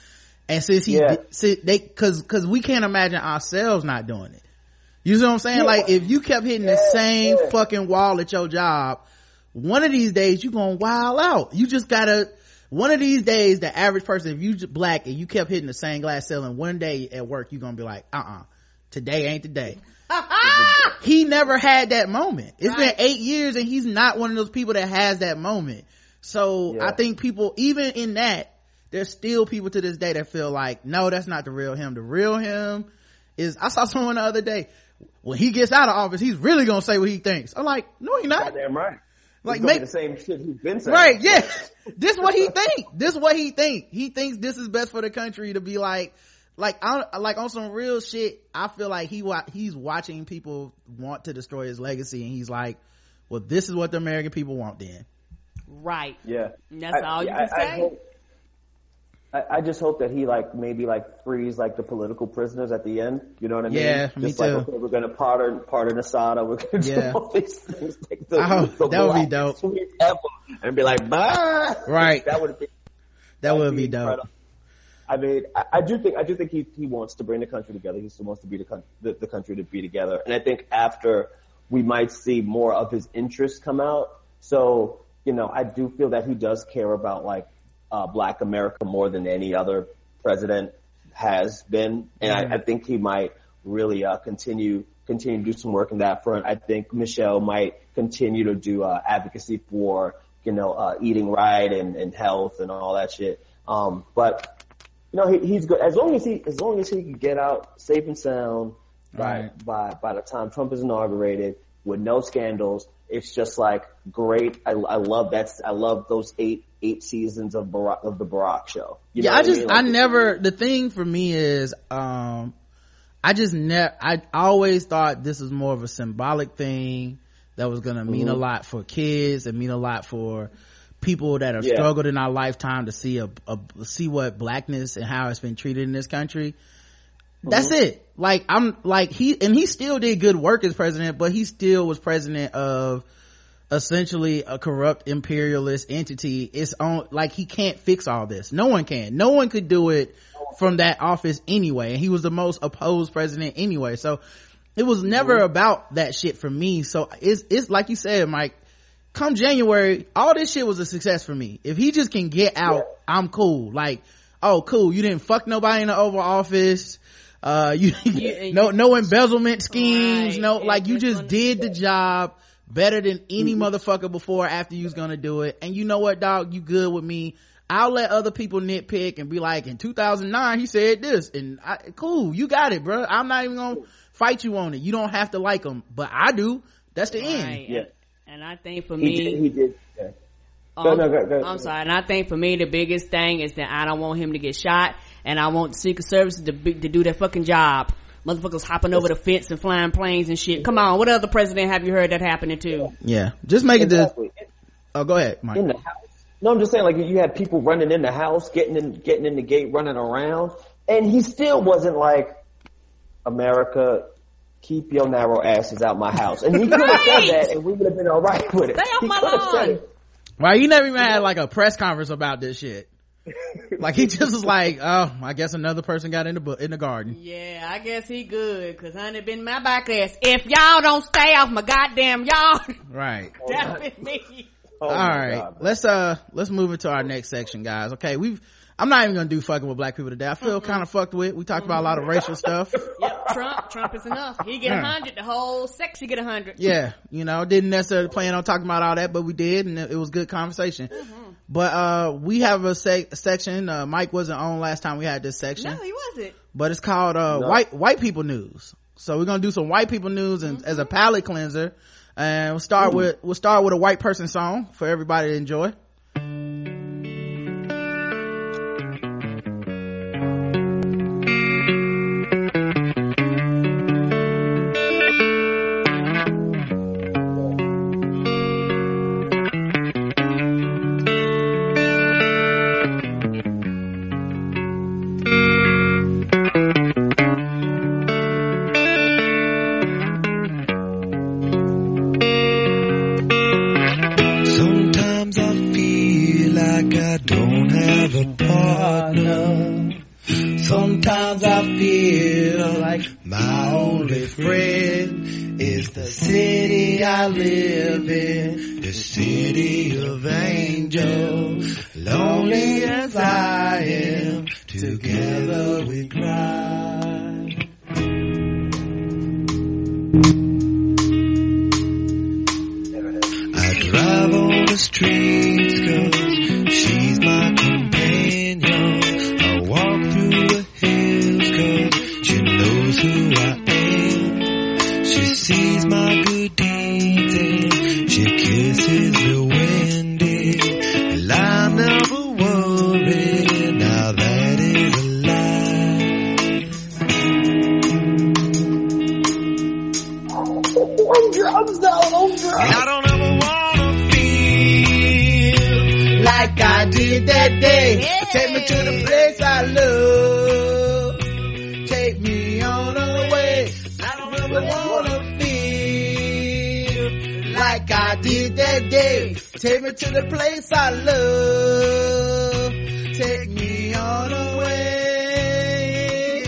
And since he, Yeah. since they, cause, cause we can't imagine ourselves not doing it. You see what I'm saying? Yeah. Like if you kept hitting the same yeah. fucking wall at your job, one of these days you gonna wild out. You just gotta, one of these days the average person, if you black and you kept hitting the same glass ceiling, one day at work you gonna be like, uh-uh, today ain't the day. he never had that moment. It's been eight years and he's not one of those people that has that moment. So Yeah. I think people, even in that, there's still people to this day that feel like, no, that's not the real him. The real him is, I saw someone the other day, when he gets out of office, he's really gonna say what he thinks. I'm like, no, he not. Goddamn right. Like, He's make- the same shit he's been saying. Right, yeah. this is what he think. This is what he think. He thinks this is best for the country to be like, like, I, like on some real shit, I feel like he, he's watching people want to destroy his legacy and he's like, well, this is what the American people want then. right. Yeah. That's all you I, can I say. hope- I, I just hope that he like maybe like frees like the political prisoners at the end. You know what I mean? Yeah, me just like too. okay, we're gonna pardon pardon Assata. We're gonna Yeah. do all these things. Like the, hope- oh, the that would be dope. And be like, bye. Right. That would be That would that'd be dope. incredible. I mean, I, I do think I do think he he wants to bring the country together. He still wants to be the, coun- the the country to be together. And I think after we might see more of his interests come out. So you know, I do feel that he does care about like uh, Black America more than any other president has been, and I, I think he might really uh, continue continue to do some work in that front. I think Michelle might continue to do uh, advocacy for you know uh, eating right and, and health and all that shit. Um, but you know, he, he's good as long as he as long as he can get out safe and sound by Right. by by the time Trump is inaugurated with no scandals. It's just like great. I, I love that. I love those eight eight seasons of Barack, of the Barack show. You know yeah, I just, mean? I never, the thing for me is, um, I just never, I always thought this was more of a symbolic thing that was gonna mean Mm-hmm. a lot for kids and mean a lot for people that have Yeah. struggled in our lifetime to see a, a, see what blackness and how it's been treated in this country. That's Mm-hmm. it. Like, I'm, like, he, and he still did good work as president, but he still was president of, essentially a corrupt imperialist entity. It's on like he can't fix all this. No one can. No one could do it from that office anyway. And he was the most opposed president anyway. So it was never about that shit for me. So it's it's like you said mike come january all this shit was a success for me. If he just can get out i'm cool. Like oh cool. You didn't fuck nobody in the oval office. Uh you and no no embezzlement schemes. Right. no like you just did the job better than any motherfucker before or after you was gonna do it and you know what dog you good with me i'll let other people nitpick and be like in 2009 he said this and I, cool you got it bro i'm not even gonna fight you on it you don't have to like him but i do that's the end Yeah. And I think for He me, did. He did. Yeah. Um, Go, no, go, go. I'm sorry, and I think for me the biggest thing is that I don't want him to get shot, and I want the Secret Service to be, to do their fucking job. Motherfuckers hopping over the fence and flying planes and shit. Come on, what other president have you heard that happening to? yeah just make it the oh go ahead Mike. in the house. No, I'm just saying, like you had people running in the house, getting in, getting in the gate, running around, and he still wasn't like, America, keep your narrow asses out my house. And he could have Right. said that, and we would have been all right with it. Stay off he my could have lawn. it. Why you never even had like a press conference about this shit? Like he just was like, oh, I guess another person got in the bu- in the garden. Yeah, I guess he good, cause honey been my back ass. If y'all don't stay off my goddamn yard, Right. that been me. Oh All my right. God, let's uh let's move into our next section, guys. Okay, we've I'm not even gonna do fucking with black people today. I feel kind of fucked with. We talked about a lot of racial stuff. Yep, Trump. Trump is enough. He get a Yeah. hundred. The whole section get a hundred. Yeah, you know, didn't necessarily plan on talking about all that, but we did, and it it was good conversation. Mm-hmm. But uh we have a sec- section. Uh, Mike wasn't on last time we had this section. No, he wasn't. but it's called uh No. white white people news so we're gonna do some white people news and as a palate cleanser and we'll start with we'll start with a white person song for everybody to enjoy I live in, the city of angels. Lonely as I am, together we cry. To the place i love. Take me on a way.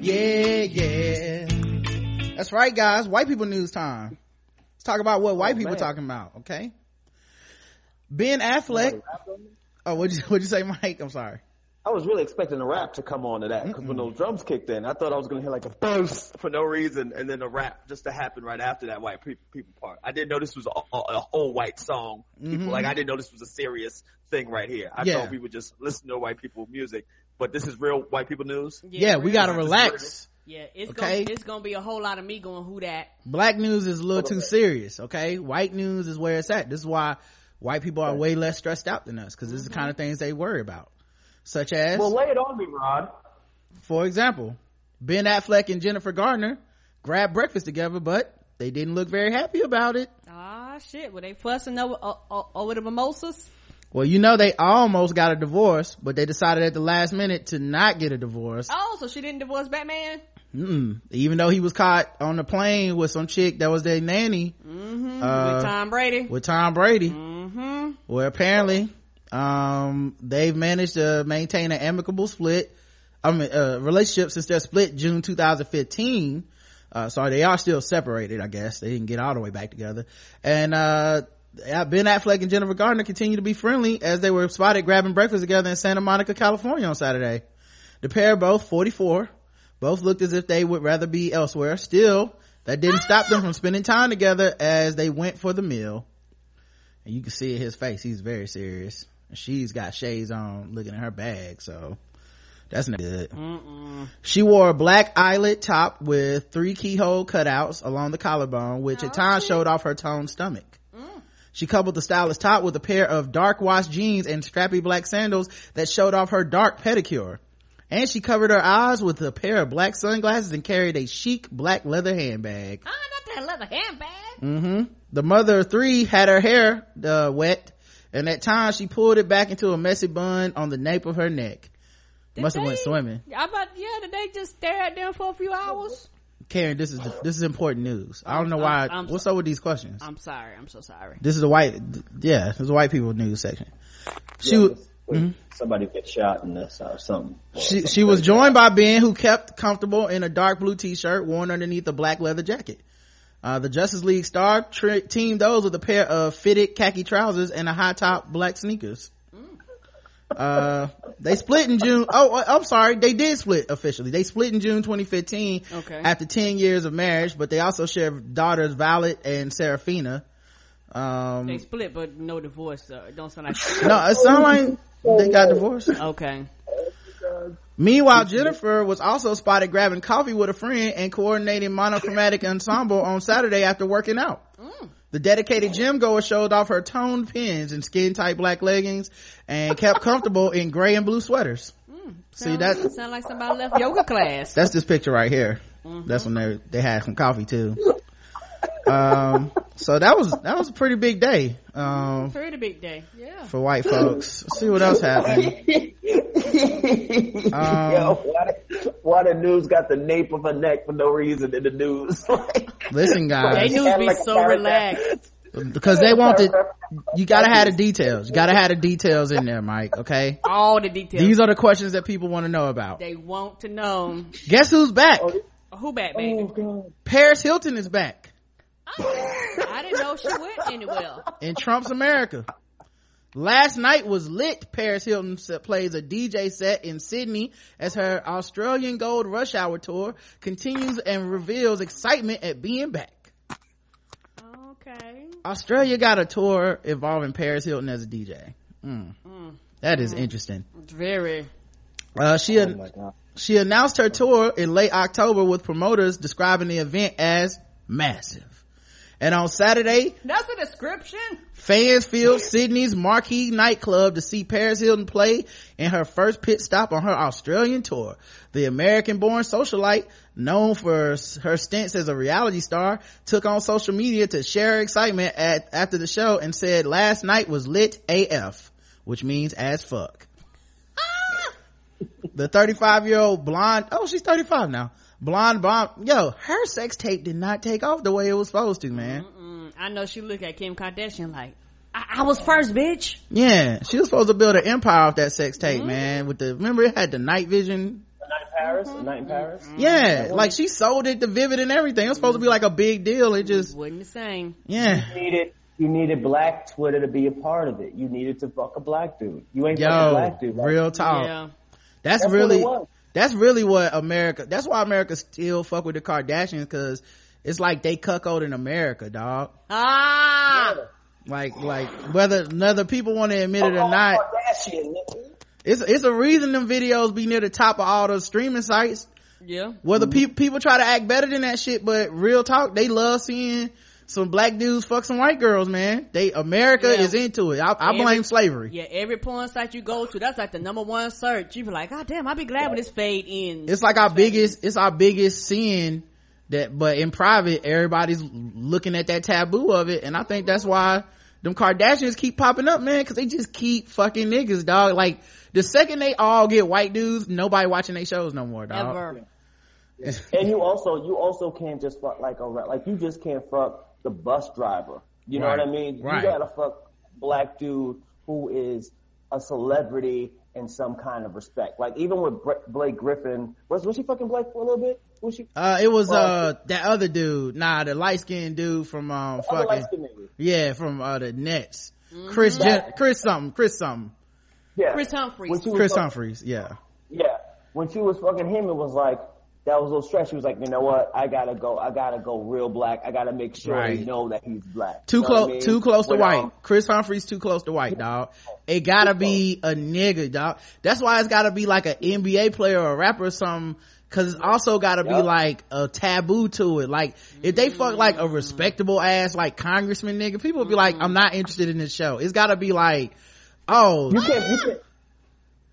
Yeah yeah. That's right guys. White people news time. Let's talk about what white people man. talking about okay? Ben affleck. Oh what'd you, what'd you say mike? I'm sorry I was really expecting a rap to come on to that because when those drums kicked in, I thought I was going to hear like a burst for no reason and then a rap just to happen right after that white people, people part. I didn't know this was a, a, a whole white song. People like mm-hmm. I didn't know this was a serious thing right here. I Yeah. thought we would just listen to white people music, but this is real white people news. yeah, we gotta relax Yeah, it's Okay. gonna it's gonna be a whole lot of me going who that. black news is a little too serious okay white news is where it's at this is why white people are way less stressed out than us because this is the mm-hmm. kind of things they worry about such as Well, lay it on me, Rod. for example ben affleck and jennifer gardner grabbed breakfast together but they didn't look very happy about it Ah shit, were they fussing over uh, uh, over the mimosas? well you know they almost got a divorce but they decided at the last minute to not get a divorce Oh, so she didn't divorce Batman? Mm-mm. even though he was caught on the plane with some chick that was their nanny Mm-hmm. Uh, With Tom Brady. with tom brady mm-hmm. Well, apparently, um, they've managed to maintain an amicable split, I mean, uh, relationship since their split June 2015. Uh, sorry, they are still separated, I guess. They didn't get all the way back together. And, uh, Ben Affleck and Jennifer Gardner continue to be friendly as they were spotted grabbing breakfast together in Santa Monica, California on Saturday. The pair, both 44, both looked as if they would rather be elsewhere. Still, that didn't stop them from spending time together as they went for the meal and you can see his face he's very serious she's got shades on looking at her bag so that's not good. She wore a black eyelet top with three keyhole cutouts along the collarbone which at times showed off her toned stomach. She coupled the stylish top with a pair of dark wash jeans and strappy black sandals that showed off her dark pedicure. And she covered her eyes with a pair of black sunglasses and carried a chic black leather handbag. Ah, not that leather handbag. Mm-hmm. The mother of three had her hair uh, wet, and at times she pulled it back into a messy bun on the nape of her neck. Did Must have went swimming. I about yeah, did they just stare at them for a few hours? Karen, this is this is important news. I don't know I'm- why. I'm what's so- up with these questions? I'm sorry, I'm so sorry. This is a white, yeah, this is a white people news section. She Yeah, was. this- wait, hmm? Somebody get shot in this or something. Or She, uh, something she was crazy. joined by Ben who kept comfortable in a dark blue t-shirt worn underneath a black leather jacket. Uh, the Justice League star tri- teamed those with a pair of fitted khaki trousers and a high top black sneakers. uh they split in june oh uh, i'm sorry they did split officially they split in june 2015 Okay. after 10 years of marriage but they also share daughters violet and seraphina um They split, but no divorce. Uh, don't sound like. no it sounds like they got divorced Okay. Meanwhile, Jennifer was also spotted grabbing coffee with a friend and coordinating monochromatic ensemble on Saturday after working out. Mm. The dedicated gym goer showed off her toned pins and skin tight black leggings and kept comfortable in gray and blue sweaters. Mm. See that? Sound like somebody left yoga class. That's this picture right here. Mm-hmm. That's when they they had some coffee too. Um, so that was that was a pretty big day. Um, Pretty big day. Yeah. for white folks. Let's see what else happened. Um, Yo, why the, why the news got the nape of a neck for no reason in the news? listen, guys, They news be like so relaxed. because they want wanted you gotta have the details you gotta have the details in there mike okay All the details. these are the questions that people want to know about they want to know guess who's back who back, baby. oh god. paris hilton is back I didn't know she went anywhere. in trump's america last night was lit paris hilton plays a dj set in sydney as her australian gold rush hour tour continues and reveals excitement at being back Okay. australia got a tour involving paris hilton as a dj Mm. That is interesting It's very. uh, she Oh my god. She announced her tour in late October with promoters describing the event as massive. And on Saturday, That's a description. fans filled Sydney's marquee nightclub to see Paris Hilton play in her first pit stop on her Australian tour. The American-born socialite, known for her stints as a reality star, took on social media to share her excitement at, after the show and said last night was lit AF, which means as fuck. Ah! the 35 year old blonde, oh, she's 35 now. Blonde bomb, yo, her sex tape did not take off the way it was supposed to, man. Mm, I know she looked at Kim Kardashian like, I, I was first, bitch. Yeah, she was supposed to build an empire off that sex tape, man. With the remember it had the night vision. A night in Paris? A night in Paris? Yeah, like she sold it to Vivid and everything. It was supposed to be like a big deal. It just Wasn't the same. yeah. You needed you needed black Twitter to be a part of it. You needed to fuck a black dude. You ain't fuck a black dude. right? real talk. Yeah. That's, That's what really it was. That's really what America. That's why America still fuck with the Kardashians because it's like they cuckold in America, dog. Ah. Like like whether whether people want to admit it or not, Kardashian, it's it's a reason them videos be near the top of all those streaming sites. Yeah. Whether Mm-hmm. pe- people try to act better than that shit, but real talk, they love seeing some black dudes fuck some white girls, man. They America Yeah. is into it. I, I Every- blame slavery. Yeah, every porn site you go to, that's like the number one search. You be like, God damn, I'd be glad when this fade ends. It's like our biggest, it's our biggest sin that, but in private, everybody's looking at that taboo of it. And I think that's why them Kardashians keep popping up, man, cause they just keep fucking niggas, dog. Like, the second they all get white dudes, nobody watching their shows no more, dog. Ever. And you also you also can't just fuck like a ra- like you just can't fuck the bus driver. You know what I mean? Right. You gotta fuck black dude who is a celebrity in some kind of respect. Like even with Br- Blake Griffin, was was she fucking black for a little bit? Was she? Uh, it was, Well, uh, that other dude, nah, the light skinned dude from, um, Other fucking, nigga. yeah, from, uh, the Nets. Chris, Jen- Chris something, Chris something. Yeah. Kris Humphries. When she was Chris fuck- Humphries, yeah. Yeah. When she was fucking him, it was like that was a little stress. She was like, you know what? I gotta go. I gotta go real black. I gotta make sure Right. they know that he's black. Too You know close, I mean? too close to white. um, Kris Humphries too close to white, dog. It gotta be a nigga, dog. That's why it's gotta be like an NBA player or a rapper or something. Cause it's also gotta be like a taboo to it. Like, if they fuck like a respectable ass, like congressman nigga, people would be like, I'm not interested in this show. It's gotta be like, oh, You can't. You can't.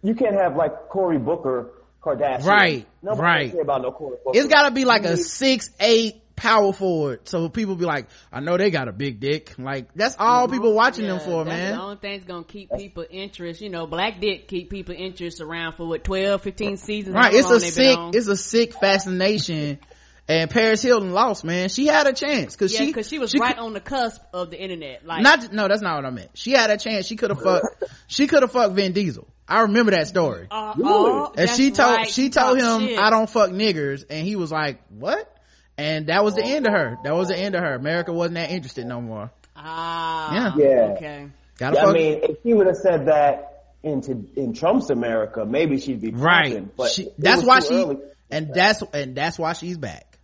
You can't have like Cory Booker Kardashian. Right, Nobody right. Care about no Cory it's gotta be like a six, eight power forward. So people be like, I know they got a big dick. Like, that's all mm-hmm. people watching them for, that's man. the only thing's gonna keep people interest. You know, Black Dick keep people interest around for what 12, 15 seasons. right it's a sick it's a sick fascination and paris hilton lost man she had a chance because yeah, she because she was she right could- on the cusp of the internet. Like, not no that's not what i meant she had a chance she could have fucked she could have fucked vin diesel i remember that story. Uh, oh, and that's she told right. she told talked him shit. i don't fuck niggers. And he was like what? And that was the end of her. That was the end of her. America wasn't that interested no more. Ah, Yeah. yeah. Okay. gotta I fuck mean, if he would have said that into in Trump's America, maybe she'd be right. popping, But she, that's why she early. and that's and that's why she's back.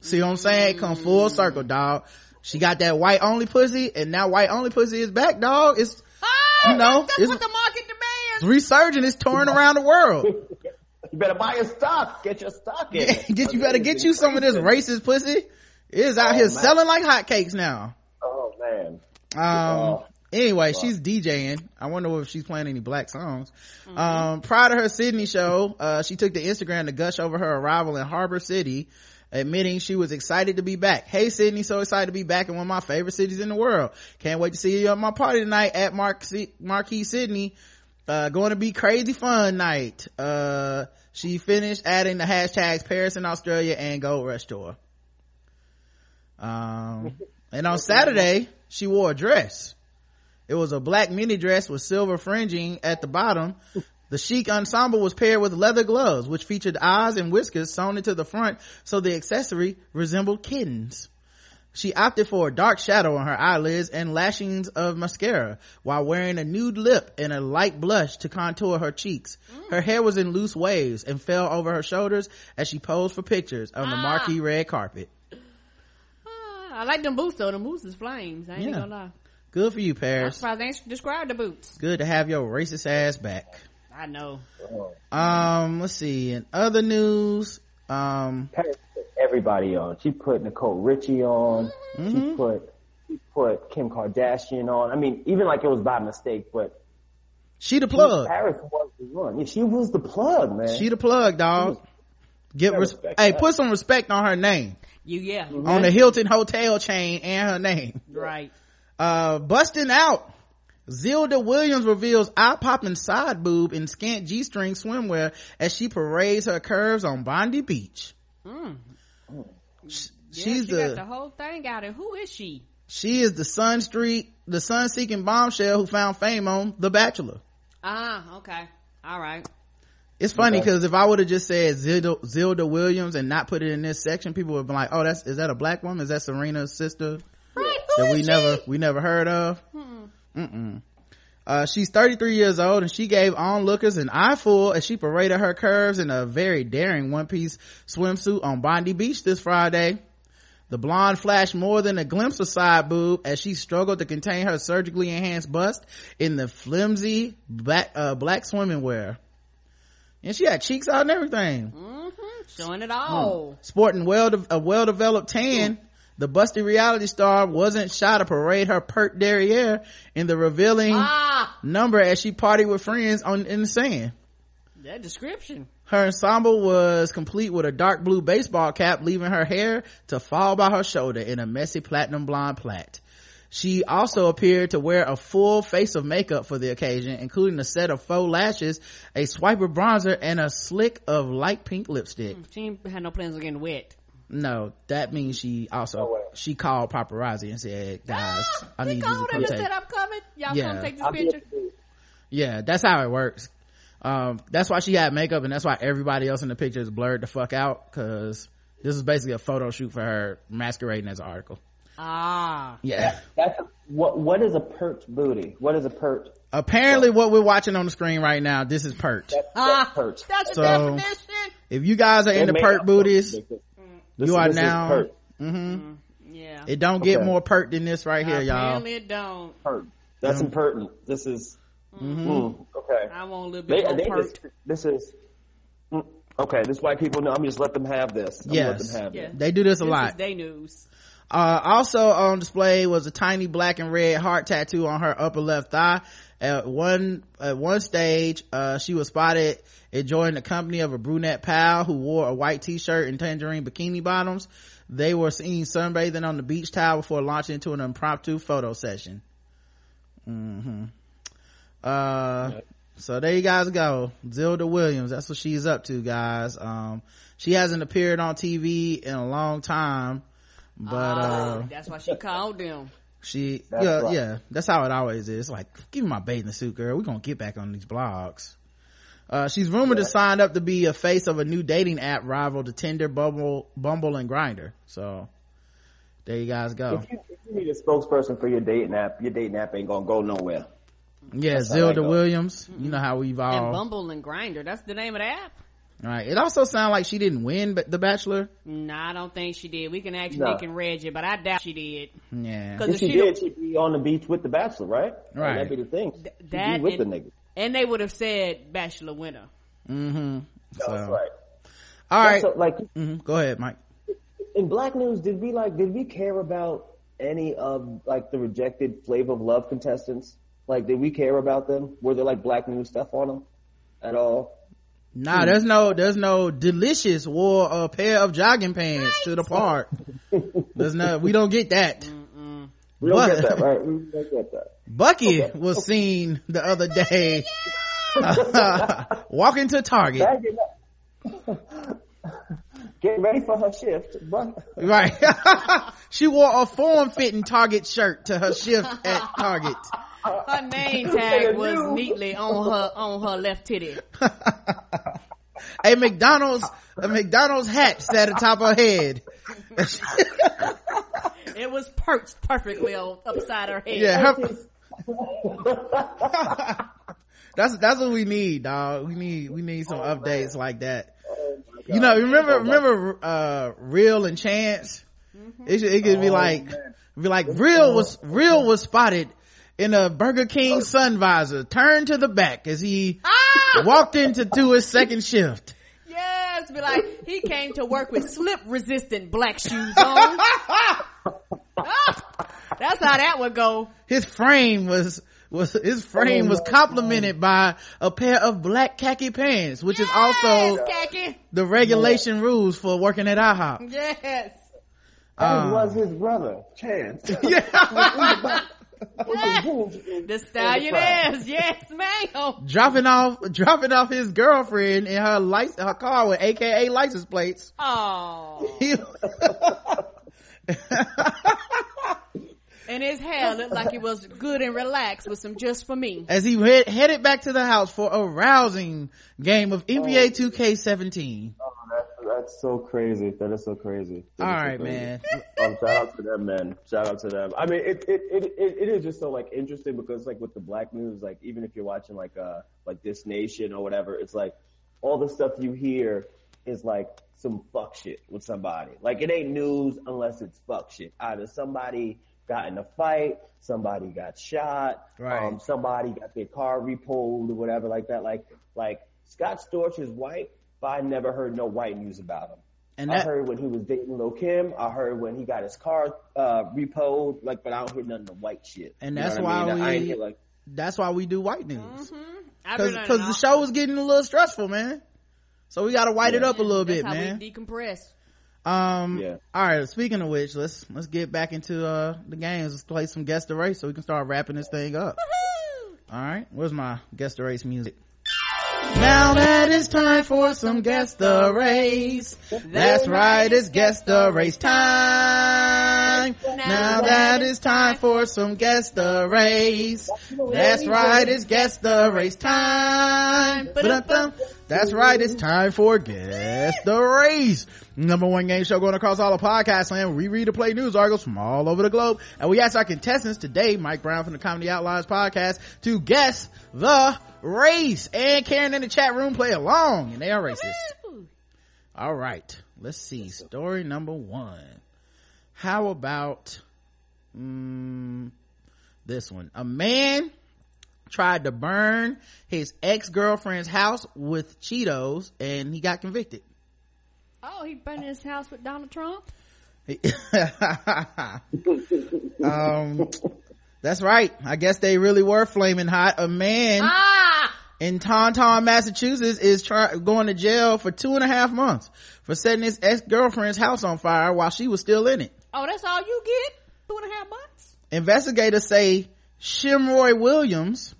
See what i'm saying? Come full circle dog she got that white only pussy and now white only pussy is back dog it's Ah, you know that's it's, what the market demands. it's resurging it's touring around the world You better buy your stock. Get your stock in. get you better get you some of this racist pussy it's out Oh, here man. selling like hotcakes now Oh man. Um, Oh. anyway, she's DJing. I wonder if she's playing any black songs. Um, prior to her Sydney show, uh, she took to Instagram to gush over her arrival in Harbor City, admitting she was excited to be back. Hey Sydney, so excited to be back in one of my favorite cities in the world. Can't wait to see you at my party tonight at Mark Marquee Sydney. Uh, going to be crazy fun night. Uh, she finished adding the hashtags Paris in Australia and Gold Rush Tour. Um, and on Saturday, she wore a dress. It was a black mini dress with silver fringing at the bottom. The chic ensemble was paired with leather gloves, which featured eyes and whiskers sewn into the front, so the accessory resembled kittens. She opted for a dark shadow on her eyelids and lashings of mascara while wearing a nude lip and a light blush to contour her cheeks. Her hair was in loose waves and fell over her shoulders as she posed for pictures on the Ah. marquee red carpet. Ah, I like them boots though. The boots is flames. I ain't Yeah. gonna lie. Good for you, I'm Paris. surprised they ain't described the boots. Good to have your racist ass back. I know. Um, let's see. In other news, um, Paris put everybody on. She put Nicole Richie on. Mm-hmm. She put she put Kim Kardashian on. I mean, even like it was by mistake, but she the plug. Paris was the one. Yeah, she was the plug, man. She the plug, dog. Get res- respect hey, that. put some respect on her name. You yeah. On the Hilton hotel chain and her name. Right. Uh, busting out. Zilda Williams reveals eye-popping side boob in scant G-string swimwear as she parades her curves on Bondi Beach. Mm. Sh- Yeah, She's she the got the whole thing out. And who is she? she is the Sun Street the sun seeking bombshell who found fame on The Bachelor. Ah, okay. All right. It's funny Okay. because if I would have just said Zilda, Zilda Williams and not put it in this section, people would have been like, "Oh, that's is that a black woman? Is that Serena's sister Right. Who that is we she? never we never heard of?" Mm-mm. Uh, she's 33 years old and she gave onlookers an eyeful as she paraded her curves in a very daring one-piece swimsuit on Bondi Beach this Friday. The blonde flashed more than a glimpse of side boob as she struggled to contain her surgically enhanced bust in the flimsy black, uh, black swimming wear. And she had cheeks out and everything. Mm-hmm. Showing it all. Sporting well a well-developed tan, the busty reality star wasn't shy to parade her pert derriere in the revealing Ah, number as she partied with friends on in the sand. that description. Her ensemble was complete with a dark blue baseball cap, leaving her hair to fall by her shoulder in a messy platinum blonde plait. She also appeared to wear a full face of makeup for the occasion, including a set of faux lashes, a swiper bronzer, and a slick of light pink lipstick. She had no plans of getting wet. No, that means she also, No way. she called paparazzi and said, guys, I Ah, he need you to called come and take said, "I'm coming. Y'all Yeah. come take this I'll picture." Yeah, that's how it works. Um, that's why she had makeup and that's why everybody else in the picture is blurred the fuck out cause this is basically a photo shoot for her masquerading as an article. Ah, Yeah. That's what. What is a pert booty? What is a pert? Apparently what we're watching on the screen right now, this is pert. That's, ah, that's pert. that's the So- definition. If you guys are into made pert up booties, something. you are this is now, pert. hmm Yeah. It don't get Okay. more pert than this right here, y'all. Apparently it don't. Pert. That's Yeah. impertinent. This is. mm-hmm okay. I want a little They, bit more they pert. just, this is. mm, Okay, this white people know. I'm just let them have this. I'm let Yes. them have Yeah. this. They do this a This lot. is day news. Uh, also on display was a tiny black and red heart tattoo on her upper left thigh. At one, at one stage, uh, she was spotted enjoying the company of a brunette pal who wore a white t-shirt and tangerine bikini bottoms. They were seen sunbathing on the beach towel before launching into an impromptu photo session. Mm-hmm. Uh, so there you guys go. Zilda Williams. That's what she's up to, guys. Um, she hasn't appeared on TV in a long time, but, uh, Oh, that's why she called them. She, That's yeah, right. yeah, that's how it always is. Like, give me my bathing suit, girl. We're gonna get back on these blogs. Uh, she's rumored to sign up to be a face of a new dating app rival to Tinder, Bumble, Bumble, and Grindr. So, there you guys go. If you, if you need a spokesperson for your dating app, your dating app ain't gonna go nowhere. Yeah, That's how that Zilda goes. Williams. You know how we've And all. Bumble and Grindr. That's the name of the app. Right. It also sounded like she didn't win but The Bachelor. Nah, I don't think she did. We can ask No. Nick and Reggie, but I doubt she did. Yeah. Cause If if she she did, don't- she'd be on the beach with the Bachelor, right? Right. That'd be the thing. She'd that be with and- the nigga. And they would have said Bachelor winner. Mm-hmm. That's right. all right. So, like, Mhm. Go ahead, Mike. in Black News, did we like, did we care about any of like the rejected Flavor of Love contestants? Like, did we care about them? Were there like Black News stuff on them at all? Nah, hmm. there's no, there's no Deelishis wore a pair of jogging pants to the park. There's no, we don't get that. We don't But- get that, right? We don't get that. Bucky was seen the other day walking to Target. Bagging. Getting ready for her shift. But Right. she wore a form-fitting Target shirt to her shift at Target. Her name tag was neatly on her on her left titty. A McDonald's, a McDonald's hat sat atop her head. It was perched perfectly on upside her head. Yeah, her, that's that's what we need, dog. We need we need some updates like that. you know, remember remember uh Real and Chance? It should, it could be like be like Real was Real was spotted in a Burger King sun visor, turned to the back as he walked into to his second shift. Yes, be like he came to work with slip resistant black shoes on. That's how that would go. His frame was was his frame was complemented by a pair of black khaki pants, which is also Khaki. the regulation rules for working at IHOP. Yes. as Um, was his brother, Chance. The stallion is. Yes, ma'am. dropping off dropping off his girlfriend in her license her car with AKA license plates. Oh. And his hair looked like it was good and relaxed with some just for me. As he head, headed back to the house for a rousing game of NBA 2K17. That's, so crazy. That is so crazy. That All so crazy. man. Um, shout out to them, man. Shout out to them. I mean, it, it, it, it, it is just so like interesting because like with the black news, like even if you're watching like, uh, like This Nation or whatever, it's like all the stuff you hear is like some fuck shit with somebody. Like it ain't news unless it's fuck shit. Either somebody got in a fight, somebody got shot, Right. um, somebody got their car repoed or whatever like that. Like, like Scott Storch is white, but I never heard no white news about him. And I heard when he was dating Lil Kim. I heard when he got his car uh repoed. Like, but I don't hear none of the white shit. And You that's what I why mean? We- hear, like, that's why we do white news. Cause, been cause learning the show was getting a little stressful, man. So we gotta white it up a little That's bit, how man. we decompress. Um, Yeah. all right. Speaking of which, let's let's get back into uh the games. Let's play some guest the race so we can start wrapping this thing up. All right. Where's my guest the race music? Now that it's time for some guest the race. That's right, it's guest the race time. Now that is time for some guess the race. That's right, it's guest the race time. That's right, it's time for guess the race. Number one game show going across all of podcast land. We read and play news articles from all over the globe. And we ask our contestants today, Mike Brown from the Comedy Outliers podcast, to guess the race. And Karen in the chat room play along and they are racist. All right. Let's see. Story number one. How about, mm, this one? A man tried to burn his ex-girlfriend's house with Cheetos and he got convicted. Oh, he burned his house with Donald Trump? um, that's right. I guess they really were flaming hot. A man Ah! in Taunton, Massachusetts is try- going to jail for two and a half months for setting his ex-girlfriend's house on fire while she was still in it. Oh, that's all you get? Two and a half months? Investigators say Shemroy Williams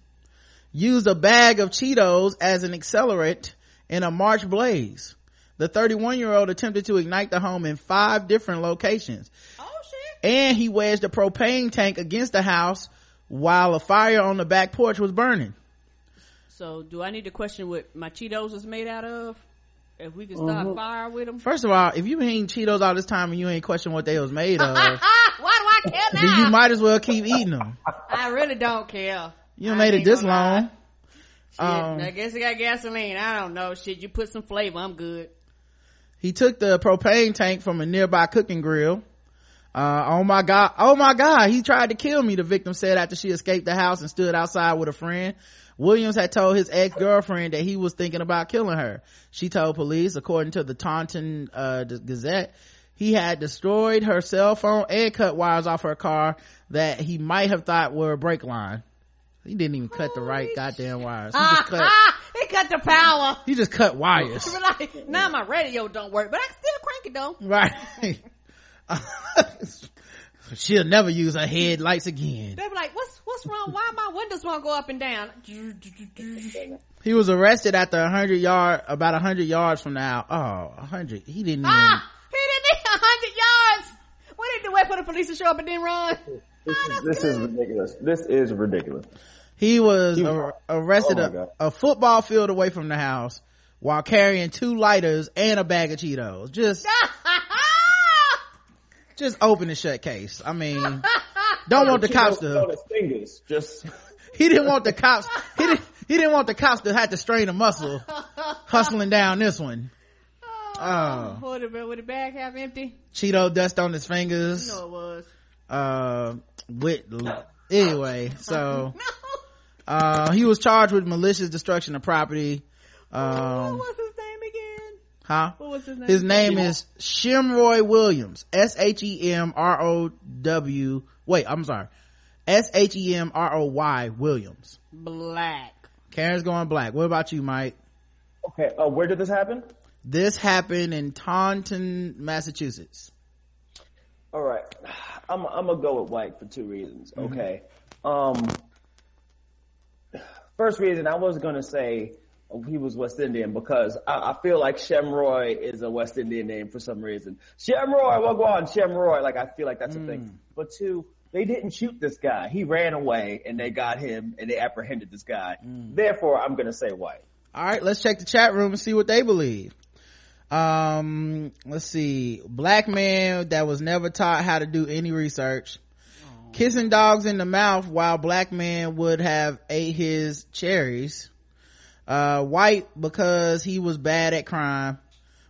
used a bag of Cheetos as an accelerant in a March blaze. The 31 year old attempted to ignite the home in five different locations. Oh, shit. And he wedged a propane tank against the house while a fire on the back porch was burning. So, do I need to question what my Cheetos is made out of? If we can start fire with them? First of all, if you been eating Cheetos all this time and you ain't question what they was made of, Why do I care then you might as well keep eating them. I really don't care. You I made it this long. Shit, Um, I guess it got gasoline. I don't know. Shit, you put some flavor. I'm good. He took the propane tank from a nearby cooking grill. Uh, oh my god, oh my god, he tried to kill me, the victim said after she escaped the house and stood outside with a friend. Williams had told his ex-girlfriend that he was thinking about killing her. She told police, according to the Taunton, uh, Gazette, he had destroyed her cell phone and cut wires off her car that he might have thought were a brake line. He didn't even cut the right goddamn wires. He just cut, Ah, he cut the power. he just cut wires. Like, now my radio don't work, but I can still crank it though. Right. She'll never use her headlights again. They be like, what's what's wrong? Why my windows won't go up and down? He was arrested after a hundred yard, about a hundred yards from now. Oh, a hundred. He didn't even, Ah, he didn't need a hundred yards. We need to wait for the police to show up and then run. This is, this is ridiculous. This is ridiculous. he was He- ar- arrested Oh a, a football field away from the house while carrying two lighters and a bag of Cheetos. Just, just open and shut case. I mean, don't want the cops to, his fingers. Just he didn't want the cops, he didn't, he didn't want the cops to have to strain a muscle hustling down this one. Oh. Would the, would the bag half empty? Cheeto dust on his fingers. No, it was. uh with anyway so uh he was charged with malicious destruction of property What um was his name again? Huh What was his name? his name is shemroy williams s-h-e-m-r-o-w wait i'm sorry s-h-e-m-r-o-y williams Black. karen's going black what about you mike okay. Uh, where did this happen? this happened in taunton massachusetts All right, I'm I'm gonna go with white for two reasons. Okay, um, first reason I was gonna say he was West Indian because I, I feel like Shemroy is a West Indian name for some reason. Shemroy, what go on, Shemroy? Like I feel like that's a thing. But two, they didn't shoot this guy. He ran away and they got him and they apprehended this guy. Therefore, I'm gonna say white. all right let's check the chat room and see what they believe um let's see black man that was never taught how to do any research kissing dogs in the mouth while black man would have ate his cherries uh white because he was bad at crime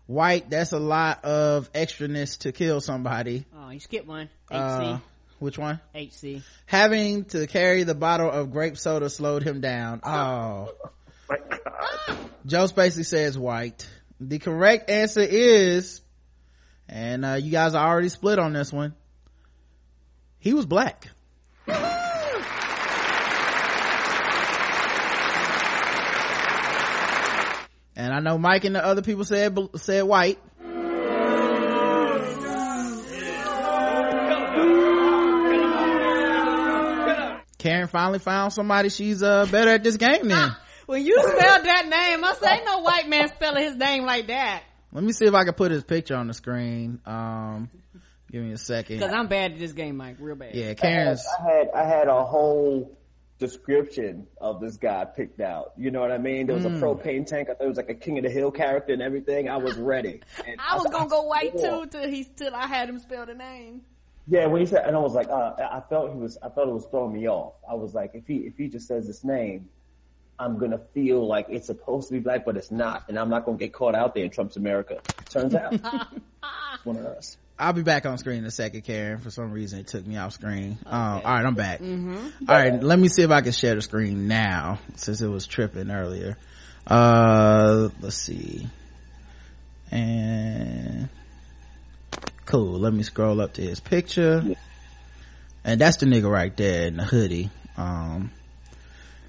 white that's a lot of extraness to kill somebody Oh, you skipped one. uh which one HC. having to carry the bottle of grape soda slowed him down oh My God. Joe Spacey says white. The correct answer is, and uh, you guys are already split on this one. He was black. And I know Mike and the other people said said white. Karen finally found somebody she's uh better at this game than. When you spelled that name, I say no white man spelling his name like that. Let me see if I can put his picture on the screen. Um, give me a second. Cause I'm bad at this game, Mike. Real bad. Yeah, Karen's. I had I had a whole description of this guy picked out. You know what I mean? There was Hmm. a propane tank. I thought it was like a King of the Hill character and everything. I was ready. And I was gonna go white too till he till I had him spell the name. Yeah, when he said, and I was like, uh, I felt he was, I thought it was throwing me off. I was like, if he if he just says this name, I'm gonna feel like it's supposed to be black, but it's not, and I'm not gonna get caught out there in Trump's America. Turns out, it's one of us. I'll be back on screen in a second, Karen. For some reason, it took me off screen. Um, all right, I'm back. All right, let me see if I can share the screen now since it was tripping earlier. Uh, let's see. And cool. Let me scroll up to his picture. And that's the nigga right there in the hoodie. Um,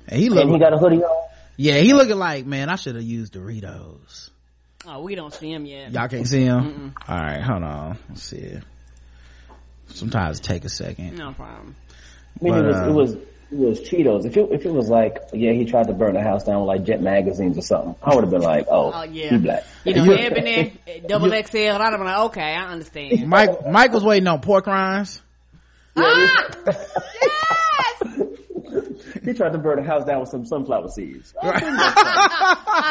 and he look, And he got a hoodie on. yeah, he looking like, man, I should have used Doritos. Oh, we don't see him yet. Y'all can't see him? All right, hold on. Let's see it. Sometimes it take a second. No problem. I mean, But, it was uh, it was it was Cheetos. If it if it was like, yeah, he tried to burn the house down with like Jet magazines or something, I would have been like, oh, Oh yeah. he black. You know, You- ebony, eh, double XL. I'd have been like, okay, I understand. Mike, Mike was waiting on pork rinds. He tried to burn the house down with some sunflower seeds. I'd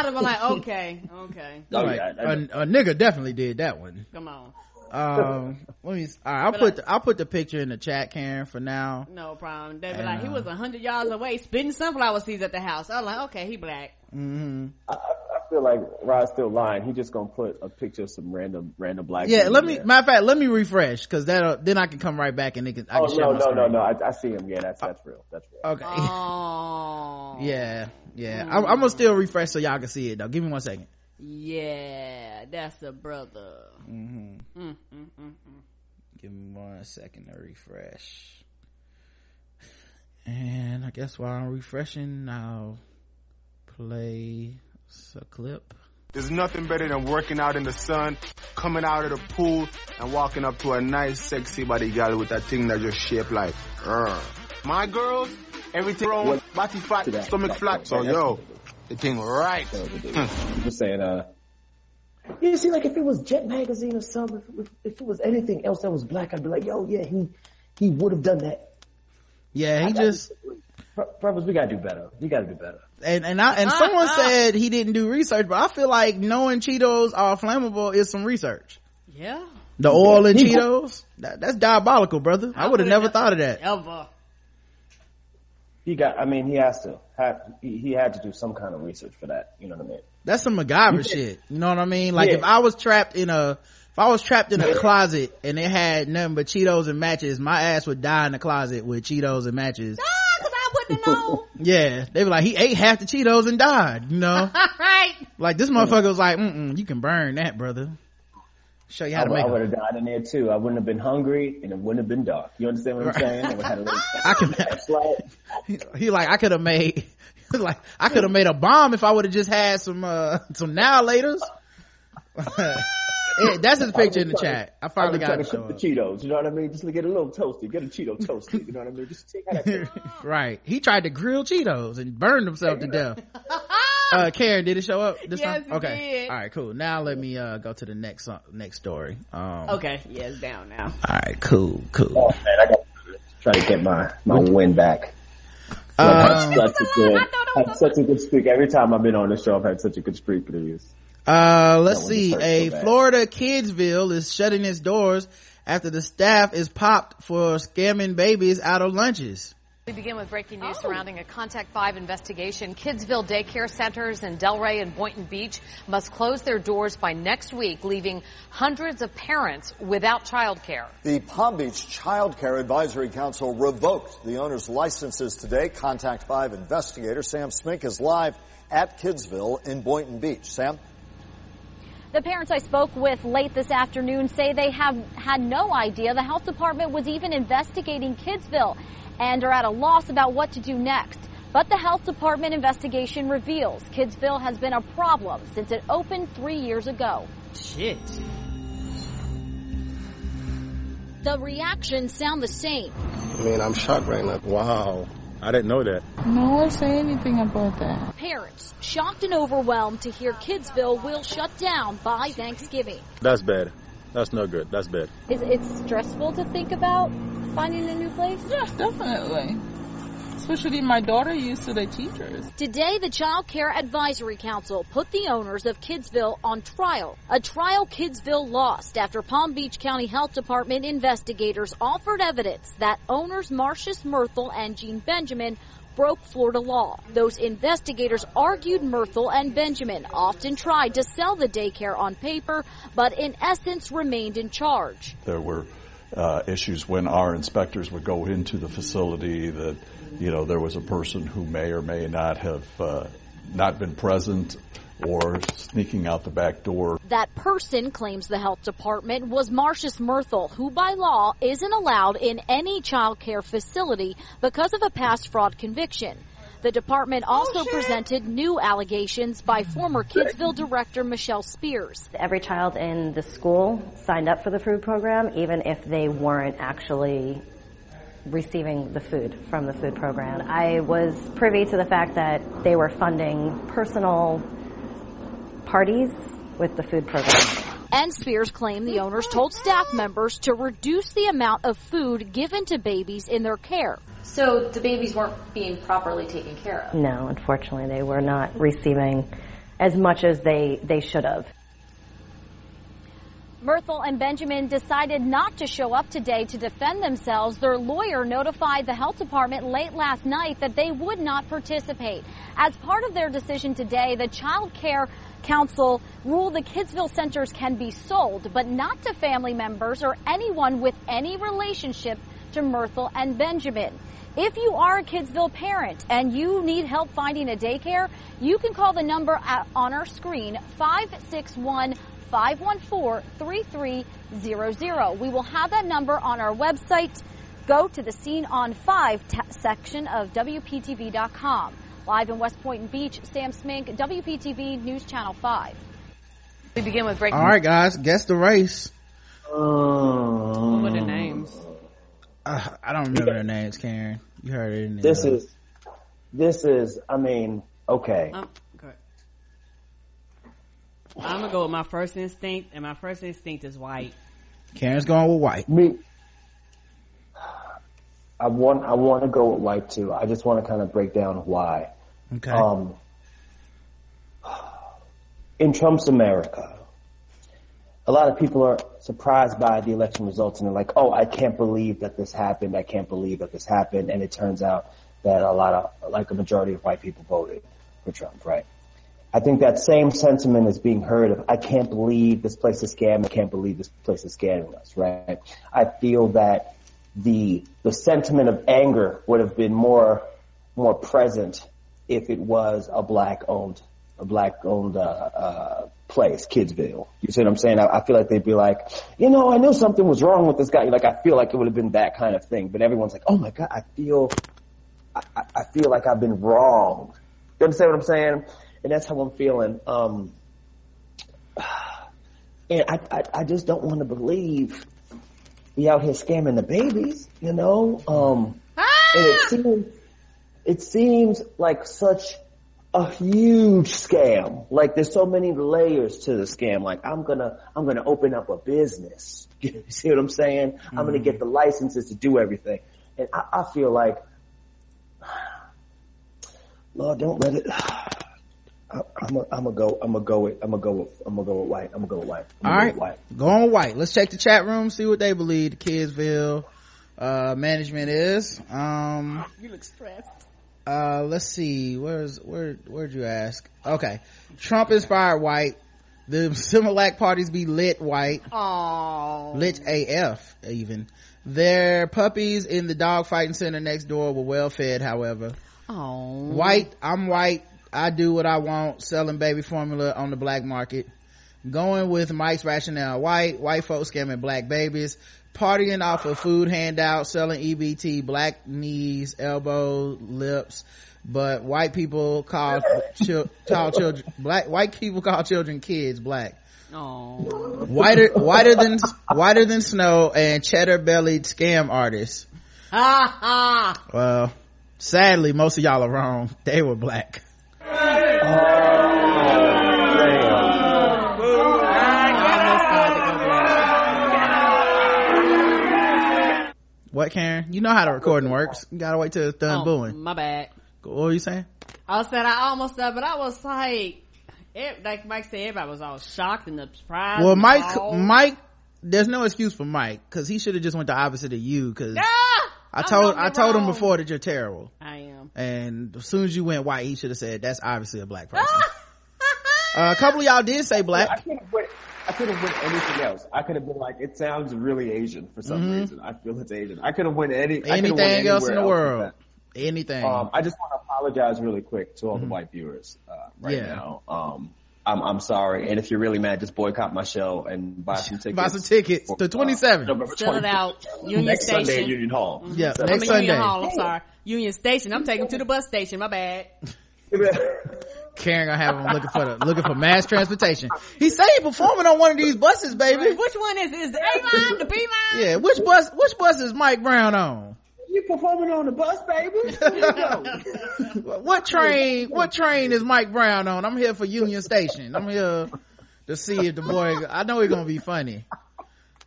have been like, okay, okay, oh, Like, yeah, I- a, a nigga definitely did that one. come on. Um let me all right, i'll put the, i'll put the picture in the chat karen for now No problem. They be And, like, he uh, was a hundred yards away spitting sunflower seeds at the house. I'm like, okay, he black. hmm I, I feel like Rod's still lying. He just gonna put a picture of some random random black. yeah let me there. matter of fact let me refresh because that then i can come right back and it can i Oh can share no my no no no! I, I see him. Yeah, that's that's real. That's real. okay Oh. yeah yeah I'm, I'm gonna still refresh so y'all can see it though give me one second Yeah, that's a brother. mm-hmm. Mm, mm, mm, mm. give me one second to refresh and i guess while i'm refreshing i'll play a clip There's nothing better than working out in the sun, coming out of the pool, and walking up to a nice, sexy body girl with that thing that just shaped like, uh. My girls, everything wrong, body fat, To stomach flat. So yo, the thing right. I'm just saying. Uh, you see, like if it was Jet Magazine or something, if, if, if it was anything else that was black, I'd be like, yo, yeah, he he would have done that. yeah he I just Bro- brothers, we gotta do better. We gotta do better. and and I and someone said he didn't do research, but I feel like knowing Cheetos are flammable is some research. Yeah. The oil in He- Cheetos, that, that's diabolical, brother. I would have never thought of that. Ever. He got. I mean, he has to. Have, he, he had to do some kind of research for that. You know what I mean? That's some MacGyver shit. You know what I mean? Like Yeah. if I was trapped in a, if I was trapped in a closet and it had nothing but Cheetos and matches, my ass would die in the closet with Cheetos and matches. Ah, cause I wouldn't know. Yeah, they were like, he ate half the Cheetos and died. You know, right. like this motherfucker was like, mm you can burn that, brother. Show you how I, to make. would have died in there too. I wouldn't have been hungry, and it wouldn't have been dark. You understand what I'm saying? I would have had a I can. flashlight. He like I could have made like I could have made a bomb if I would have just had some uh some now laters. That's his picture in the chat. I finally got was it. trying to cook the Cheetos. You know what I mean? Just to get a little toasty. Get a Cheeto toasty. You know what I mean? Just how that right. He tried to grill Cheetos and burned himself to death. Uh, Karen, did it show up this Yes, time? it Okay. did. All right, cool. Now let me uh go to the next song, next story. Um, Okay. Yeah, it's down now. All right, cool, cool. Oh man, I got to try to get my my win back. Um, I've had such a good, had such a good streak. Every time I've been on the show, I've had such a good streak for these. Uh, let's see. A so. Florida Kidsville is shutting its doors after the staff is popped for scamming babies out of lunches. We begin with breaking news oh. surrounding a Contact 5 investigation. Kidsville daycare centers in Delray and Boynton Beach must close their doors by next week, leaving hundreds of parents without childcare. The Palm Beach Child Care Advisory Council revoked the owner's licenses today. Contact 5 investigator Sam Smink is live at Kidsville in Boynton Beach. Sam? The parents I spoke with late this afternoon say they have had no idea the health department was even investigating Kidsville and are at a loss about what to do next. But the health department investigation reveals Kidsville has been a problem since it opened three years ago. Shit. The reactions sound the same. I mean, I'm shocked right now. Wow. I didn't know that. No one say anything about that. Parents shocked and overwhelmed to hear Kidsville will shut down by Thanksgiving. That's bad. That's no good. That's bad. Is it stressful to think about finding a new place? Yeah, definitely. Especially my daughter used to the teachers. Today, the Child Care Advisory Council put the owners of Kidsville on trial. A trial Kidsville lost after Palm Beach County Health Department investigators offered evidence that owners Marcius Myrtle and Jean Benjamin broke Florida law. Those investigators argued Myrtle and Benjamin often tried to sell the daycare on paper, but in essence remained in charge. There were uh, issues when our inspectors would go into the facility that, you know, there was a person who may or may not have uh, not been present or sneaking out the back door. That person, claims the health department, was Marcius Myrtle, who by law isn't allowed in any child care facility because of a past fraud conviction. The department oh, also presented new allegations by former Kidsville director Michelle Spears. Every child in the school signed up for the food program, even if they weren't actually receiving the food from the food program. I was privy to the fact that they were funding personal parties with the food program. And Spears claimed the owners told staff members to reduce the amount of food given to babies in their care. So the babies weren't being properly taken care of. No, unfortunately, they were not receiving as much as they, they should have. Myrtle and Benjamin decided not to show up today to defend themselves. Their lawyer notified the health department late last night that they would not participate. As part of their decision today, the Child Care Council ruled the Kidsville centers can be sold, but not to family members or anyone with any relationship to Myrtle and Benjamin. If you are a Kidsville parent and you need help finding a daycare, you can call the number at, on our screen 561 514 3300. We will have that number on our website. Go to the Scene on 5 t- section of WPTV.com. Live in West Palm Beach, Sam Smink, WPTV News Channel 5. We begin with breaking. All right, guys, guess the race. What are the names? Uh, I don't remember their names, Karen. You heard it. In the, This is, this is, I mean, okay. Um, okay. I'm gonna go with my first instinct, and my first instinct is white. Karen's going with white. Me, I want, I want to go with white too. I just want to kind of break down why. Okay. Um, in Trump's America, a lot of people are surprised by the election results and they're like, oh, I can't believe that this happened. I can't believe that this happened. And it turns out that a lot of, like a majority of white people voted for Trump, right? I think that same sentiment is being heard of, I can't believe this place is scamming. I can't believe this place is scamming us, right? I feel that the, the sentiment of anger would have been more, more present if it was a black owned, a black owned, uh, uh, place, Kidsville. You see what I'm saying? I, I feel like they'd be like, you know, I knew something was wrong with this guy. Like, I feel like it would have been that kind of thing, but everyone's like, oh my God, I feel, I, I- feel like I've been wronged. You understand what I'm saying? And that's how I'm feeling. Um, and I, I, I just don't want to believe we out here scamming the babies, you know? Um, and it seems, it seems like such a huge scam. Like there's so many layers to the scam. Like I'm gonna, I'm gonna open up a business. You see what I'm saying? I'm gonna get the licenses to do everything. And I, I feel like, Lord, don't let it, I, I'm gonna, I'm gonna go, I'm gonna go with, I'm gonna go with, I'm gonna go with white. I'm gonna go with white. I'm All gonna right, go on white. Let's check the chat room, see what they believe the Kidsville uh, management is. Um, You look stressed. uh, let's see. Where's where? Where'd you ask? Okay, Trump inspired white. The Similac parties be lit white. Oh. Lit AF even. Their puppies in the dog fighting center next door were well fed, however. Oh. White, I'm white. I do what I want, selling baby formula on the black market. Going with Mike's rationale. White, white folks scamming black babies. Partying off of food handouts, selling EBT, black knees, elbows, lips. But white people call, chil- call children, black, white people call children kids black. Oh. Whiter, whiter than, whiter than snow and cheddar bellied scam artists. Ha ha. Well, sadly, most of y'all are wrong. They were black. What, Karen? You know how the recording works. You gotta wait till it's done Oh, booing. My bad. What were you saying? I said I almost said, but I was like, it, like Mike said, everybody was all shocked and surprised. Well, Mike, all- Mike, there's no excuse for Mike because he should have just went the opposite of you. Because I I'm told, I told him before that you're terrible. I am. And as soon as you went white, he should have said that's obviously a black person. uh, a couple of y'all did say black. I could have went. I could have went anything else. I could have been like, it sounds really Asian for some Mhm. reason. I feel it's Asian. I could have went any I could have went Anything else in the anywhere world? Anything. Um, I just want to apologize really quick to all the white viewers uh, right Yeah. now. Um, I'm I'm sorry, and if you're really mad, just boycott my show and buy some tickets. Buy some tickets for, to uh, 27. November Fill it out. Union next Station. Sunday at Union Hall. Yeah, So- I next mean, Sunday. Union Hall, I'm sorry. Union Station. I'm taking them to the bus station. My bad. Karen gonna have him looking for the looking for mass transportation. He said he performing on one of these buses, baby. Which one is is the A line, the B line? Yeah, which bus? Which bus is Mike Brown on? You performing on the bus, baby? What train? What train is Mike Brown on? I'm here for Union Station. I'm here to see if the boy. I know he's gonna be funny.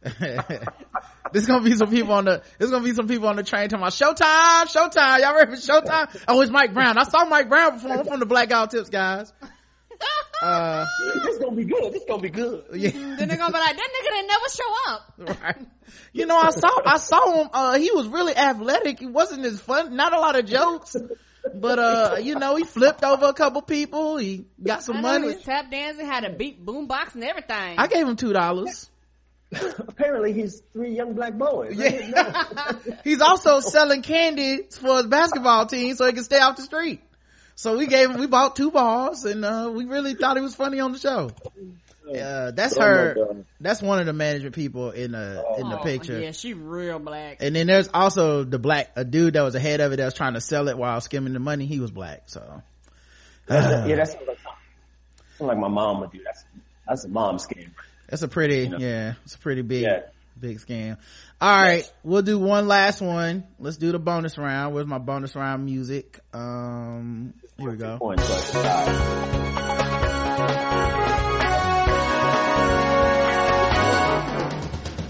There's gonna be some people on the. There's gonna be some people on the train talking about Showtime, Showtime. Y'all ready for Showtime? Oh, it's Mike Brown. I saw Mike Brown perform I'm from the Black Guy Who Tips, guys. Uh this gonna be good. This gonna be good. Yeah. Then they're gonna be like, that nigga didn't never show up. right. You know i saw i saw him uh he was really athletic. He wasn't as fun not a lot of jokes but uh you know he flipped over a couple people. He got some I know money. He was tap dancing, had a beat boombox and everything. i gave him two dollars. Apparently he's three young black boys. Yeah. he's also selling candy for his basketball team so he can stay off the street so we gave him we bought two balls and uh we really thought he was funny on the show uh, that's Oh her that's one of the management people in the in the Oh, picture Yeah, she real black. and then there's also the black a dude that was ahead of it that was trying to sell it while skimming the money he was black so That's- yeah that's like, that's like my mom would do that's that's a mom scam That's a pretty, You know? yeah, it's a pretty big, Yeah. big scam. All right, we'll do one last one. Let's do the bonus round. Where's my bonus round music? Um, here we go. Points, but, uh,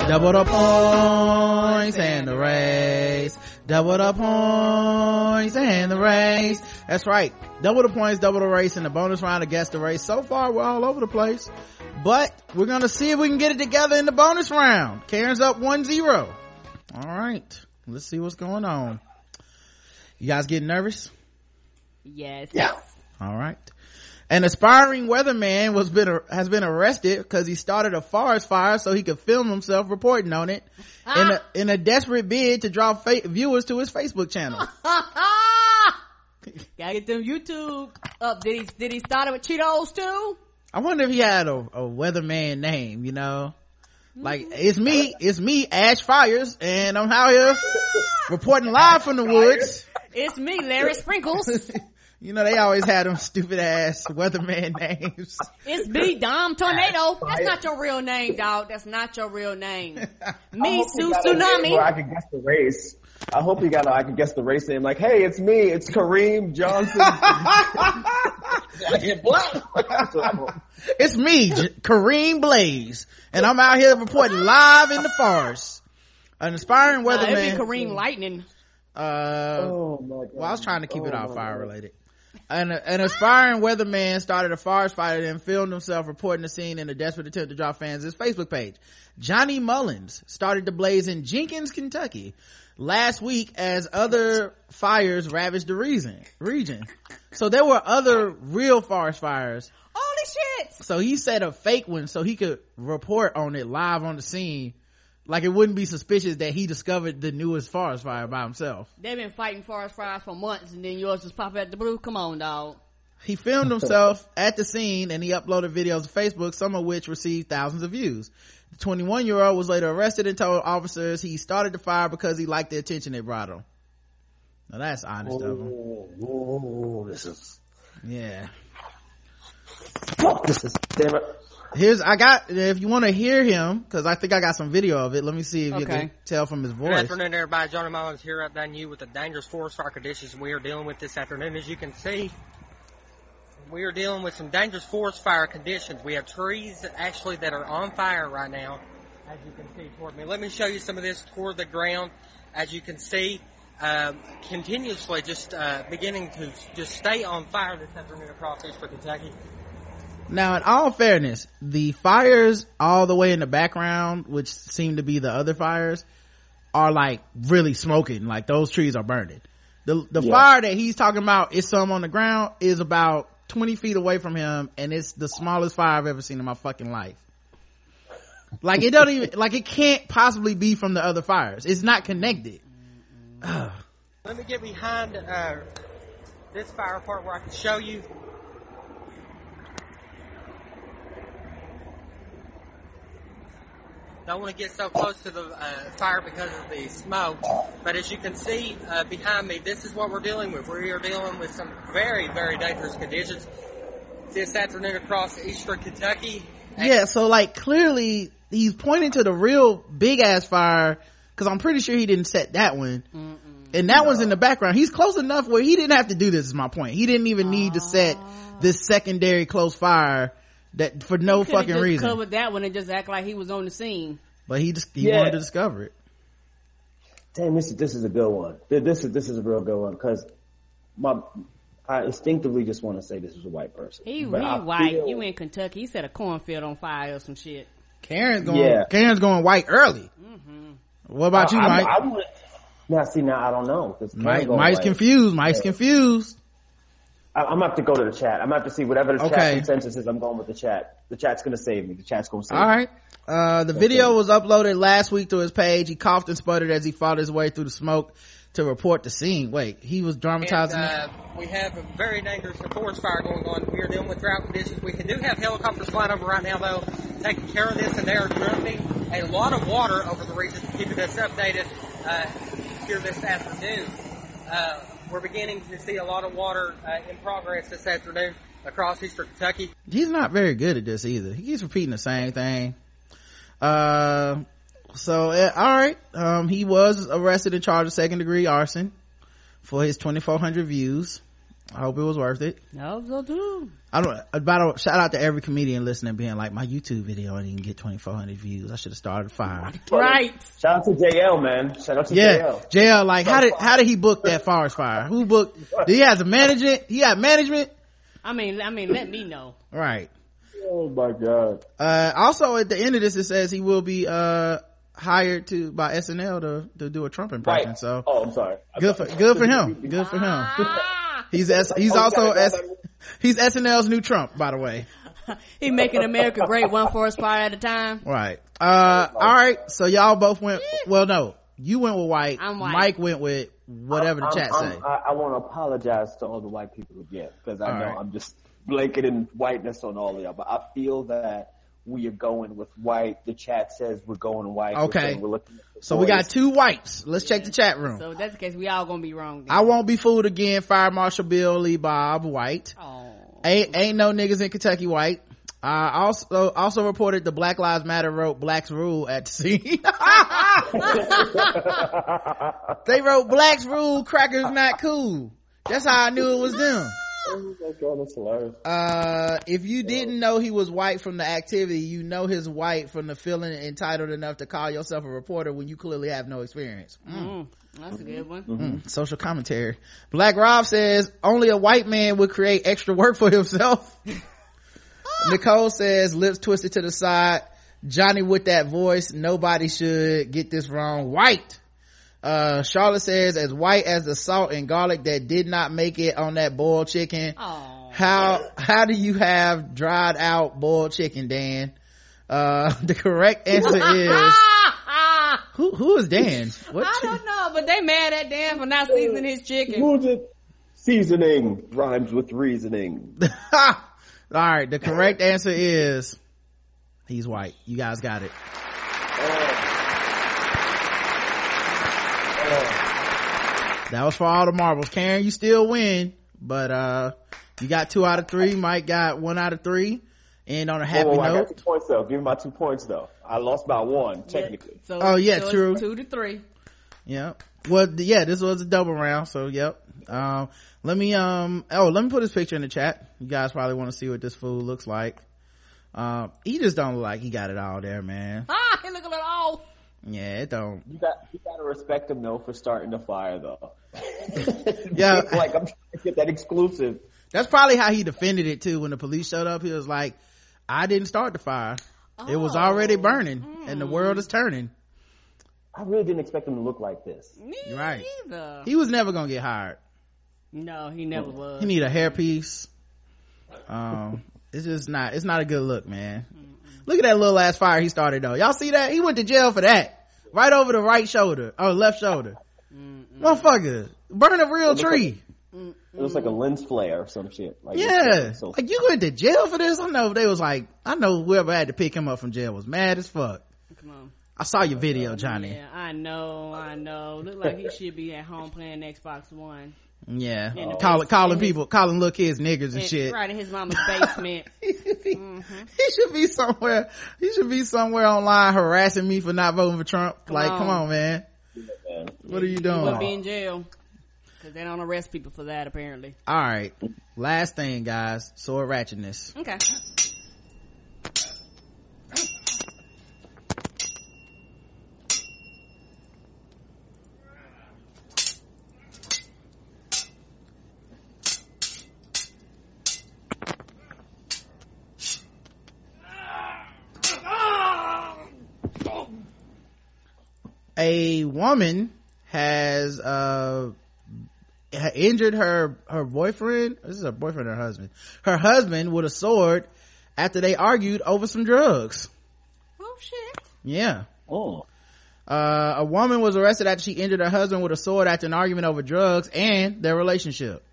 Double the points and the race. Double the points and the race. That's right. Double the points, double the race, and the bonus round against the race. So far, we're all over the place. But we're gonna see if we can get it together in the bonus round. Karen's up 1-0. All right. Let's see what's going on. You guys getting nervous? Yes. Yeah. All right. An aspiring weatherman was been has been arrested because he started a forest fire so he could film himself reporting on it ah. in a in a desperate bid to draw fa- viewers to his Facebook channel. Gotta get them YouTube up. Did he, did he start it with Cheetos too? I wonder if he had a, a weatherman name, you know? Mm-hmm. Like, it's me, it's me, Ash Fires, and I'm out here reporting live from the woods. It's me, Larry Sprinkles. You know, they always had them stupid ass weatherman names. It's me, Dom Tornado. That's not your real name, dog. That's not your real name. Me, hope Sue got a name Tsunami. I could guess the race. I hope you got. A, I could guess the race name. Like, hey, it's me. It's Kareem Johnson. It's me, J- Kareem Blaze, and I'm out here reporting live in the forest. An aspiring Nah, it'd weatherman. be Kareem Lightning. Uh, oh my god. well, I was trying to keep it Oh all fire God. related. An, an aspiring weatherman started a forest fire and filmed himself reporting the scene in a desperate attempt to draw fans to his Facebook page. Johnny Mullins started the blaze in Jenkins, Kentucky last week as other fires ravaged the region. region. So there were other real forest fires. Holy shit! So he set a fake one so he could report on it live on the scene. Like it wouldn't be suspicious that he discovered the newest forest fire by himself. They've been fighting forest fires for months, and then yours just pop out the blue. Come on, dog. He filmed himself at the scene and he uploaded videos to Facebook, some of which received thousands of views. The 21 year old was later arrested and told officers he started the fire because he liked the attention it brought him. Now that's honest of him. Oh, this is. Yeah. Fuck This is. Damn it. Here's, I got, if you want to hear him, cause I think I got some video of it. Let me see if you can tell from his voice. Good voice. afternoon, everybody. Johnny Mullins here updating you with the dangerous forest fire conditions we are dealing with this afternoon. As you can see, we are dealing with some dangerous forest fire conditions. We have trees actually that are on fire right now, as you can see toward me. Let me show you some of this toward the ground. As you can see, um, continuously just uh, beginning to just stay on fire this afternoon across eastern Kentucky. Now, in all fairness, the fires all the way in the background, which seem to be the other fires, are like really smoking. Like those trees are burning. The the Yeah. fire that he's talking about is some on the ground is about twenty feet away from him, and it's the smallest fire I've ever seen in my fucking life. Like it don't even like it can't possibly be from the other fires. It's not connected. Let me get behind uh, this fire part where I can show you. Don't want to get so close to the uh, fire because of the smoke, but as you can see uh, behind me, this is what we're dealing with. We are dealing with some very, very dangerous conditions this afternoon across eastern Kentucky. Yeah, so like clearly he's pointing to the real big ass fire because I'm pretty sure he didn't set that one. And that one's in the background. He's close enough where he didn't have to do this is my point. He didn't even need to set this secondary close fire that for no He fucking just reason. Covered that one and just act like he was on the scene. But he just, he Yeah. wanted to discover it. Damn, this is this is a good one. This is this is a real good one because my I instinctively just want to say this is a white person. He, he white. feel- You in Kentucky. He set a cornfield on fire or some shit. Karen's going, Yeah. Karen's going white early. Mm-hmm. What about you, I- I- Mike? I would- now, see, now I don't know. Mike Mike's white. confused. Mike's Yeah. confused. I, I'm gonna have to go to the chat. I'm gonna have to see whatever the Okay. chat consensus is. I'm going with the chat. The chat's gonna save me. The chat's gonna save All me. All right. Uh, the video was uploaded last week to his page. He coughed and sputtered as he fought his way through the smoke to report the scene. Wait, he was dramatizing. And, uh, we have a very dangerous forest fire going on. We are dealing with drought conditions. We do have helicopters flying over right now, though, taking care of this, and they are dumping a lot of water over the region, keeping us updated uh, here this afternoon. Uh, we're beginning to see a lot of water uh, in progress this afternoon across eastern Kentucky. He's not very good at this either. He keeps repeating the same thing. Uh, so uh, all right. Um, he was arrested and charged with second degree arson for his 2,400 views. I hope it was worth it. No, so too. I don't, about shout out to every comedian listening being like, my YouTube video didn't get 2,400 views. I should have started a fire. Right. Shout out to JL, man. Shout out to Yeah. JL. JL, like, how did, how did he book that forest fire? Who booked, did he has a management? He had management? I mean, I mean, let me know. Right. Oh my god. Uh, also at the end of this, it says he will be, uh, hired to, by SNL to, to do a Trump impression. Right. So. Oh, I'm sorry. Good for, good for him. Good for him. He's, S, he's also, S, he's SNL's new Trump, by the way. he making America great one forest fire at a time. Right. Uh, alright. So y'all both went, well, no. You went with white. I'm white. Mike went with whatever the I'm- chat I'm- say. I, I want to apologize to all the white people again because I All know right. I'm just blanketing whiteness on all of y'all, but I feel that we are going with white. The chat says we're going white. We're Okay. We're looking at the So we got two whites. Let's check the chat room. So if that's the case, we all gonna be wrong. Then. I won't be fooled again. Fire Marshal Bill Lee Bob White. Ain't ain't no niggas in Kentucky white. Uh, also also reported the Black Lives Matter wrote Blacks Rule at the scene. they wrote Blacks Rule, crackers not cool. That's how I knew it was them. Oh my god, that's hilarious. Uh, if you didn't know he was white from the activity, you know his white from the feeling entitled enough to call yourself a reporter when you clearly have no experience. Mm, that's a good one. Mm, social commentary. Black Rob says only a white man would create extra work for himself. Nicole says lips twisted to the side. Johnny with that voice. Nobody should get this wrong. White. Uh, Charlotte says as white as the salt and garlic that did not make it on that boiled chicken. How, how do you have dried out boiled chicken, Dan? Uh, the correct answer is, who, who is Dan? What I don't know, but they mad at Dan for not seasoning his chicken. Who's it? Seasoning rhymes with reasoning. all right the correct answer is he's white you guys got it that was for all the marbles karen you still win but uh you got two out of three mike got one out of three and on a happy Whoa, whoa, I got two points though. Give me my two points though. I lost by one technically. So, Oh, yeah, so true. Two to three. yeah well yeah this was a double round so yep um let me um oh let me put his picture in the chat you guys probably want to see what this fool looks like um he just don't look like he got it all there man Ah, he look a little off. Yeah it don't You got you got to respect him though for starting the fire though. Yeah. like I'm trying to get that exclusive. That's probably how he defended it too. When the police showed up, he was like, I didn't start the fire. It was already burning and the world is turning. I really didn't expect him to look like this. You're right. Either. He was never gonna get hired. No, he never was. He need a hairpiece. Um, it's just not, it's not a good look, man. Look at that little ass fire he started though. Y'all see that? He went to jail for that. Right over the right shoulder, or left shoulder. Motherfucker, burn a real It looks tree. It was like a lens flare or some shit. Like Yeah, So like you went to jail for this. I know they was like, I know whoever had to pick him up from jail was mad as fuck. Come on. I saw your video, Johnny. Yeah, I know, I know. Look like he should be at home playing Xbox One. Yeah, the calling calling people, calling little kids niggers and In- shit. Right in his mama's basement. Mm-hmm. He should be somewhere. He should be somewhere online harassing me for not voting for Trump. like, come on. on, man. What are you He would be in jail. Cause they don't arrest people for that apparently. All right, last thing, guys. Sword ratchetness. Okay. A woman has uh injured her her boyfriend this is her boyfriend or her husband her husband with a sword after they argued over some drugs Oh shit. yeah oh uh, a woman was arrested after she injured her husband with a sword after an argument over drugs and their relationship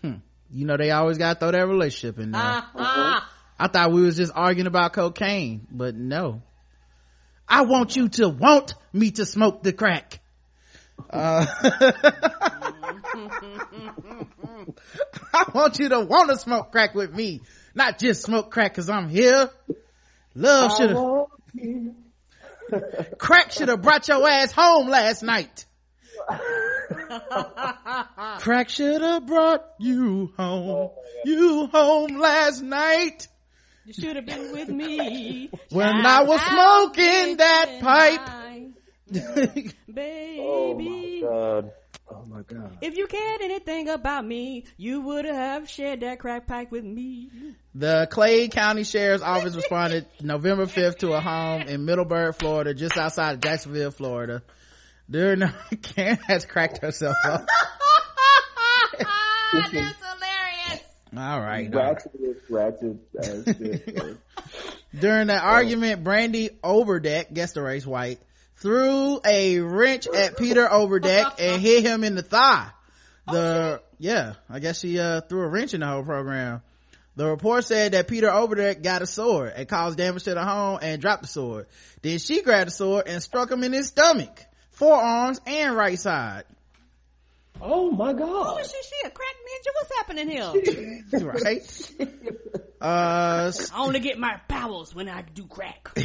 hmm. you know they always gotta throw that relationship in there ah. I thought we was just arguing about cocaine, but no. I want you to want me to smoke the crack. Uh, I want you to want to smoke crack with me, not just smoke crack cause I'm here. Love should have, crack should have brought your ass home last night. Crack should have brought you home, you home last night. You should have been with me When I was smoking that pipe. baby. Oh my God. Oh my God. If you cared anything about me, you would have shared that crack pipe with me. The Clay County Sheriff's Office responded November 5th to a home in Middleburg, Florida, just outside of Jacksonville, Florida. During the, Karen has cracked herself up. That's hilarious. All right. Ratchet, ratchet, as. During the argument, Brandy Overdeck, guess the race white, threw a wrench at Peter Overdeck and hit him in the thigh. The, yeah, I guess she, uh, threw a wrench in the whole program. The report said that Peter Overdeck got a sword and caused damage to the home and dropped the sword. Then she grabbed the sword and struck him in his stomach, forearms, and right side. Oh my Oh, God. is she, she a crack ninja? What's happening here? right? Uh, I only get my powers when I do crack.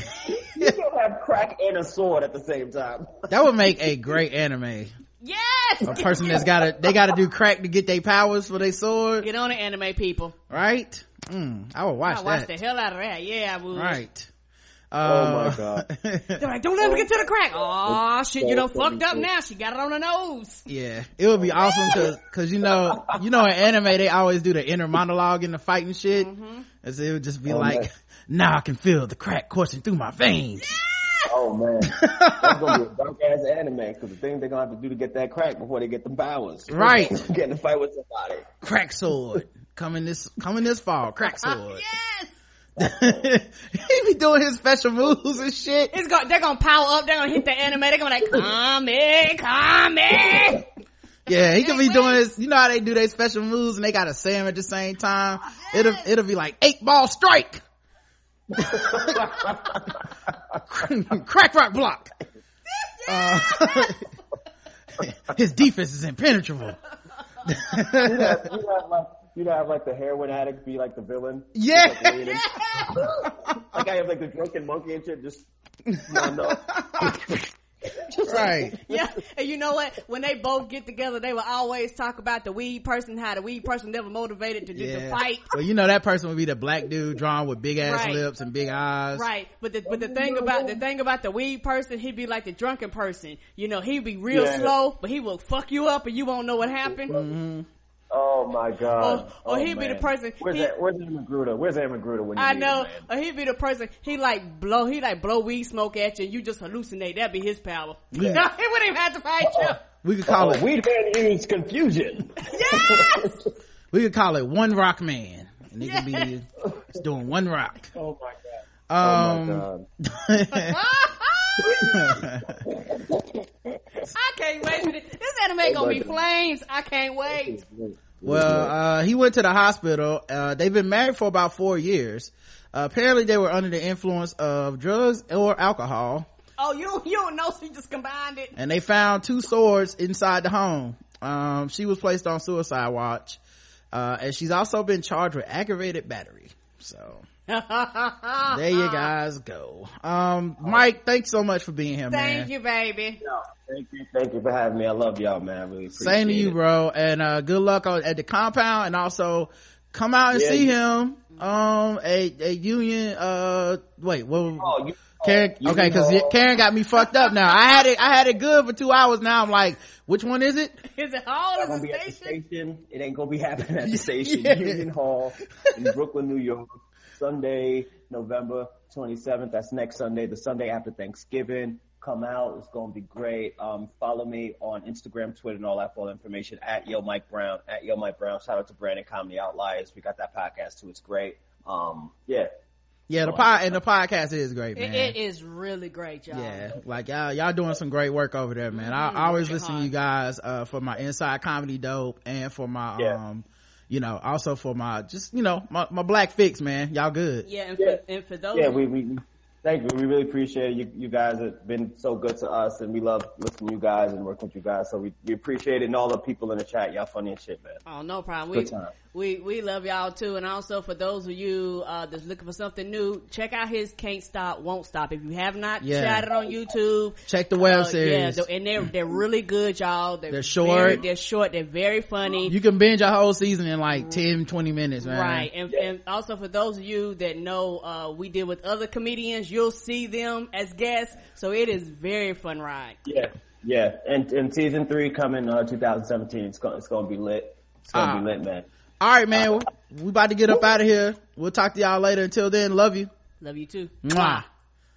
You can't have crack and a sword at the same time. that would make a great anime. Yes! A person that's gotta, they gotta do crack to get their powers for their sword, Get on the anime, people. right? Mm, I would watch I watch that. the hell out of that. Yeah, I would. Right. Oh Uh, my God. They're like, don't let me get to the crack. Oh shit, you know, fucked up now. She got it on her nose. Yeah, it would be awesome cause, cause you know, you know in anime they always do the inner monologue in the fighting shit. And so it would just be Oh, like, man. now I can feel the crack coursing through my veins. Oh man. That's gonna be a dark ass anime because the thing they're gonna have to do to get that crack before they get the powers. Right. get in a fight with somebody. Crack sword. Coming this, coming this fall. Crack sword. Yes! he be doing his special moves and shit. It's going they're gonna power up, they're gonna hit the anime, they're gonna be like, come in, come in. Yeah, he could be doing his, you know how they do their special moves and they gotta say them at the same time? It'll, it'll be like eight ball strike. Crack rock block. Uh, his defense is impenetrable. You have, you have like you know, have like the heroin addict be like the villain. Yeah. Just, like, leaning. like I have like the drunken monkey and shit just no no. right. Yeah, and you know what? When they both get together, they will always talk about the weed person, how the weed person never motivated to do the fight. Well, you know that person would be the black dude drawn with big ass Right. lips and big eyes. Right, but the but the thing about the thing about the weed person, he'd be like the drunken person. You know, he'd be real Yeah. slow, but he will fuck you up, and you won't know what happened. Mm-hmm. Oh my god. Or- or oh, he'd be the man. person- Where's he- that, where's Aaron McGruder? Where's Aaron McGruder when you I know, him, or he'd be the person he like blow, he like blow weed smoke at you, and you just hallucinate. That'd be his power. Yeah. No, he wouldn't even have to fight you. We could call Oh, it, weed man used confusion. Yes. we could call it one rock man. And it could be, it's doing one rock. Oh my god. Um, oh my god. I can't wait for this. This anime gonna be flames. I can't wait. Well, uh, he went to the hospital. Uh, they've been married for about four years. Uh, apparently they were under the influence of drugs or alcohol. Oh, you don't, you don't know? She just combined it. And they found two swords inside the home. Um, she was placed on suicide watch. Uh, and she's also been charged with aggravated battery. So, there you guys go. Um, Mike, thanks so much for being here, man. Thank you, baby. Thank you, thank you for having me. I love y'all, man. I really appreciate Same to you, it. bro. And, uh, good luck on, at the compound and also come out and Yeah, see you- him. Um, a, a union, uh, wait, what? Oh, you, Karen, you okay, cause Karen got me fucked up now. I had it, I had it good for two hours now. I'm like, which one is it? Is it all It's of gonna the be at the station? station. It ain't gonna be happening at the station. Yeah. Union Hall in Brooklyn, New York. Sunday, November 27th. That's next Sunday, the Sunday after Thanksgiving. come out. It's going to be great. Um, follow me on Instagram, Twitter, and all that for all information at Yo Mike Brown, at Yo Mike Brown. Shout out to Brandon Comedy Outliers. We got that podcast too. It's great. Um, yeah. Yeah, the pod and the podcast is great, man. It, it is really great, y'all. Yeah, like y'all, y'all doing some great work over there, man. I, Mhm, I always listen to you guys uh, for my inside comedy dope and for my Yeah. um, you know, also for my just you know my, my black fix, man. Y'all good. Yeah, and for, and for those Yeah, we, we, thank you. We really appreciate it. You, you guys have been so good to us and we love listening to you guys and working with you guys. So we, we appreciate it and all the people in the chat. Y'all funny as shit, man. Oh, no problem. Good We, time. We, we love y'all too. And also for those of you, uh, that's looking for something new, check out his Can't Stop, Won't Stop. If you have not Yeah. chatted on YouTube. Check the web uh, Yeah, series. the- and they're, they're really good, y'all. They're, They're short. very- they're short. They're very funny. You can binge a whole season in like 10, 20 minutes, man. Right. And, and also for those of you that know, uh, we did with other comedians, you'll see them as guests. So it is very fun ride. Yeah. Yeah. And, and season three coming, uh, 2017. It's going, it's going to be lit. It's going to Ah. be lit, man. All right, man. We about to get up out of here. We'll talk to y'all later. Until then, love you. Love you too. Mwah.